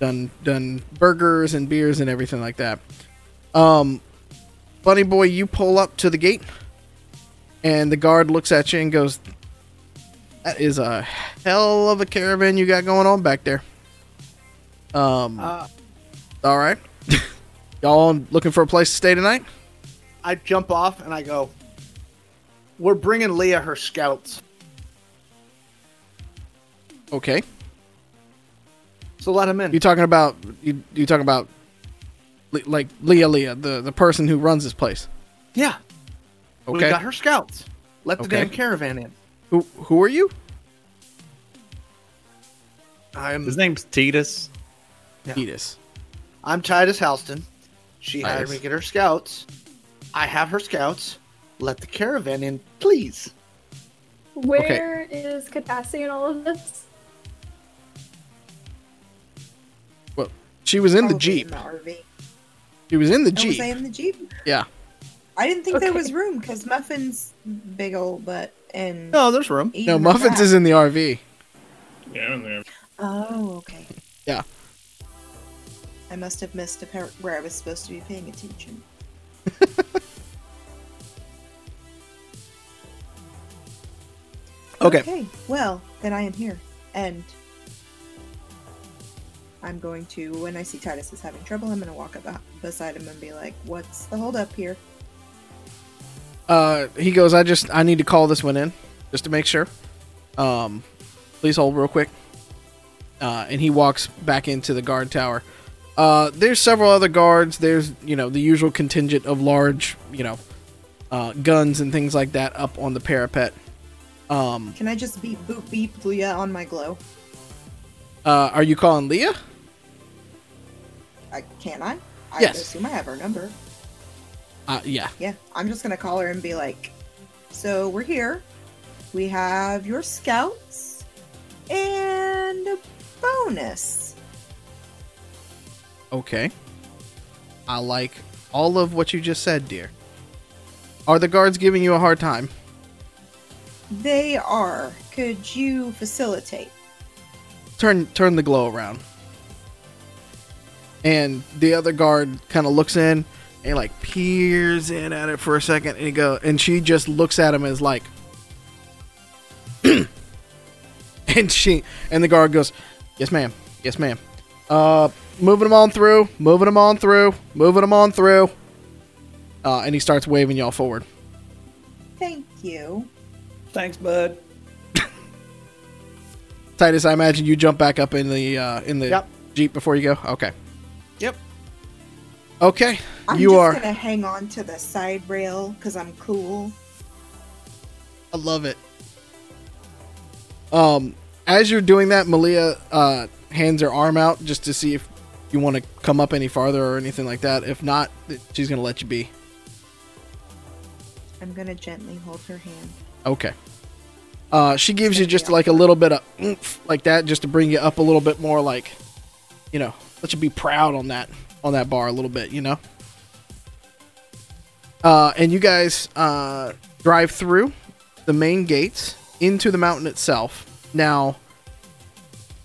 done done burgers and beers and everything like that. Um, Bunny boy, you pull up to the gate, and the guard looks at you and goes, that is a hell of a caravan you got going on back there. Um, Uh, all right. Y'all looking for a place to stay tonight? I jump off and I go. We're bringing Leah her scouts, Okay. so let him in. You talking about you? You talking about like Leah Leah, the the person who runs this place? yeah, Okay. we Okay. got her scouts. Let the Okay. damn caravan in. Who who are you? I'm His name's Titus. Yeah. Edis. I'm Titus Halston. She hired me to get her scouts. I have her scouts. Let the caravan in, please. Where is Katassi in all of this? Well, she was in the jeep. In the RV. She was in the Oh, was jeep. I in the jeep? Yeah. I didn't think there was room because Muffin's big old butt and No, there's room. No, Muffins rat- is in the RV. Yeah, in there. Oh, okay. Yeah. I must have missed a part where I was supposed to be paying attention. [laughs] Okay. Okay, well, then I am here. And I'm going to, when I see Titus is having trouble, I'm going to walk up beside him and be like, what's the holdup here? Uh, he goes, I just, I need to call this one in just to make sure. Um, please hold real quick. Uh, and he walks back into the guard tower. Uh, there's several other guards. There's, you know, the usual contingent of large, you know, uh, guns and things like that up on the parapet. Um, Can I just beep boop beep Leah on my glow? uh, are you calling Leah? I, can I? I Yes. assume I have her number. Uh, yeah. Yeah, I'm just gonna call her and be like, "So we're here. We have your scouts and a bonus." Okay. I like all of what you just said, dear. Are the guards giving you a hard time? They are. Could you facilitate? turn turn the glow around. And the other guard kind of looks in and like peers in at it for a second and he go and she just looks at him as like [clears throat] and she and the guard goes, "Yes, ma'am. Yes, ma'am. Uh moving them on through, moving them on through, moving them on through." Uh, and he starts waving y'all forward. Thank you. Thanks, bud. [laughs] Titus, I imagine you jump back up in the uh, in the Yep. jeep before you go. Okay. Yep. Okay. You are. I'm you just are. gonna hang on to the side rail because I'm cool. I love it. Um, as you're doing that, Malia uh, hands her arm out just to see if you want to come up any farther or anything like that. If not, she's gonna let you be. I'm gonna gently hold her hand. Okay. Uh, she gives you just like a little bit of oomph like that, just to bring you up a little bit more, like, you know, let you be proud on that on that bar a little bit, you know. Uh, and you guys uh, drive through the main gates into the mountain itself. Now,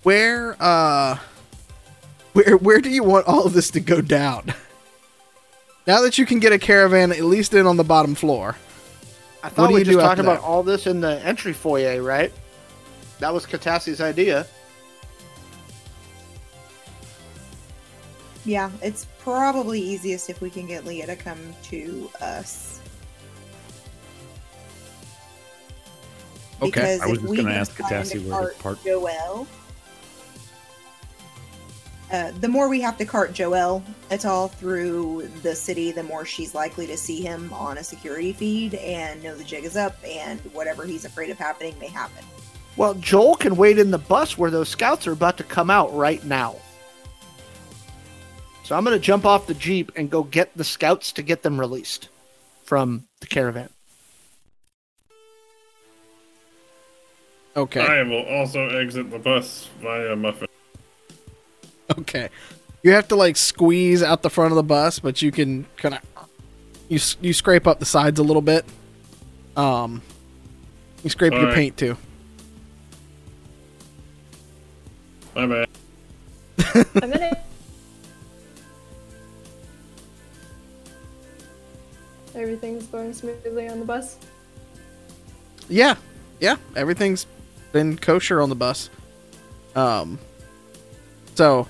where uh, where where do you want all of this to go down? [laughs] Now that you can get a caravan at least in on the bottom floor. I thought we just talked about all this in the entry foyer, right? That was Katassi's idea. Yeah, it's probably easiest if we can get Leah to come to us. Okay. Because I was just gonna ask find Katassi where the cart part- Joel. Uh, the more we have to cart Joel at all through the city, the more she's likely to see him on a security feed and know the jig is up, and whatever he's afraid of happening may happen. Well, Joel can wait in the bus where those scouts are about to come out right now. So I'm going to jump off the Jeep and go get the scouts to get them released from the caravan. Okay. I will also exit the bus via Muffin. [laughs] Okay. You have to like squeeze out the front of the bus, but you can kind of you you scrape up the sides a little bit. Um, you scrape your Alright. paint too. My bad. I'm gonna. Everything's going smoothly on the bus. Yeah, yeah. Everything's been kosher on the bus. Um, so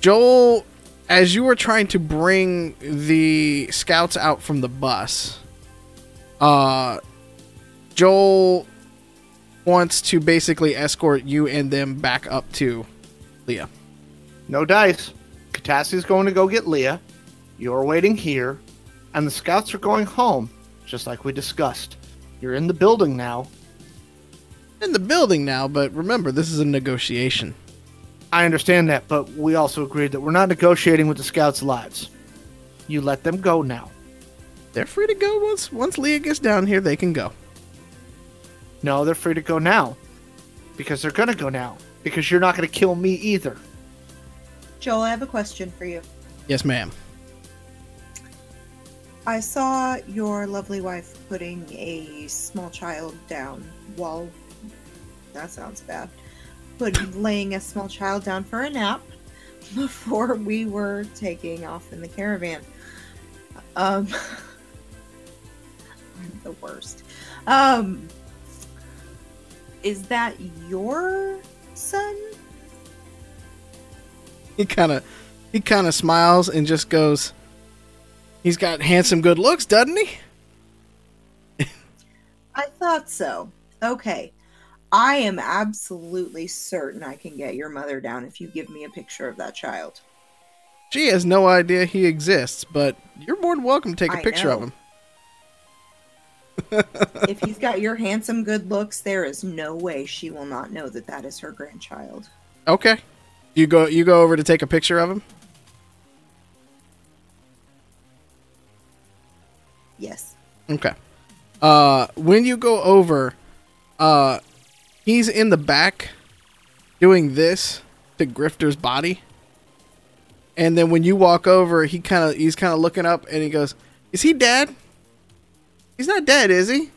Joel, as you were trying to bring the scouts out from the bus, uh, Joel wants to basically escort you and them back up to Leah. No dice. Katassi's going to go get Leah. You're waiting here. And the scouts are going home, just like we discussed. You're in the building now. In the building now, but remember, this is a negotiation. I understand that, but we also agreed that we're not negotiating with the scouts' lives. You let them go now. They're free to go once once Leah gets down here. They can go. No, they're free to go now. Because they're gonna go now. Because you're not gonna kill me either. Joel, I have a question for you. Yes, ma'am. I saw your lovely wife putting a small child down while that sounds bad. Put laying a small child down for a nap before we were taking off in the caravan. Um [laughs] I'm the worst. Um is that your son? He kind of he kind of smiles and just goes. He's got handsome, good looks, doesn't he? I thought so. Okay. I am absolutely certain I can get your mother down if you give me a picture of that child. She has no idea he exists, but you're more than welcome to take a I picture of him. if he's got your handsome good looks, there is no way she will not know that that is her grandchild. Okay. You go you go over to take a picture of him? Yes. Okay. Uh when you go over uh he's in the back doing this to Grifter's body. And then when you walk over, he kind of he's kind of looking up and he goes, "Is he dead?" He's not dead, is he?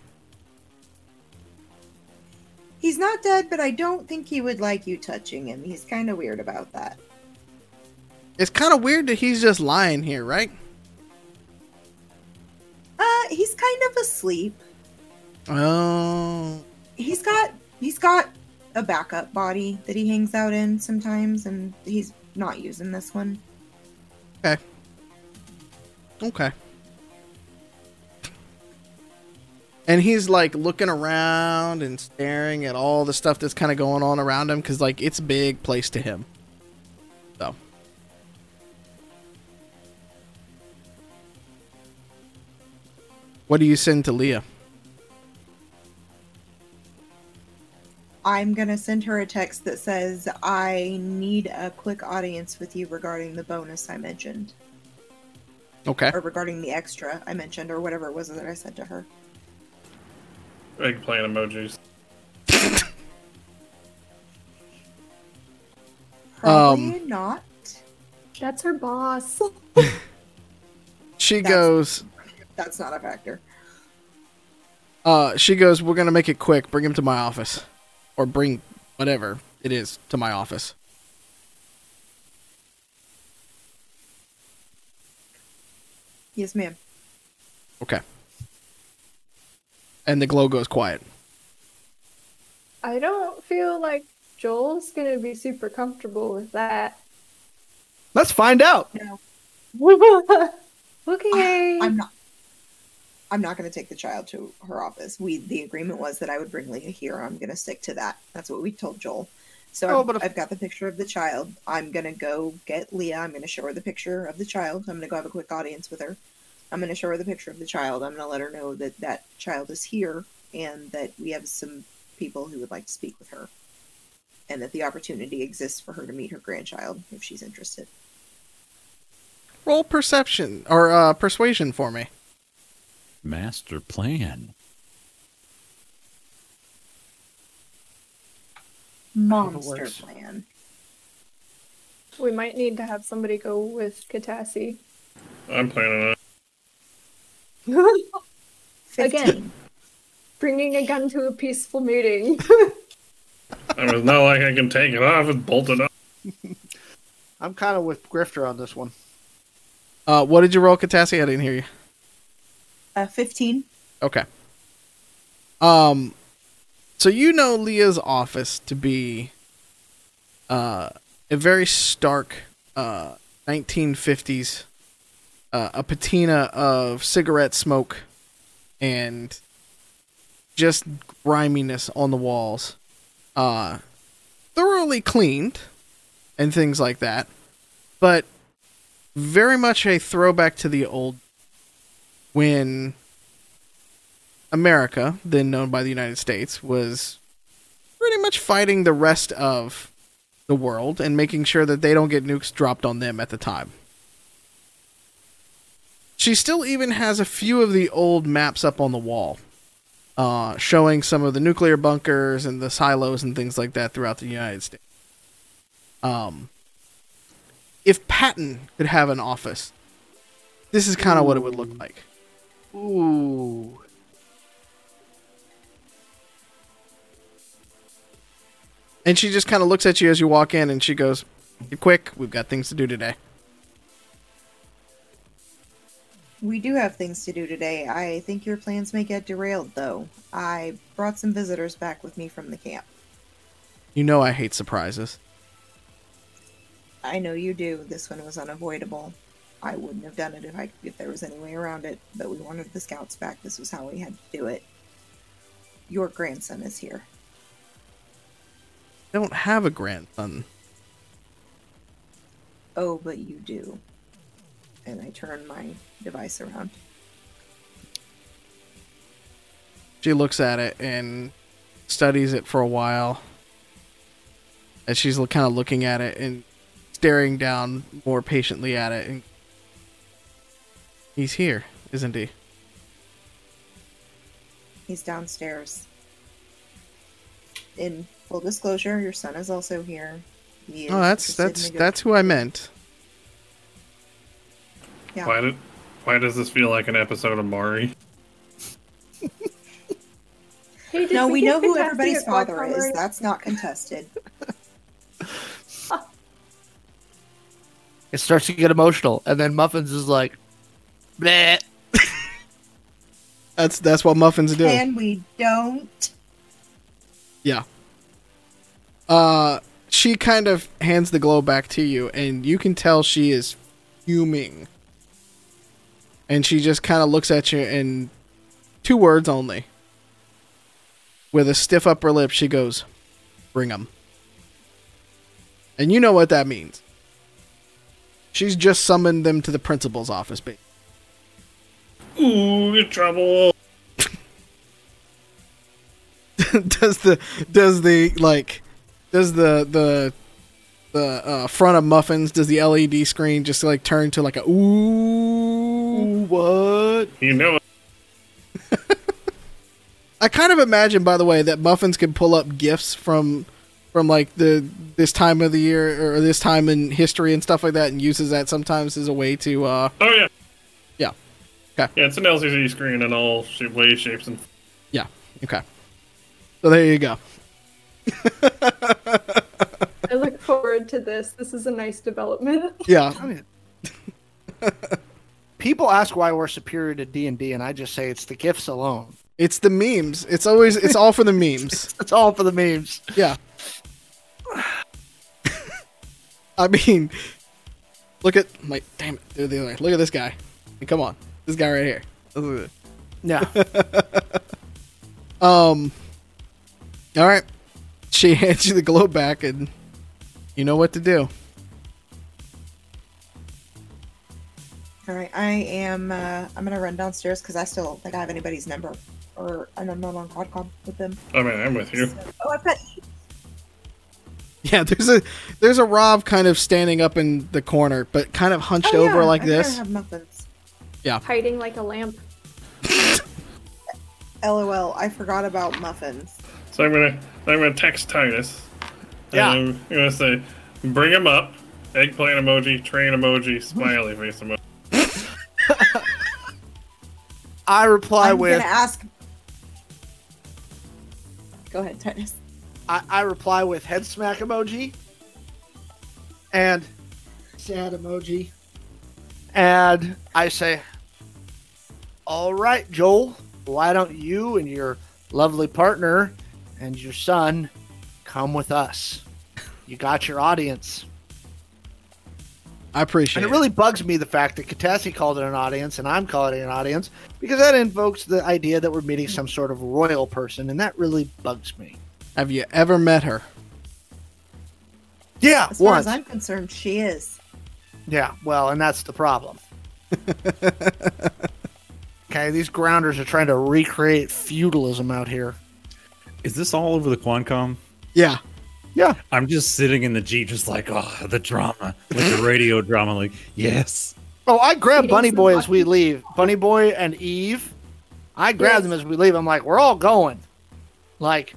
He's not dead, but I don't think he would like you touching him. He's kind of weird about that. It's kind of weird that he's just lying here, right? Uh, he's kind of asleep. Oh. He's got he's got a backup body that he hangs out in sometimes, and he's not using this one. Okay. Okay. And he's like looking around and staring at all the stuff that's kind of going on around him because, like, it's a big place to him. So. What do you send to Leah? I'm gonna send her a text that says, "I need a quick audience with you regarding the bonus I mentioned, Okay. or regarding the extra I mentioned, or whatever it was that I said to her." Eggplant emojis. Probably not. That's her boss. [laughs] She That's- goes, That's not a factor. uh, she goes, we're going to make it quick. Bring him to my office. Or bring whatever it is to my office. Yes, ma'am. Okay. And the glow goes quiet. I don't feel like Joel's gonna be super comfortable with that. Let's find out. [laughs] okay. Ah, I'm not. I'm not going to take the child to her office. We the agreement was that I would bring Leah here. I'm going to stick to that. That's what we told Joel. So Oh, I've, but if- I've got the picture of the child. I'm going to go get Leah. I'm going to show her the picture of the child. I'm going to go have a quick audience with her. I'm going to show her the picture of the child. I'm going to let her know that that child is here and that we have some people who would like to speak with her, and that the opportunity exists for her to meet her grandchild if she's interested. Roll perception or uh, persuasion for me. Master plan. Monster plan. we might need to have somebody go with Katassi. I'm planning on it. [laughs] Again. Bringing a gun to a peaceful meeting. I mean, it's not like I can take it off and bolt it up. [laughs] I'm kind of with Grifter on this one. Uh, what did you roll, Katassi? I didn't hear you. Uh, fifteen. Okay. Um, so you know Leah's office to be uh, a very stark uh, 1950s, uh, a patina of cigarette smoke and just griminess on the walls. Uh, thoroughly cleaned and things like that, but very much a throwback to the old when America, then known by the United States, was pretty much fighting the rest of the world and making sure that they don't get nukes dropped on them at the time. She still even has a few of the old maps up on the wall, uh, showing some of the nuclear bunkers and the silos and things like that throughout the United States. Um, if Patton could have an office, this is kind of what it would look like. Ooh. And she just kind of looks at you as you walk in and she goes, "Get quick, we've got things to do today. We do have things to do today. I think your plans may get derailed, though. I brought some visitors back with me from the camp. You know I hate surprises. I know you do. This one was unavoidable. I wouldn't have done it if I if there was any way around it, but we wanted the scouts back. This was how we had to do it. Your grandson is here. I don't have a grandson. Oh, but you do. And I turn my device around. She looks at it and studies it for a while. As she's kind of looking at it and staring down more patiently at it. And he's here, isn't he? He's downstairs. In full disclosure, your son is also here. He oh, is Oh, that's that's that's who I meant. Yeah. Why did? Why does this feel like an episode of Maury? Hey, No, we get know who everybody's father Qualcomm is. already? That's not contested. [laughs] [laughs] It starts to get emotional, and then Muffins is like, Bleh. That's that's what muffins do. And we don't. Yeah. Uh, she kind of hands the globe back to you, and you can tell she is fuming. And she just kind of looks at you in two words only. With a stiff upper lip, she goes, "Bring 'em." And you know what that means. She's just summoned them to the principal's office. Ba- Ooh, in trouble. [laughs] does the does the like does the the the uh, front of muffins does the LED screen just like turn to like a ooh What? You know. [laughs] I kind of imagine by the way that muffins can pull up gifts from from like the this time of the year or this time in history and stuff like that and uses that sometimes as a way to uh Oh. Yeah. Okay. Yeah, it's an LCD screen in all sh- ways, shapes, and yeah okay so there you go [laughs] I look forward to this. This is a nice development. [laughs] yeah [laughs] people ask why we're superior to D and D, and I just say it's the gifts alone. it's the memes it's always it's all for the memes It's all for the memes. Yeah. I mean, look at my damn it. They're the other. Look at this guy. Come on, this guy right here. Look Yeah. [laughs] Um. All right. She [laughs] hands you the globe back, and you know what to do. All right, I am. Uh, I'm gonna run downstairs because I still don't think I have anybody's number, or I'm not on Quadcom with them. I mean, I'm with you. So- oh, I've got. [laughs] Yeah, there's a there's a Rob kind of standing up in the corner, but kind of hunched Oh, over like I'm gonna this. Have muffins. Hiding like a lamp. [laughs] LOL. I forgot about muffins. So I'm gonna I'm gonna text Titus. Yeah. And I'm gonna say, bring him up. Eggplant emoji, train emoji, smiley [laughs] face emoji. I reply I'm with gonna ask. Go ahead, Titus. I, I reply with head smack emoji and sad emoji. And I say, All right, Joel, why don't you and your lovely partner and your son come with us? You got your audience. I appreciate And it it. really bugs me the fact that Katassi called it an audience and I'm calling it an audience because that invokes the idea that we're meeting some sort of royal person, and that really bugs me. Have you ever met her? Yeah, As far once. as I'm concerned, she is. Yeah, well, and that's the problem. [laughs] okay, these grounders are trying to recreate feudalism out here. Is this all over the Quancom? Yeah. Yeah. I'm just sitting in the Jeep, just like, oh, the drama, like the radio [laughs] drama. Like, yes. Oh, I grab Bunny Boy as we leave. Bunny Boy and Eve. I grab Yes. them as we leave. I'm like, we're all going. Like,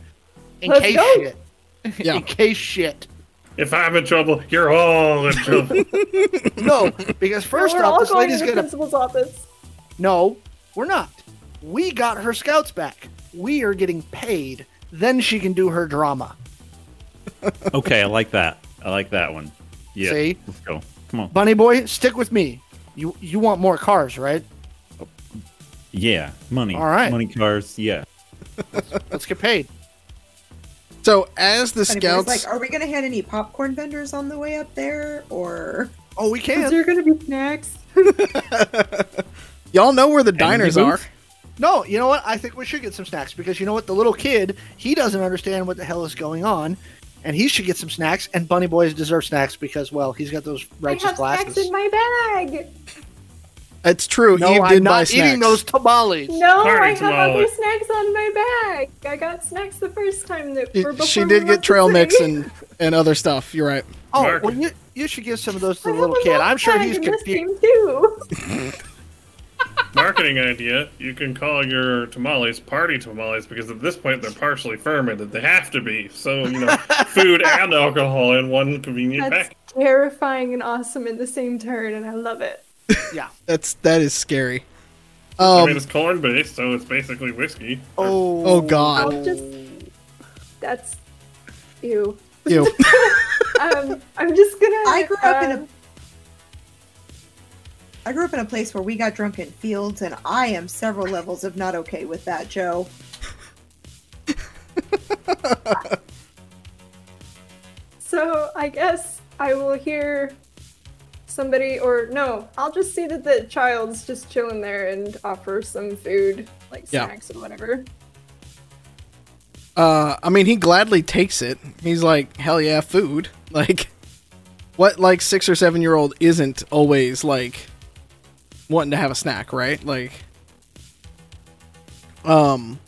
in Let's case go. shit. [laughs] Yeah. in case shit. If I'm in trouble, you're all in [laughs] trouble. No, because first We're off, all this going lady's to the gonna principal's office. no, We're not. We got her scouts back. We are getting paid. Then she can do her drama. [laughs] Okay, I like that. I like that one. Yeah. See? Let's go. Come on. Bunny boy, stick with me. You you want more cars, right? Yeah. Money. All right. Money cars. Yeah. Let's get paid. So as the Funny boy's scouts, like, are we gonna have any popcorn vendors on the way up there, or Oh, we can. [laughs] Is can. there gonna be snacks? [laughs] y'all know where the diners are. No, you know what? I think we should get some snacks because you know what? The little kid, he doesn't understand what the hell is going on, and he should get some snacks. And Bunny Boys deserve snacks because, well, he's got those I righteous have glasses. snacks in my bag. It's true. no, Eve I'm did buy not eating those tamales. No, Party I have other snacks on my bag. I got snacks the first time that She- were before she did left get trail mix and and other stuff. You're right. Oh, Mark. well, you, you should give some of those to I the have little kid. I'm sure he's confused. too. [laughs] Marketing idea: You can call your tamales party tamales because at this point they're partially fermented. They have to be. So you know, food and [laughs] alcohol in one convenient That's pack. terrifying and awesome in the same turn, and I love it. Yeah. That's that is scary. I Um, mean, it's corn based, so it's basically whiskey. Oh, Oh, God. I'll just. That's. Ew. you [laughs] Um, I'm just gonna. I grew up in a- um, I grew up in a place where we got drunk in fields, and I am several levels of not okay with that, Joe. [laughs] So I guess I will hear somebody, or no, I'll just see that the child's just chilling there and offer some food, like Yeah. snacks or whatever. uh, I mean, he gladly takes it. He's like, hell yeah, food. [laughs] Like, what like six or seven year old isn't always like wanting to have a snack, right? Like, um,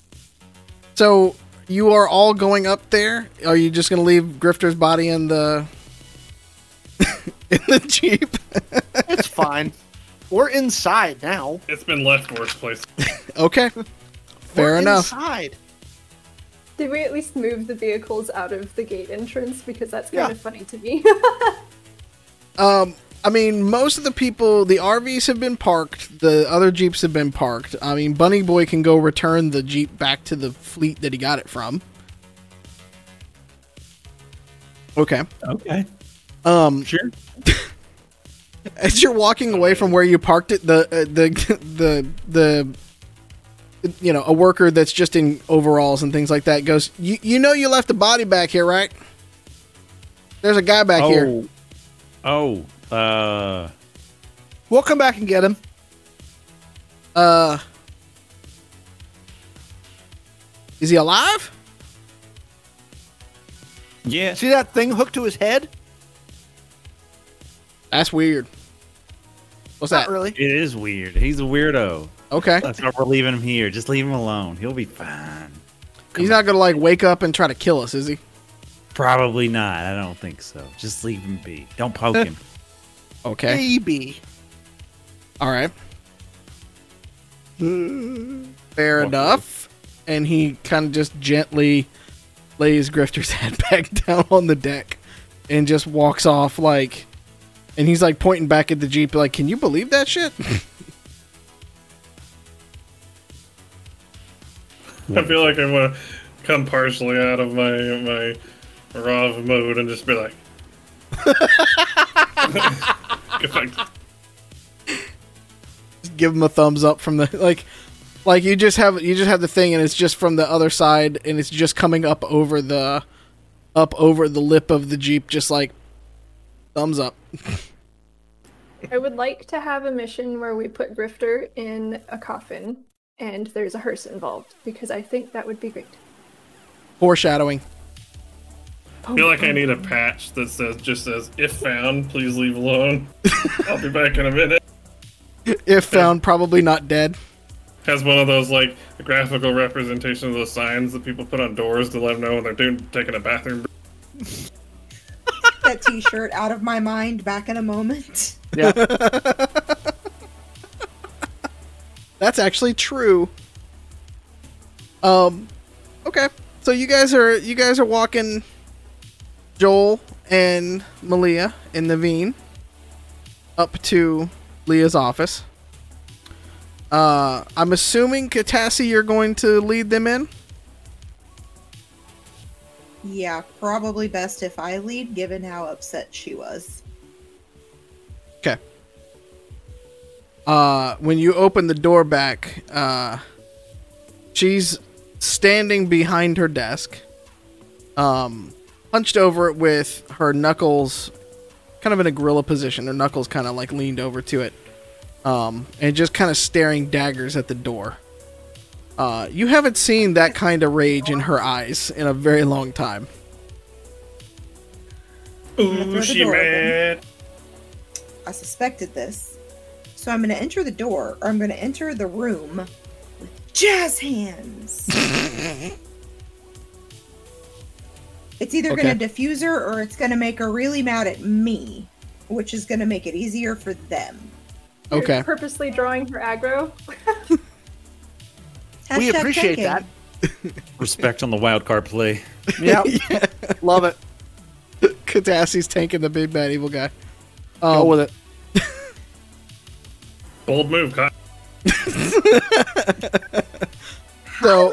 so you are all going up there. Are you just gonna leave Grifter's body in the [laughs] in the jeep? It's fine. We're inside now. It's been left worse place. [laughs] okay, fair We're enough. Inside. Did we at least move the vehicles out of the gate entrance? Because that's kind Yeah. of funny to me. [laughs] Um, I mean, most of the people, the RVs have been parked. The other Jeeps have been parked. I mean, Bunny Boy can go return the Jeep back to the fleet that he got it from. Okay. Okay. Um, Sure. [laughs] as you're walking away from where you parked it, the uh, the [laughs] the the you know a worker that's just in overalls and things like that goes. You you know you left the body back here, right? There's a guy back here. Oh. Uh. We'll come back and get him. Uh, is he alive? Yeah. See that thing hooked to his head? That's weird. What's Not that? really. It is weird. He's a weirdo. Okay. That's why we're leaving him here. Just leave him alone. He'll be fine. He's not gonna like wake up and try to kill us, is he? Probably not. I don't think so. Just leave him be. Don't poke [laughs] him. Okay. Maybe. All right. Fair enough. And he kind of just gently lays Grifter's [laughs] head back down on the deck and just walks off like and he's like pointing back at the Jeep like, "Can you believe that shit?" [laughs] I feel like I'm gonna come partially out of my my raw mode and just be like, [laughs] [laughs] If I- give him a thumbs up from the like like you just have you just have the thing and it's just from the other side and it's just coming up over the up over the lip of the jeep just like thumbs up. [laughs] I would like to have a mission where we put Grifter in a coffin and there's a hearse involved because I think that would be great. foreshadowing I feel like I need a patch that says just says if found, please leave alone. I'll be back in a minute. if found probably not dead Has one of those like graphical representations of those signs that people put on doors to let them know when they're doing taking a bathroom. [laughs] That T-shirt out of my mind. Back in a moment. Yeah. [laughs] that's actually true um okay so you guys are you guys are walking joel and malia and naveen up to leah's office Uh, I'm assuming Katassi, you're going to lead them in. Yeah, probably best if I lead, given how upset she was. Okay. Uh, when you open the door back, uh, she's standing behind her desk, um, hunched over it with her knuckles kind of in a gorilla position. Her knuckles kind of like leaned over to it, um, and just kind of staring daggers at the door. Uh, you haven't seen that kind of rage in her eyes in a very long time. Ooh, she mad. I suspected this. So I'm going to enter the door, or I'm going to enter the room with jazz hands. [laughs] it's either Okay. going to diffuse her or it's going to make her really mad at me, which is going to make it easier for them. You're Okay. purposely drawing for aggro. [laughs] we appreciate tanking. that. [laughs] Respect on the wild card play. [laughs] Yep. Love it. Katassi's tanking the big bad evil guy. Go Um, with it. Bold move, Kyle. So-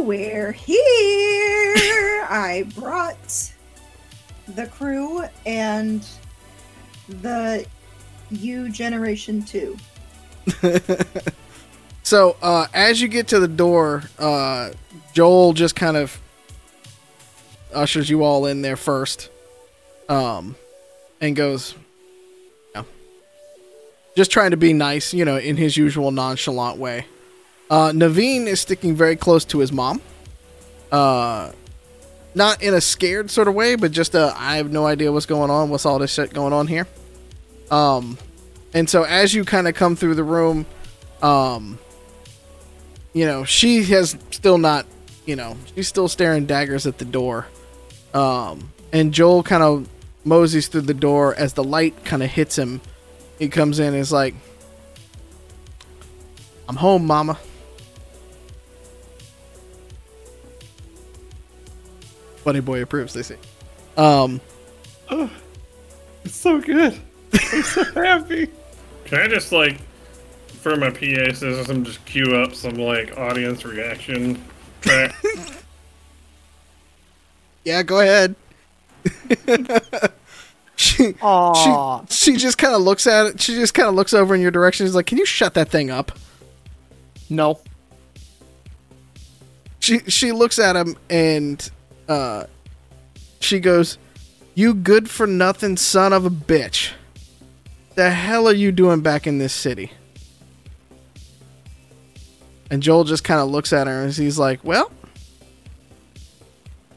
we're here. I brought the crew and the U Generation 2. [laughs] So uh, as you get to the door, uh, Joel just kind of ushers you all in there first, um, and goes, "Yeah." just trying to be nice, you know, in his usual nonchalant way. Uh, Naveen is sticking very close to his mom, uh, not in a scared sort of way, but just a, I have no idea what's going on. What's all this shit going on here? Um, and so as you kind of come through the room, um, you know, she has still not, you know, she's still staring daggers at the door. Um, and Joel kind of moseys through the door as the light kind of hits him. He comes in and is like, I'm home, mama. Funny boy approves, they say. Um, [sighs] It's so good. I'm so [laughs] happy. Can I just like, for my PA system, just queue up some like audience reaction track? [laughs] yeah, go ahead. [laughs] she, Aw. she, she just kind of looks at it. She just kind of looks over in your direction. She's like, "Can you shut that thing up?" No. she she looks at him and uh she goes you good for nothing son of a bitch. The hell are you doing back in this city? And joel just kind of looks at her and he's like well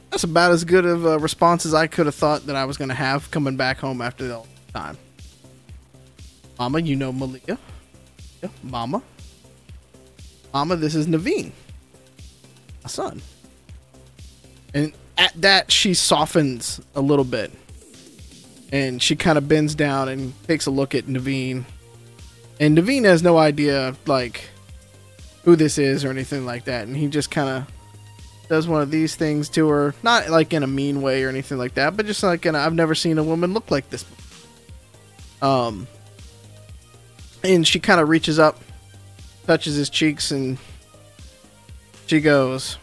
that's about as good of a response as i could have thought that i was going to have coming back home after the time. Mama you know malia. Mama. Mama this is naveen my son. And at that, she softens a little bit. And she kind of bends down and takes a look at Naveen. And Naveen has no idea, like, who this is or anything like that. And he just kind of does one of these things to her. Not like in a mean way or anything like that, but just like in a, I've never seen a woman look like this. Um, and she kind of reaches up, touches his cheeks, and she goes,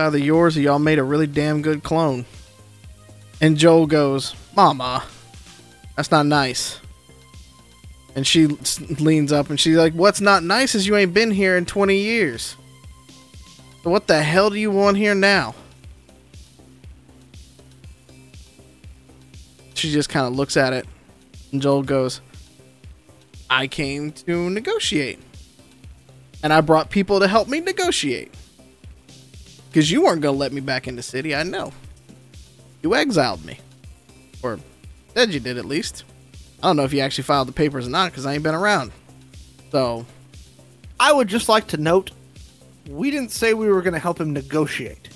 either yours or y'all made a really damn good clone. And Joel goes, Mama, that's not nice. And she leans up and she's like, What's not nice is you ain't been here in 20 years. So what the hell do you want here now? She just kind of looks at it. And Joel goes, I came to negotiate and I brought people to help me negotiate. Because you weren't going to let me back in the city, I know. You exiled me. Or said you did, at least. I don't know if you actually filed the papers or not, because I ain't been around. So, I would just like to note we didn't say we were going to help him negotiate.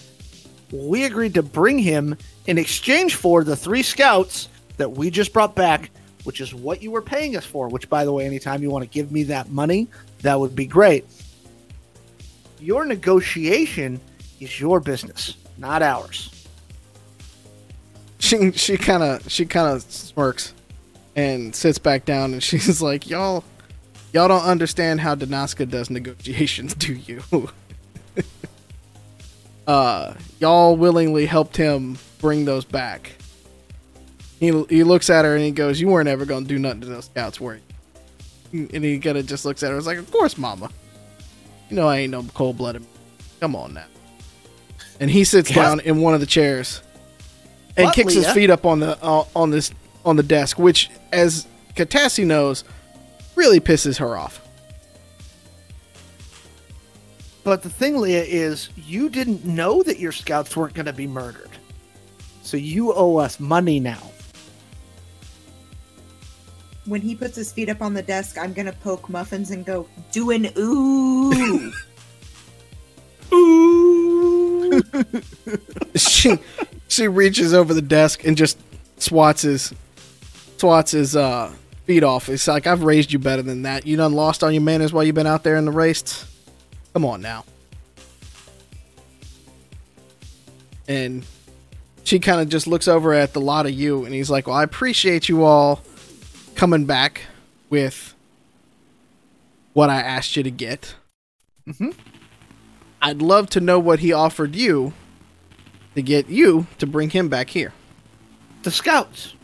We agreed to bring him in exchange for the three scouts that we just brought back, which is what you were paying us for. Which, by the way, anytime you want to give me that money, that would be great. Your negotiation is your business, not ours. she she kind of she kind of smirks and sits back down and [laughs] she's like y'all Y'all don't understand how Danaska does negotiations, [laughs] do you? [laughs] uh, y'all willingly helped him bring those back. He, he looks at her and he goes, "You weren't ever gonna do nothing to those scouts, were you?" And he kind of just looks at her. and is like, "Of course, Mama. You know I ain't no cold blooded. Come on now." And he sits down in one of the chairs and What, kicks his feet up on the uh, on this on the desk, which, as Katassi knows, really pisses her off. But the thing, Leah, is you didn't know that your scouts weren't going to be murdered. So you owe us money now. When he puts his feet up on the desk, I'm gonna poke Muffins and go, do an ooh. [laughs] [laughs] she she reaches over the desk and just swats his swats his uh, feet off. It's like I've raised you better than that. You done lost all your manners while you've been out there in the race. Come on now. And she kind of just looks over at the lot of you, and he's like, "Well, I appreciate you all coming back with what I asked you to get. Mhm. I'd love to know what he offered you to get you to bring him back here. The scouts.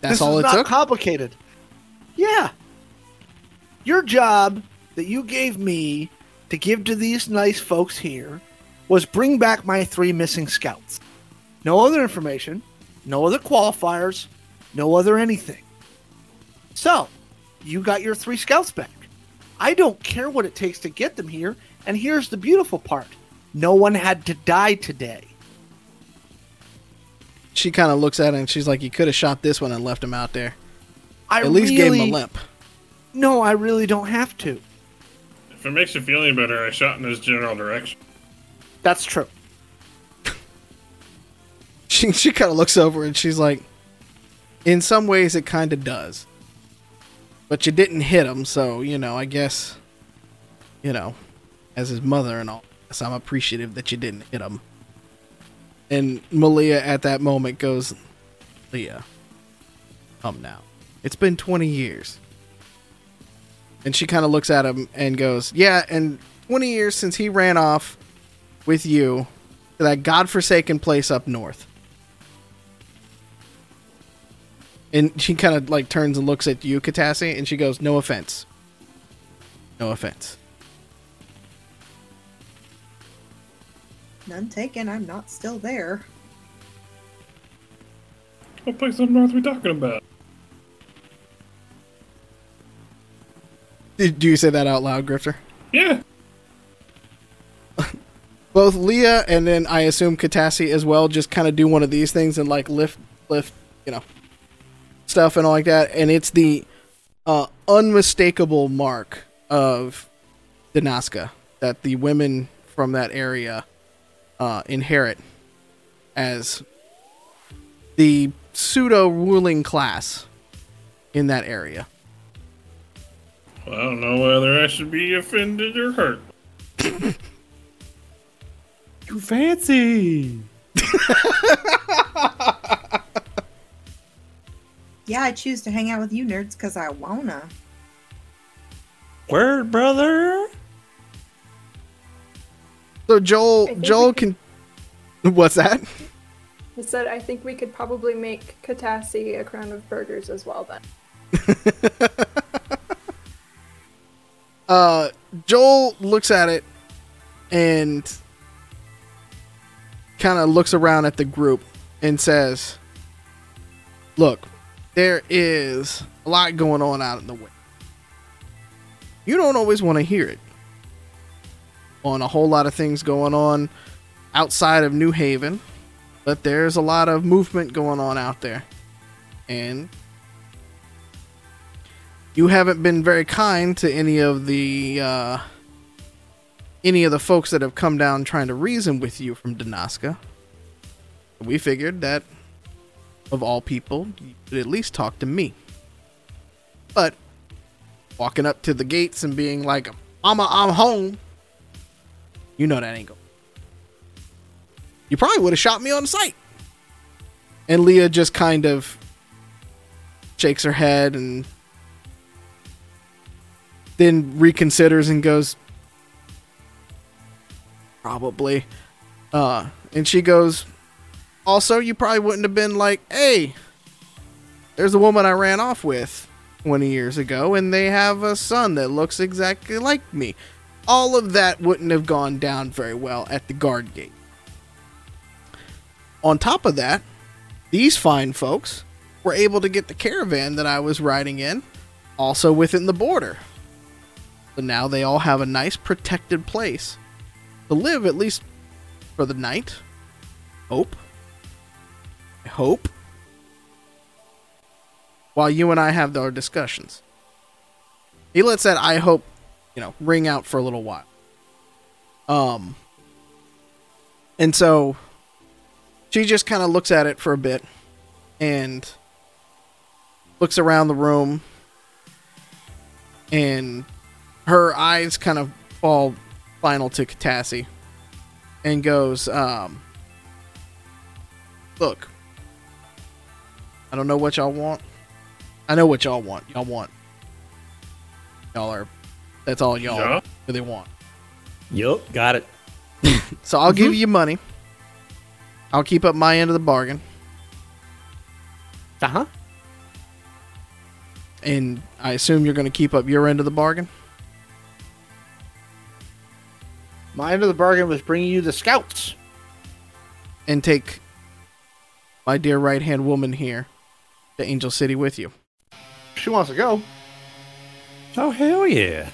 That's this all is it not took. complicated. Yeah. Your job that you gave me to give to these nice folks here was bring back my three missing scouts. No other information, no other qualifiers, no other anything. So, you got your three scouts back. I don't care what it takes to get them here, and here's the beautiful part. No one had to die today. she kind of looks at him and she's like, "You could have shot this one and left him out there. I At least gave him a limp." No, I really don't have to. If it makes you feel any better, I shot in his general direction. That's true. [laughs] She she kind of looks over and she's like, "In some ways, it kind of does, but you didn't hit him, so you know. I guess, you know, as his mother and all, so I'm appreciative that you didn't hit him." And Malia at that moment goes, "Leah, come now. It's been 20 years." And she kind of looks at him and goes, "Yeah, and 20 years since he ran off with you to that godforsaken place up north." And she kind of like turns and looks at you, Katassi, and she goes, "No offense. No offense." None taken. I'm not still there. What place up north are we talking about? Did do you say that out loud, Grifter? Yeah. [laughs] Both Leah and then I assume Katassi as well just kind of do one of these things and like lift, lift, you know, stuff and all like that. And it's the uh, unmistakable mark of Danaska that the women from that area uh, inherit as the pseudo ruling class in that area. Well, I don't know whether I should be offended or hurt. [laughs] You fancy. Yeah, I choose to hang out with you nerds because I wanna. Word, brother. So Joel, Joel can. [laughs] What's that? He said, I think we could probably make Katassi a crown of burgers as well then. [laughs] uh, Joel looks at it and kind of looks around at the group and says, Look, there is a lot going on out in the way. You don't always want to hear it. On a whole lot of things going on outside of New Haven, but there's a lot of movement going on out there. And you haven't been very kind to any of the uh, any of the folks that have come down trying to reason with you from Danaska. We figured that of all people, you could at least talk to me. But walking up to the gates and being like, "Mama, I'm home," you know that go. You probably would have shot me on sight. And Leah just kind of shakes her head and then reconsiders and goes, probably. Uh, and she goes, also, you probably wouldn't have been like, hey, there's a woman I ran off with 20 years ago, and they have a son that looks exactly like me. All of that wouldn't have gone down very well at the guard gate. On top of that, these fine folks were able to get the caravan that I was riding in also within the border. So now they all have a nice protected place to live, at least for the night. Hope. I hope. While you and I have our discussions. He lets that I hope, you know, ring out for a little while. Um and so she just kind of looks at it for a bit and looks around the room and her eyes kind of fall final to Katassi and goes, um, Look, I don't know what y'all want. I know what y'all want. Y'all want. Y'all are. That's all y'all Yeah. really want. Yup, got it. [laughs] So I'll give you money. I'll keep up my end of the bargain. Uh huh. And I assume you're going to keep up your end of the bargain? My end of the bargain was bringing you the scouts. and take my dear right hand woman here to Angel City with you. She wants to go. Oh hell yeah!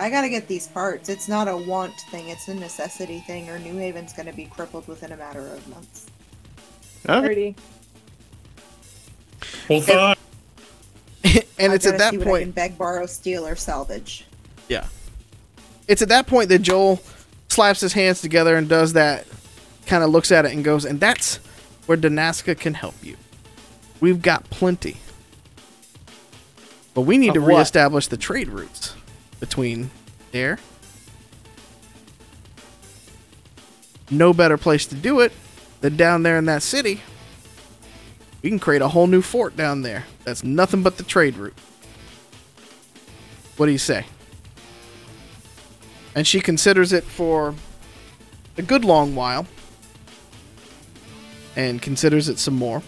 I gotta get these parts. It's not a want thing, it's a necessity thing, or New Haven's gonna be crippled within a matter of months. Okay. Thirty. Hold on. [laughs] and I it's at that see what I can point, beg, borrow, steal, or salvage. yeah. It's at that point that Joel slaps his hands together and does that, kind of looks at it and goes, and that's where Danaska can help you. We've got plenty. But we need Of to what? reestablish the trade routes between there. No better place to do it than down there in that city. We can create a whole new fort down there. That's nothing but the trade route. What do you say? And she considers it for a good long while. And considers it some more.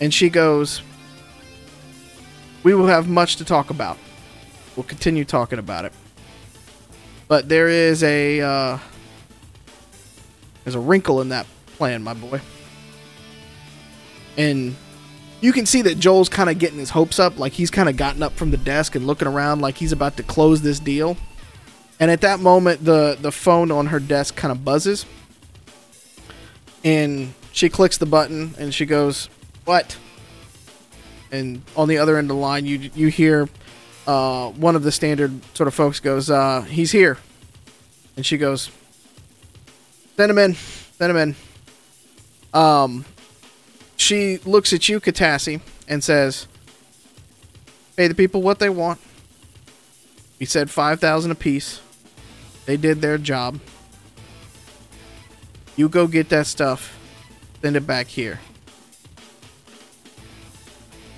And she goes, We will have much to talk about. We'll continue talking about it. But there is a uh, there's a wrinkle in that plan, my boy. And you can see that Joel's kind of getting his hopes up, like he's kind of gotten up from the desk and looking around like he's about to close this deal. And at that moment, the the phone on her desk kind of buzzes, and she clicks the button and she goes, "What?" And on the other end of the line, you you hear uh, one of the standard sort of folks goes, uh, "He's here," and she goes, "Send him in, send him in." Um, she looks at you, Katassi, and says, "Pay the people what they want." We said five thousand apiece. They did their job. You go get that stuff, send it back here.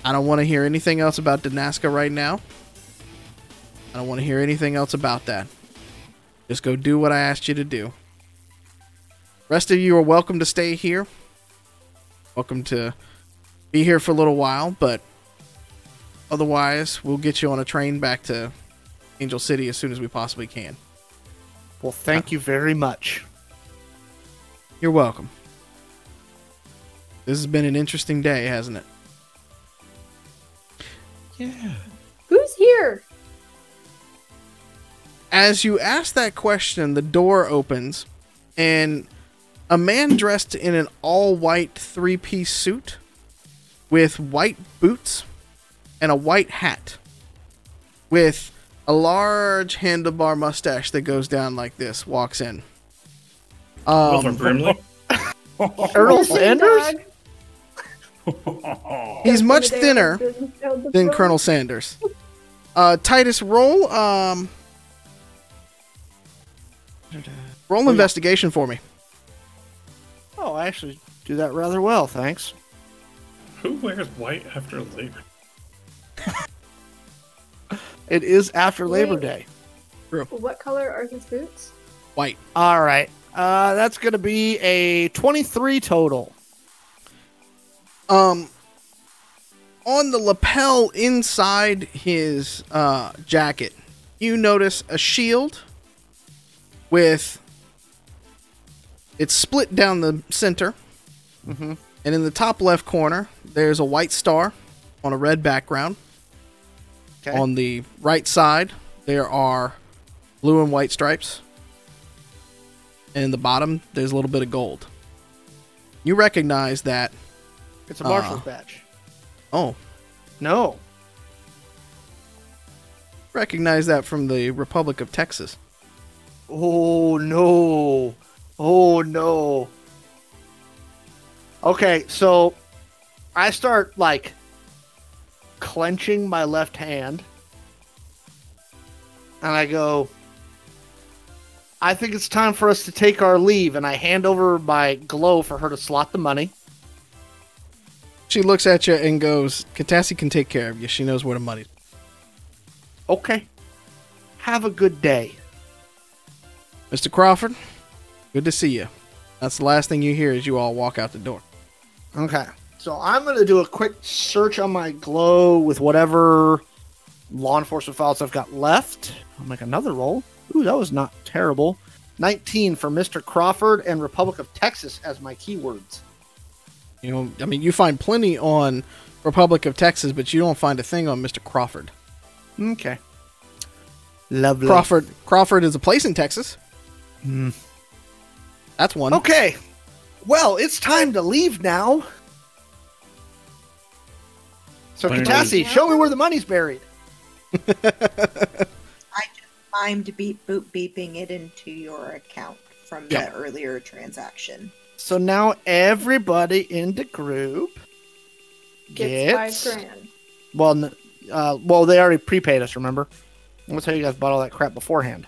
I don't want to hear anything else about Danaska right now. I don't want to hear anything else about that. Just go do what I asked you to do. Rest of you are welcome to stay here. Welcome to be here for a little while, but otherwise, we'll get you on a train back to Angel City as soon as we possibly can. Well, thank you very much. You're welcome. This has been an interesting day, hasn't it? Yeah. Who's here? As you ask that question, the door opens and a man dressed in an all white three piece suit with white boots and a white hat with a large handlebar mustache that goes down like this walks in. Wilford Um, Brimley. Colonel [laughs] Sanders? [laughs] he's much thinner business held the than. Colonel Sanders. Uh, Titus, roll um, roll investigation for me. Oh, I actually do that rather well, thanks. Who wears white after labor? It is after Labor Wait. Day. What color are his boots? White. All right. Uh, that's going to be a 23 total. Um, on the lapel inside his uh, jacket, you notice a shield with it's split down the center, Mhm. and in the top left corner, there's a white star on a red background. Okay. On the right side, there are blue and white stripes. And in the bottom, there's a little bit of gold. You recognize that. It's a marshal's Uh. badge. Oh, No. recognize that from the Republic of Texas. Oh no. Oh no. Okay, so I start like clenching my left hand and I go I think it's time for us to take our leave and I hand over my glow for her to slot the money. She looks at you and goes, Katassi can take care of you. She knows where the money's. Okay. Have a good day. Mr. Crawford, good to see you. That's the last thing you hear as you all walk out the door. Okay. So I'm going to do a quick search on my glow with whatever law enforcement files I've got left. I'll make another roll. Ooh, that was not terrible. 19 for Mr. Crawford and Republic of Texas as my keywords. You know, I mean, you find plenty on Republic of Texas, but you don't find a thing on Mr. Crawford. Okay. Lovely. Crawford Crawford is a place in Texas. Hmm. That's one. Okay. Well, it's time to leave now. So, Money Katassi, show me where the money's buried. [laughs] I just mimed beep boop beeping it into your account from Yeah. the earlier transaction. So now everybody in the group Gets, gets, five grand. Well, uh, well, they already prepaid us. Remember? I'm gonna tell you guys bought all that crap beforehand.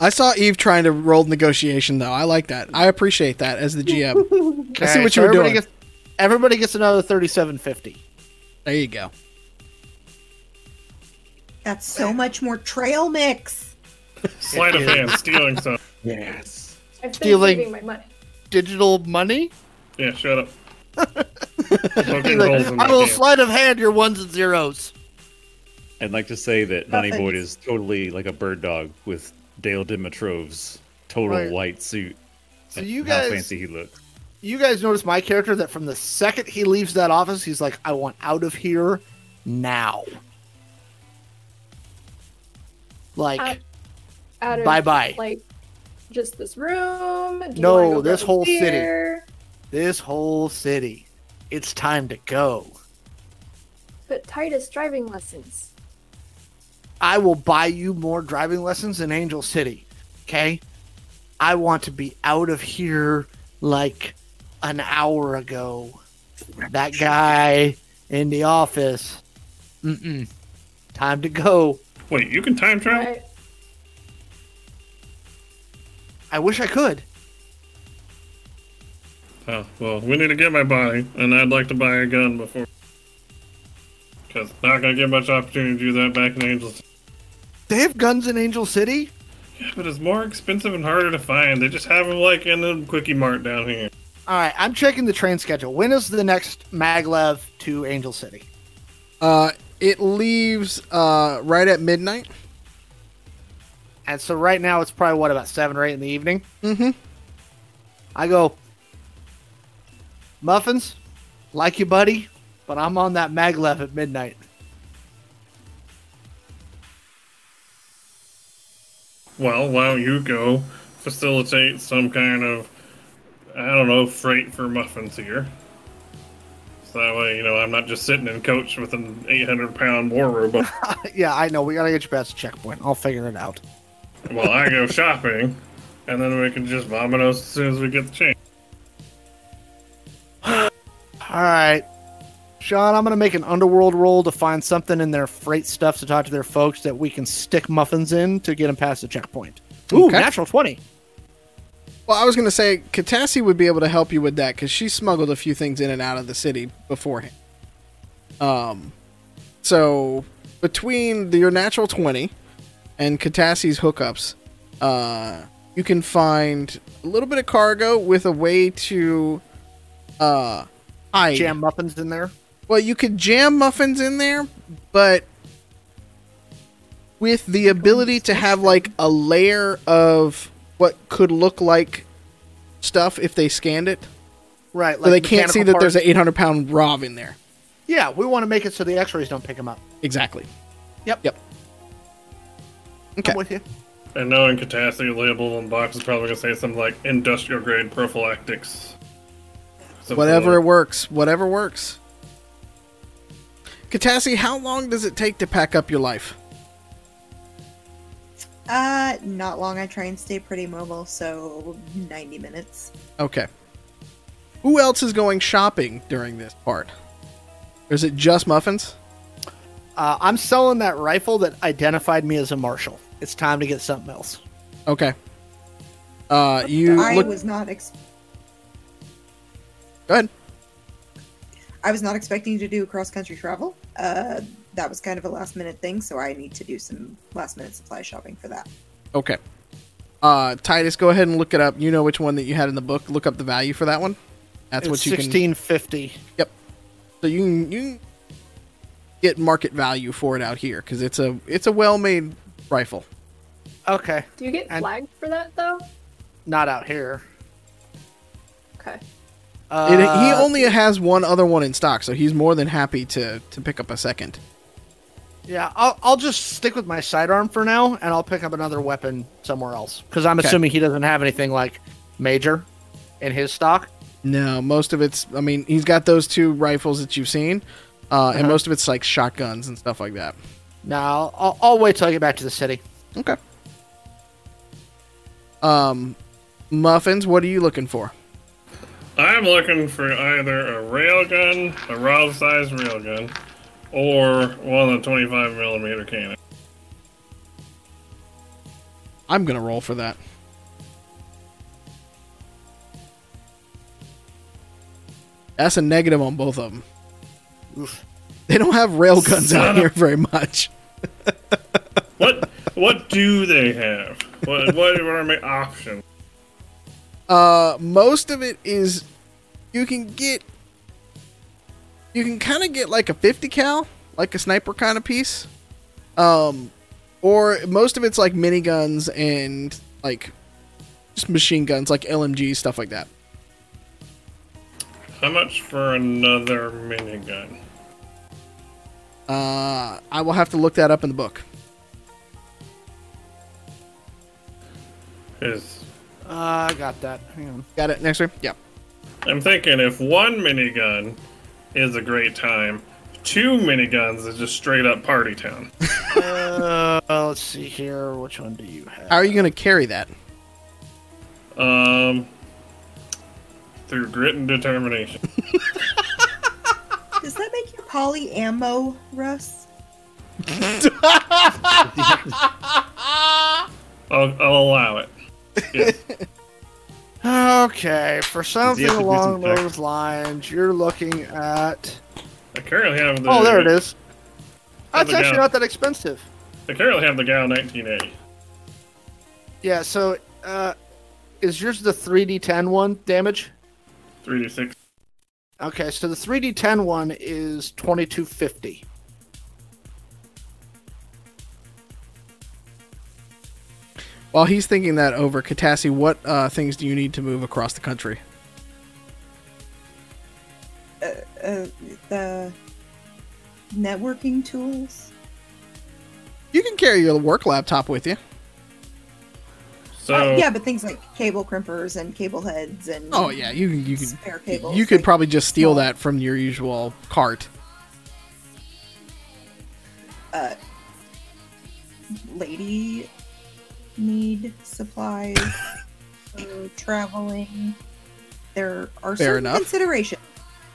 I saw Eve trying to roll negotiation, though. I like that. I appreciate that as the [laughs] GM. I see what so you were everybody doing. Gets, everybody gets another thirty-seven fifty. there you go. That's so much more trail mix. Sleight of hand, [laughs] stealing some. Yes. I've been Stealing- my money. Digital money. Yeah, shut up. [laughs] Like, I my will hand. sleight of hand your ones and zeros. I'd like to say that Money Muffins. Boy is totally like a bird dog with Dale Dimitrov's total Right. white suit. So and you how guys- fancy he looked. You guys notice my character that from the second he leaves that office, he's like, "I want out of here now." Like, Out- Out of Bye-bye. Like just this room. Do No, this grab a whole city. this whole city, it's time to go. But Titus driving lessons. I will buy you more driving lessons in Angel City. Okay? I want to be out of here like an hour ago. That guy in the office. Mm-mm. Time to go. Wait, you can time travel? Right. I wish I could. Oh, well, we need to get my body, and I'd like to buy a gun before. Because not gonna get much opportunity to do that back in Angels. They have guns in Angel City? Yeah, but it's more expensive and harder to find. They just have them like in the Quickie Mart down here. All right, I'm checking the train schedule. When is the next maglev to Angel City? Uh, it leaves uh, right at midnight. And so right now it's probably what about seven or eight in the evening. Mm-hmm. I go, muffins, like you, buddy, but I'm on that maglev at midnight. Well, why don't you go facilitate some kind of, I don't know, freight for muffins here? So that way, you know, I'm not just sitting in coach with an 800 pound war robot. [laughs] yeah, I know. We gotta get you past the checkpoint. I'll figure it out. well, I go [laughs] shopping, and then we can just vomit us as soon as we get the chance. All right, Sean, I'm gonna make an underworld roll to find something in their freight stuff to talk to their folks that we can stick muffins in to get them past the checkpoint. Ooh, Okay. natural twenty. Well, I was going to say Katassi would be able to help you with that because she smuggled a few things in and out of the city beforehand. Um, so between the, your natural 20 and Katassi's hookups, uh, you can find a little bit of cargo with a way to uh, hide. Jam muffins in there. Well, you could jam muffins in there, but with the ability to have like a layer of what could look like stuff if they scanned it, Right. so they can't see that mechanical there's an 800 pound Rov in there. Yeah, we want to make it so the X-rays don't pick them up. Exactly. Yep. Yep. Okay. I'm with you. And knowing Katassi label on box is probably gonna say something like industrial grade prophylactics. Something Whatever like- works. Whatever works. Katassi, how long does it take to pack up your life? Uh, not long. I try and stay pretty mobile, so 90 minutes. Okay. Who else is going shopping during this part? Or is it just muffins? Uh, I'm selling that rifle that identified me as a marshal. It's time to get something else. Okay. Uh, you I look. was not. Ex- Go ahead. I was not expecting you to do cross country travel. Uh, that was kind of a last minute thing, so I need to do some last minute supply shopping for that. Okay. Uh, Titus, go ahead and look it up. You know which one that you had in the book. Look up the value for that one. That's It's what you can. sixteen fifty. Yep. So you can you can get market value for it out here because it's a it's a well made rifle. Okay, Do you get And- flagged for that though? not out here. Okay. Uh, he only has one other one in stock, so he's more than happy to to pick up a second. Yeah, I'll, I'll just stick with my sidearm for now, and I'll pick up another weapon somewhere else because I'm Okay. assuming he doesn't have anything like major in his stock. No, most of it's. I mean, he's got those two rifles that you've seen, uh, and Uh-huh. most of it's like shotguns and stuff like that. No, I'll, I'll, I'll wait till I get back to the city. Okay. Um, muffins. What are you looking for? I'm looking for either a railgun, a RAV size railgun, or one of the 25 millimeter cannon. I'm gonna roll for that. That's a negative on both of them. Oof. They don't have rail guns out here very much. [laughs] What what do they have? What what are my options? Uh, most of it is you can get you can kind of get like a 50 cal, like a sniper kind of piece. Um, or most of it's like miniguns and like just machine guns, like LMG stuff like that. How much for another minigun? Uh, I will have to look that up in the book. Is Uh, I got that. Hang on. Got it next week? Yeah. I'm thinking if one minigun is a great time, two miniguns is just straight up party town. [laughs] uh, let's see here. Which one do you have? How are you going to carry that? Um, through grit and determination. [laughs] Does that make you poly ammo, Russ? [laughs] I'll, I'll allow it. Yes. [laughs] Okay, for something have to do along those lines, you're looking at. I currently have the. Oh, there it is. That's actually not that expensive. I currently have the Gal 1980. Yeah. So, uh, is yours the 3d10 one damage? 3d6. Okay, so the 3d10 one is 2250. While he's thinking that over, Katassi, what uh, things do you need to move across the country? Uh, the networking tools. You can carry your work laptop with you. So Uh, yeah, but things like cable crimpers and cable heads and Oh yeah, you can. You can. spare cables. You could like, probably just steal small- that from your usual cart. uh, lady need supplies [laughs] for traveling. There are Fair certain enough. considerations.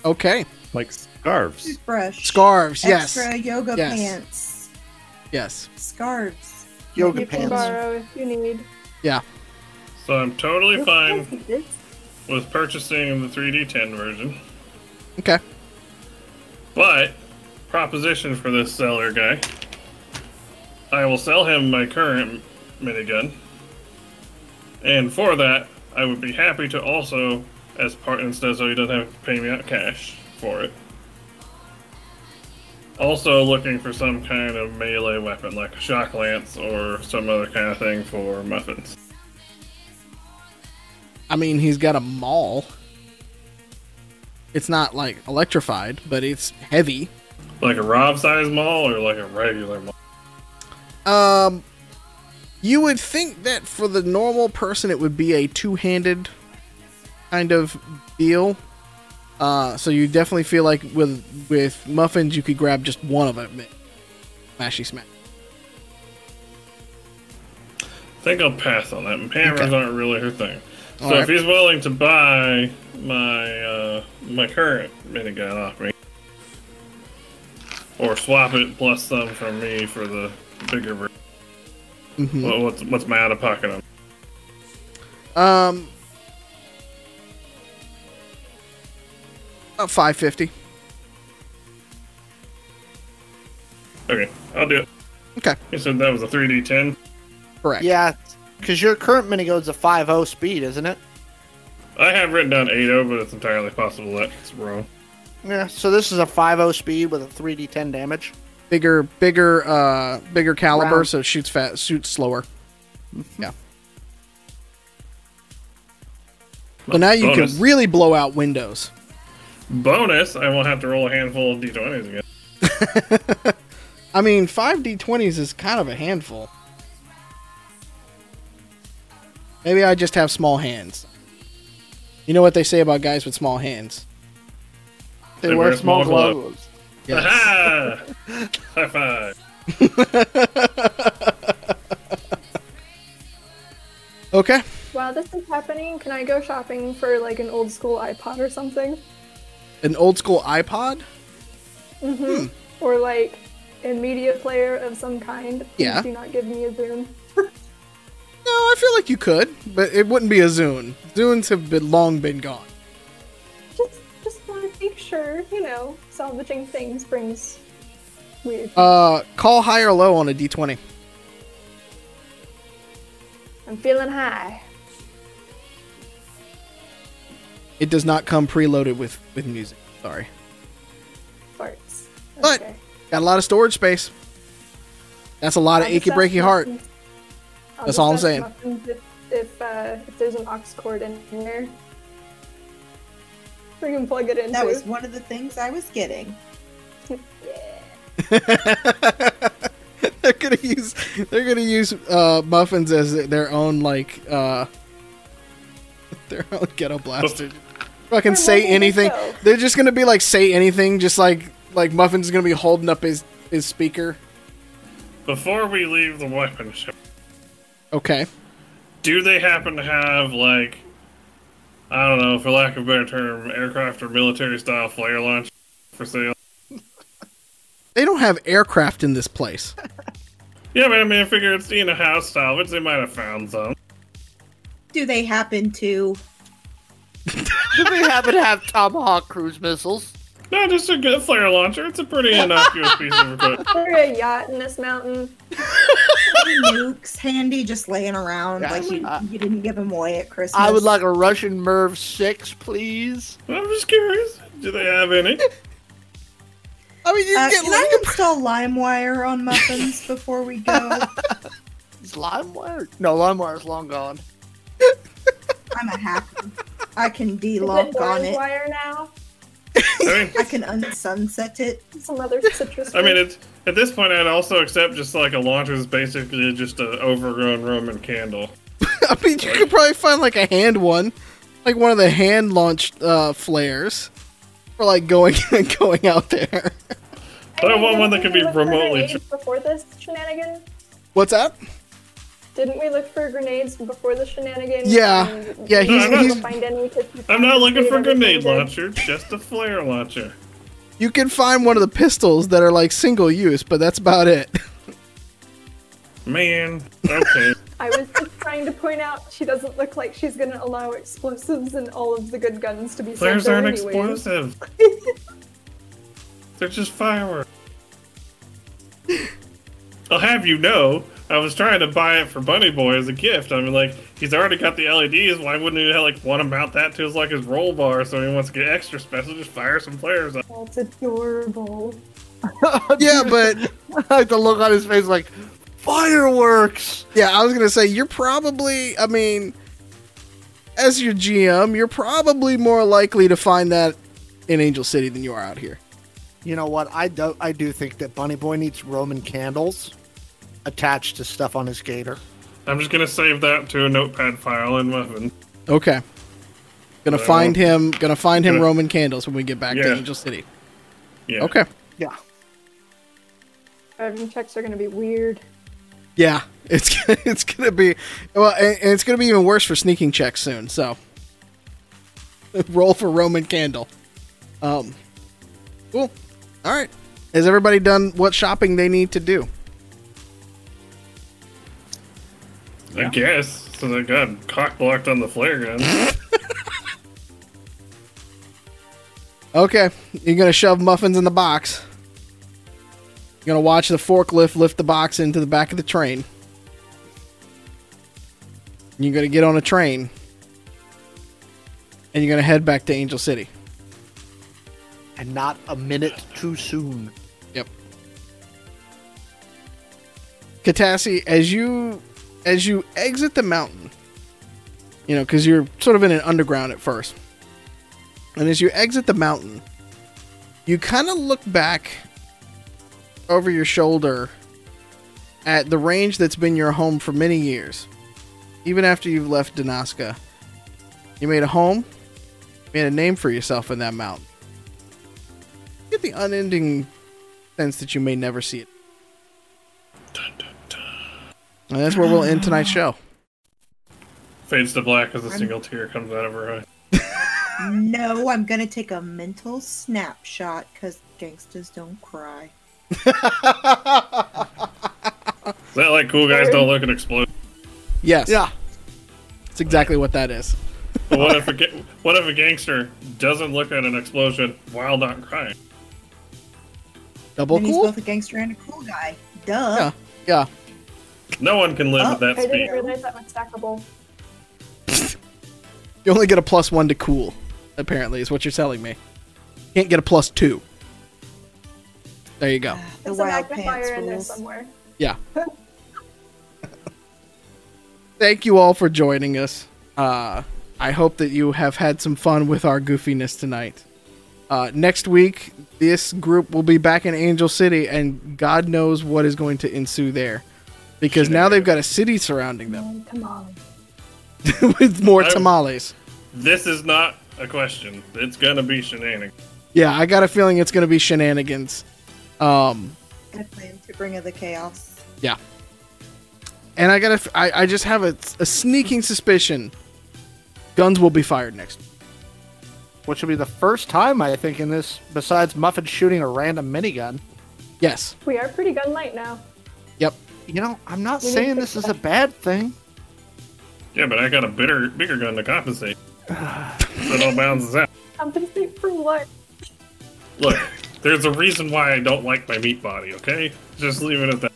Okay. Like scarves. Toothbrush, Scarves. Yes. extra yoga Yes. pants, Yes. scarves. Yoga you can borrow if you need. Yeah. so I'm totally fine with purchasing the 3d10 version. Okay. But proposition for this seller guy. I will sell him my current minigun. And for that, I would be happy to also, as part instead, so he doesn't have to pay me out cash for it. Also, looking for some kind of melee weapon, like a shock lance or some other kind of thing for muffins. I mean, he's got a maul. It's not like electrified, but it's heavy. Like a Rob size maul or like a regular maul? Um, you would think that for the normal person, it would be a two-handed kind of deal. Uh, so you definitely feel like with with muffins, you could grab just one of them, smashy smash. I think I'll pass on that. Hammers Okay. aren't really her thing. So Alright. if he's willing to buy my uh, my current minigun off me, or swap it plus some from me for the bigger version, Mhm. what, what's what's my out of pocket on? Um, about five fifty. Okay, I'll do it. Okay, You said that was a 3d10. correct. Yeah, because your current minigun's a 5.0 speed, isn't it? I have written down 80, but it's entirely possible that's wrong. Yeah, so this is a 5.0 speed with a 3d10 damage. Bigger, bigger, uh, bigger caliber, Round. so it shoots fat, shoots slower. Mm-hmm. Yeah. So now you Bonus. can really blow out windows. Bonus, I won't have to roll a handful of d20s again. [laughs] I mean, five d20s is kind of a handful. Maybe I just have small hands. You know what they say about guys with small hands? They, wear, small gloves. Yes. Aha! High five. [laughs] okay. While this is happening, can I go shopping for like an old school iPod or something? An old school iPod? Mm-hmm. Or like a media player of some kind. Yeah. Do not give me a Zune. [laughs] No, I feel like you could, but it wouldn't be a Zune. Zunes have been long been gone. Just, sure, you know, salvaging things brings weird. Uh, call high or low on a d20. I'm feeling high. It does not come preloaded with with music. Sorry. Farts. But- Got a lot of storage space. That's a lot of I'll achy breaky heart. I'll That's all I'm saying. If if, uh, if there's an aux cord in there, we can plug it in. That was one of the things I was getting. [laughs] they're gonna use they're gonna use uh, muffins as their own like uh, [laughs] their own ghetto blaster. Fucking They're say anything. show. They're just gonna be like say anything, just like like muffins is gonna be holding up his his speaker. Before we leave the weapon shop, Okay. do they happen to have, like, I don't know, for lack of a better term, aircraft or military style flare launch for sale? They don't have aircraft in this place. [laughs] Yeah, but I mean, I figure it's, you know, house style, which they might have found some. Do they happen to? [laughs] Do they happen to have Tomahawk cruise missiles? No, just a good flare launcher. It's a pretty innocuous piece of equipment. [laughs] Is there a yacht in this mountain? [laughs] nukes handy just laying around Yes, like you, uh, you didn't give them away at Christmas. I would like a Russian Merv 6, please. I'm just curious. Do they have any? I mean, you Uh, get can I install LimeWire on [laughs] muffins before we go? Is LimeWire? No, LimeWire's long gone. I'm a hacker. I can Is it delog on orange it. wire now? I mean, I can unsunset it. Some other citrus. I mean, fruit? it's, at this point, I'd also accept just like a launcher is basically just an overgrown Roman candle. [laughs] I mean, you could probably find like a hand one, like one of the hand launched uh, flares, for like going [laughs] going out there. But I want one that can be remotely. grenades before this shenanigan. What's that? Didn't we look for grenades before the shenanigans? Yeah. And Yeah, we he's- didn't he's- find any 'cause we I'm not looking for a grenade launcher, just a flare launcher. You can find one of the pistols that are like single use, but that's about it. [laughs] Man, okay. I was just trying to point out she doesn't look like she's gonna allow explosives and all of the good guns to be sold Flares there aren't anyways. explosive. [laughs] They're just fireworks. I'll have you know, I was trying to buy it for Bunny Boy as a gift. I mean, like, he's already got the LEDs. Why wouldn't he like want to mount that to his like his roll bar? So he wants to get extra special. Just fire some flares up. That's adorable. [laughs] Yeah, but I like the look on his face, like fireworks. yeah, I was gonna say you're probably. I mean, as your GM, you're probably more likely to find that in Angel City than you are out here. You know what? I do. I do think that Bunny Boy needs Roman candles attached to stuff on his gator. I'm just gonna save that to a notepad file in Muffin. Okay. Gonna Uh, find him. Gonna find him gonna- Roman candles when we get back to Angel City. Yeah. Okay. Yeah. Driving checks are gonna be weird. Yeah, [laughs] it's it's gonna be well, and, and it's gonna be even worse for sneaking checks soon. So, [laughs] roll for Roman candle. Um, cool. All right. Has everybody done what shopping they need to do? I guess. So I got cock blocked on the flare gun. [laughs] Okay, you're gonna shove muffins in the box. You're gonna watch the forklift lift the box into the back of the train. You're gonna get on a train, and you're gonna head back to Angel City. And not a minute too soon. Yep. Katassi, as you as you exit the mountain, you know, because you're sort of in an underground at first, and as you exit the mountain, you kind of look back over your shoulder at the range that's been your home for many years. Even after you've left Danaska, you made a home, made a name for yourself in that mountain. You get the unending sense that you may never see it. And that's where we'll end tonight's show. Fades to black as a single tear comes out of her eye. [laughs] No, I'm gonna take a mental snapshot because gangsters don't cry. [laughs] Is that like cool guys don't look and explode? Yes. Yeah. That's exactly what that is. But what if a [laughs] ga- what if a gangster doesn't look at an explosion while not crying? Double and he's both a gangster and a cool guy. Duh. Yeah. Yeah. No one can live Oh, with that I didn't speed. realize that was stackable. [laughs] You only get a plus one to cool, apparently, is what you're telling me. Can't get a plus two. There you go. [sighs] The There's a wild magnifier pants in there somewhere. Yeah. [laughs] Thank you all for joining us. Uh, I hope that you have had some fun with our goofiness tonight. Uh, next week, this group will be back in Angel City, and God knows what is going to ensue there. Because now they've got a city surrounding them Come [laughs] with more I'm- tamales. This is not a question. It's gonna be shenanigans. Yeah, I got a feeling it's going to be shenanigans. Um, I plan to bring of the chaos. Yeah. And I gotta, f- I, I just have a, a sneaking suspicion guns will be fired next. Which will be the first time, I think, in this, besides Muffin shooting a random minigun. Yes. We are pretty gun light now. Yep. You know, I'm not We saying this is a bad thing. Yeah, but I got a bitter, bigger gun to compensate. [sighs] so it all balances out. Compensate for what? Look, there's a reason why I don't like my meat body. Okay, just leave it at that.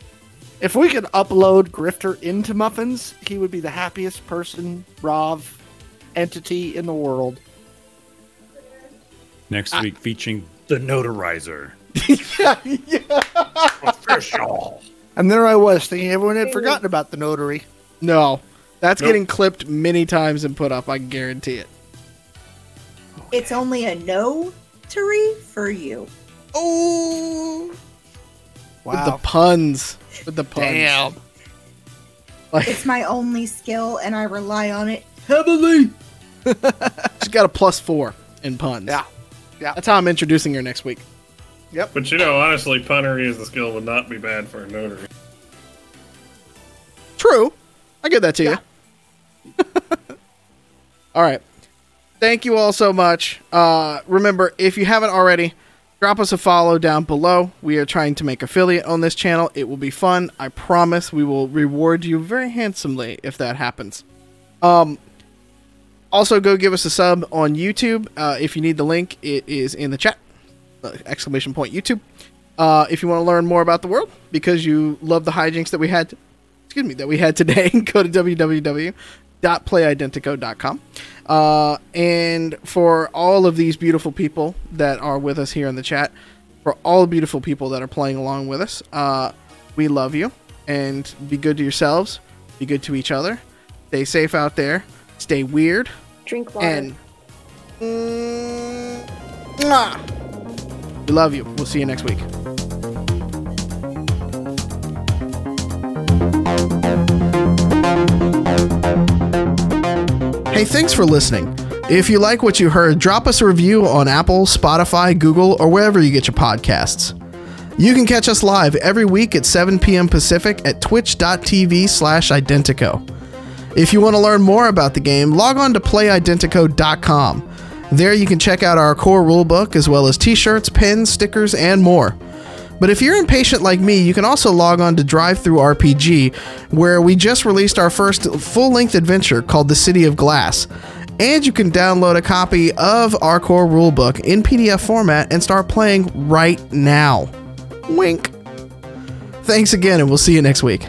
If we could upload Grifter into Muffins, he would be the happiest person, Rov, entity in the world. Next week featuring the notarizer. [laughs] Official. And there I was thinking everyone had forgotten about the notary. No. That's Nope. getting clipped many times and put up, I guarantee it. It's only a no to for you. Oh, wow! with the puns. With the puns. Damn. Like, It's my only skill, and I rely on it heavily. [laughs] she's got a plus four in puns. Yeah. Yeah. That's how I'm introducing her next week. But you know, honestly, punnery as a skill would not be bad for a notary. True. I give that to you. [laughs] all right. Thank you all so much. Uh, remember, if you haven't already, drop us a follow down below. We are trying to make affiliate on this channel. It will be fun. I promise we will reward you very handsomely if that happens. Um, also, go give us a sub on YouTube. Uh, if you need the link, it is in the chat. Exclamation point YouTube. Uh, if you want to learn more about the world because you love the hijinks that we had, excuse me, that we had today, [laughs] go to www.playidentico.com. Uh, and for all of these beautiful people that are with us here in the chat, for all the beautiful people that are playing along with us, uh, we love you and be good to yourselves, be good to each other, stay safe out there, stay weird, Drink water. and mm, mwah. We love you. We'll see you next week. Hey, thanks for listening. If you like what you heard, drop us a review on Apple, Spotify, Google, or wherever you get your podcasts. You can catch us live every week at 7 p.m. Pacific at twitch.tv slash Identico. If you want to learn more about the game, log on to playidentico.com. There you can check out our core rulebook as well as t-shirts, pins, stickers, and more. But if you're impatient like me, you can also log on to DriveThruRPG, where we just released our first full length adventure called The City of Glass. And you can download a copy of our core rulebook in PDF format and start playing right now. Wink. Thanks again, and we'll see you next week.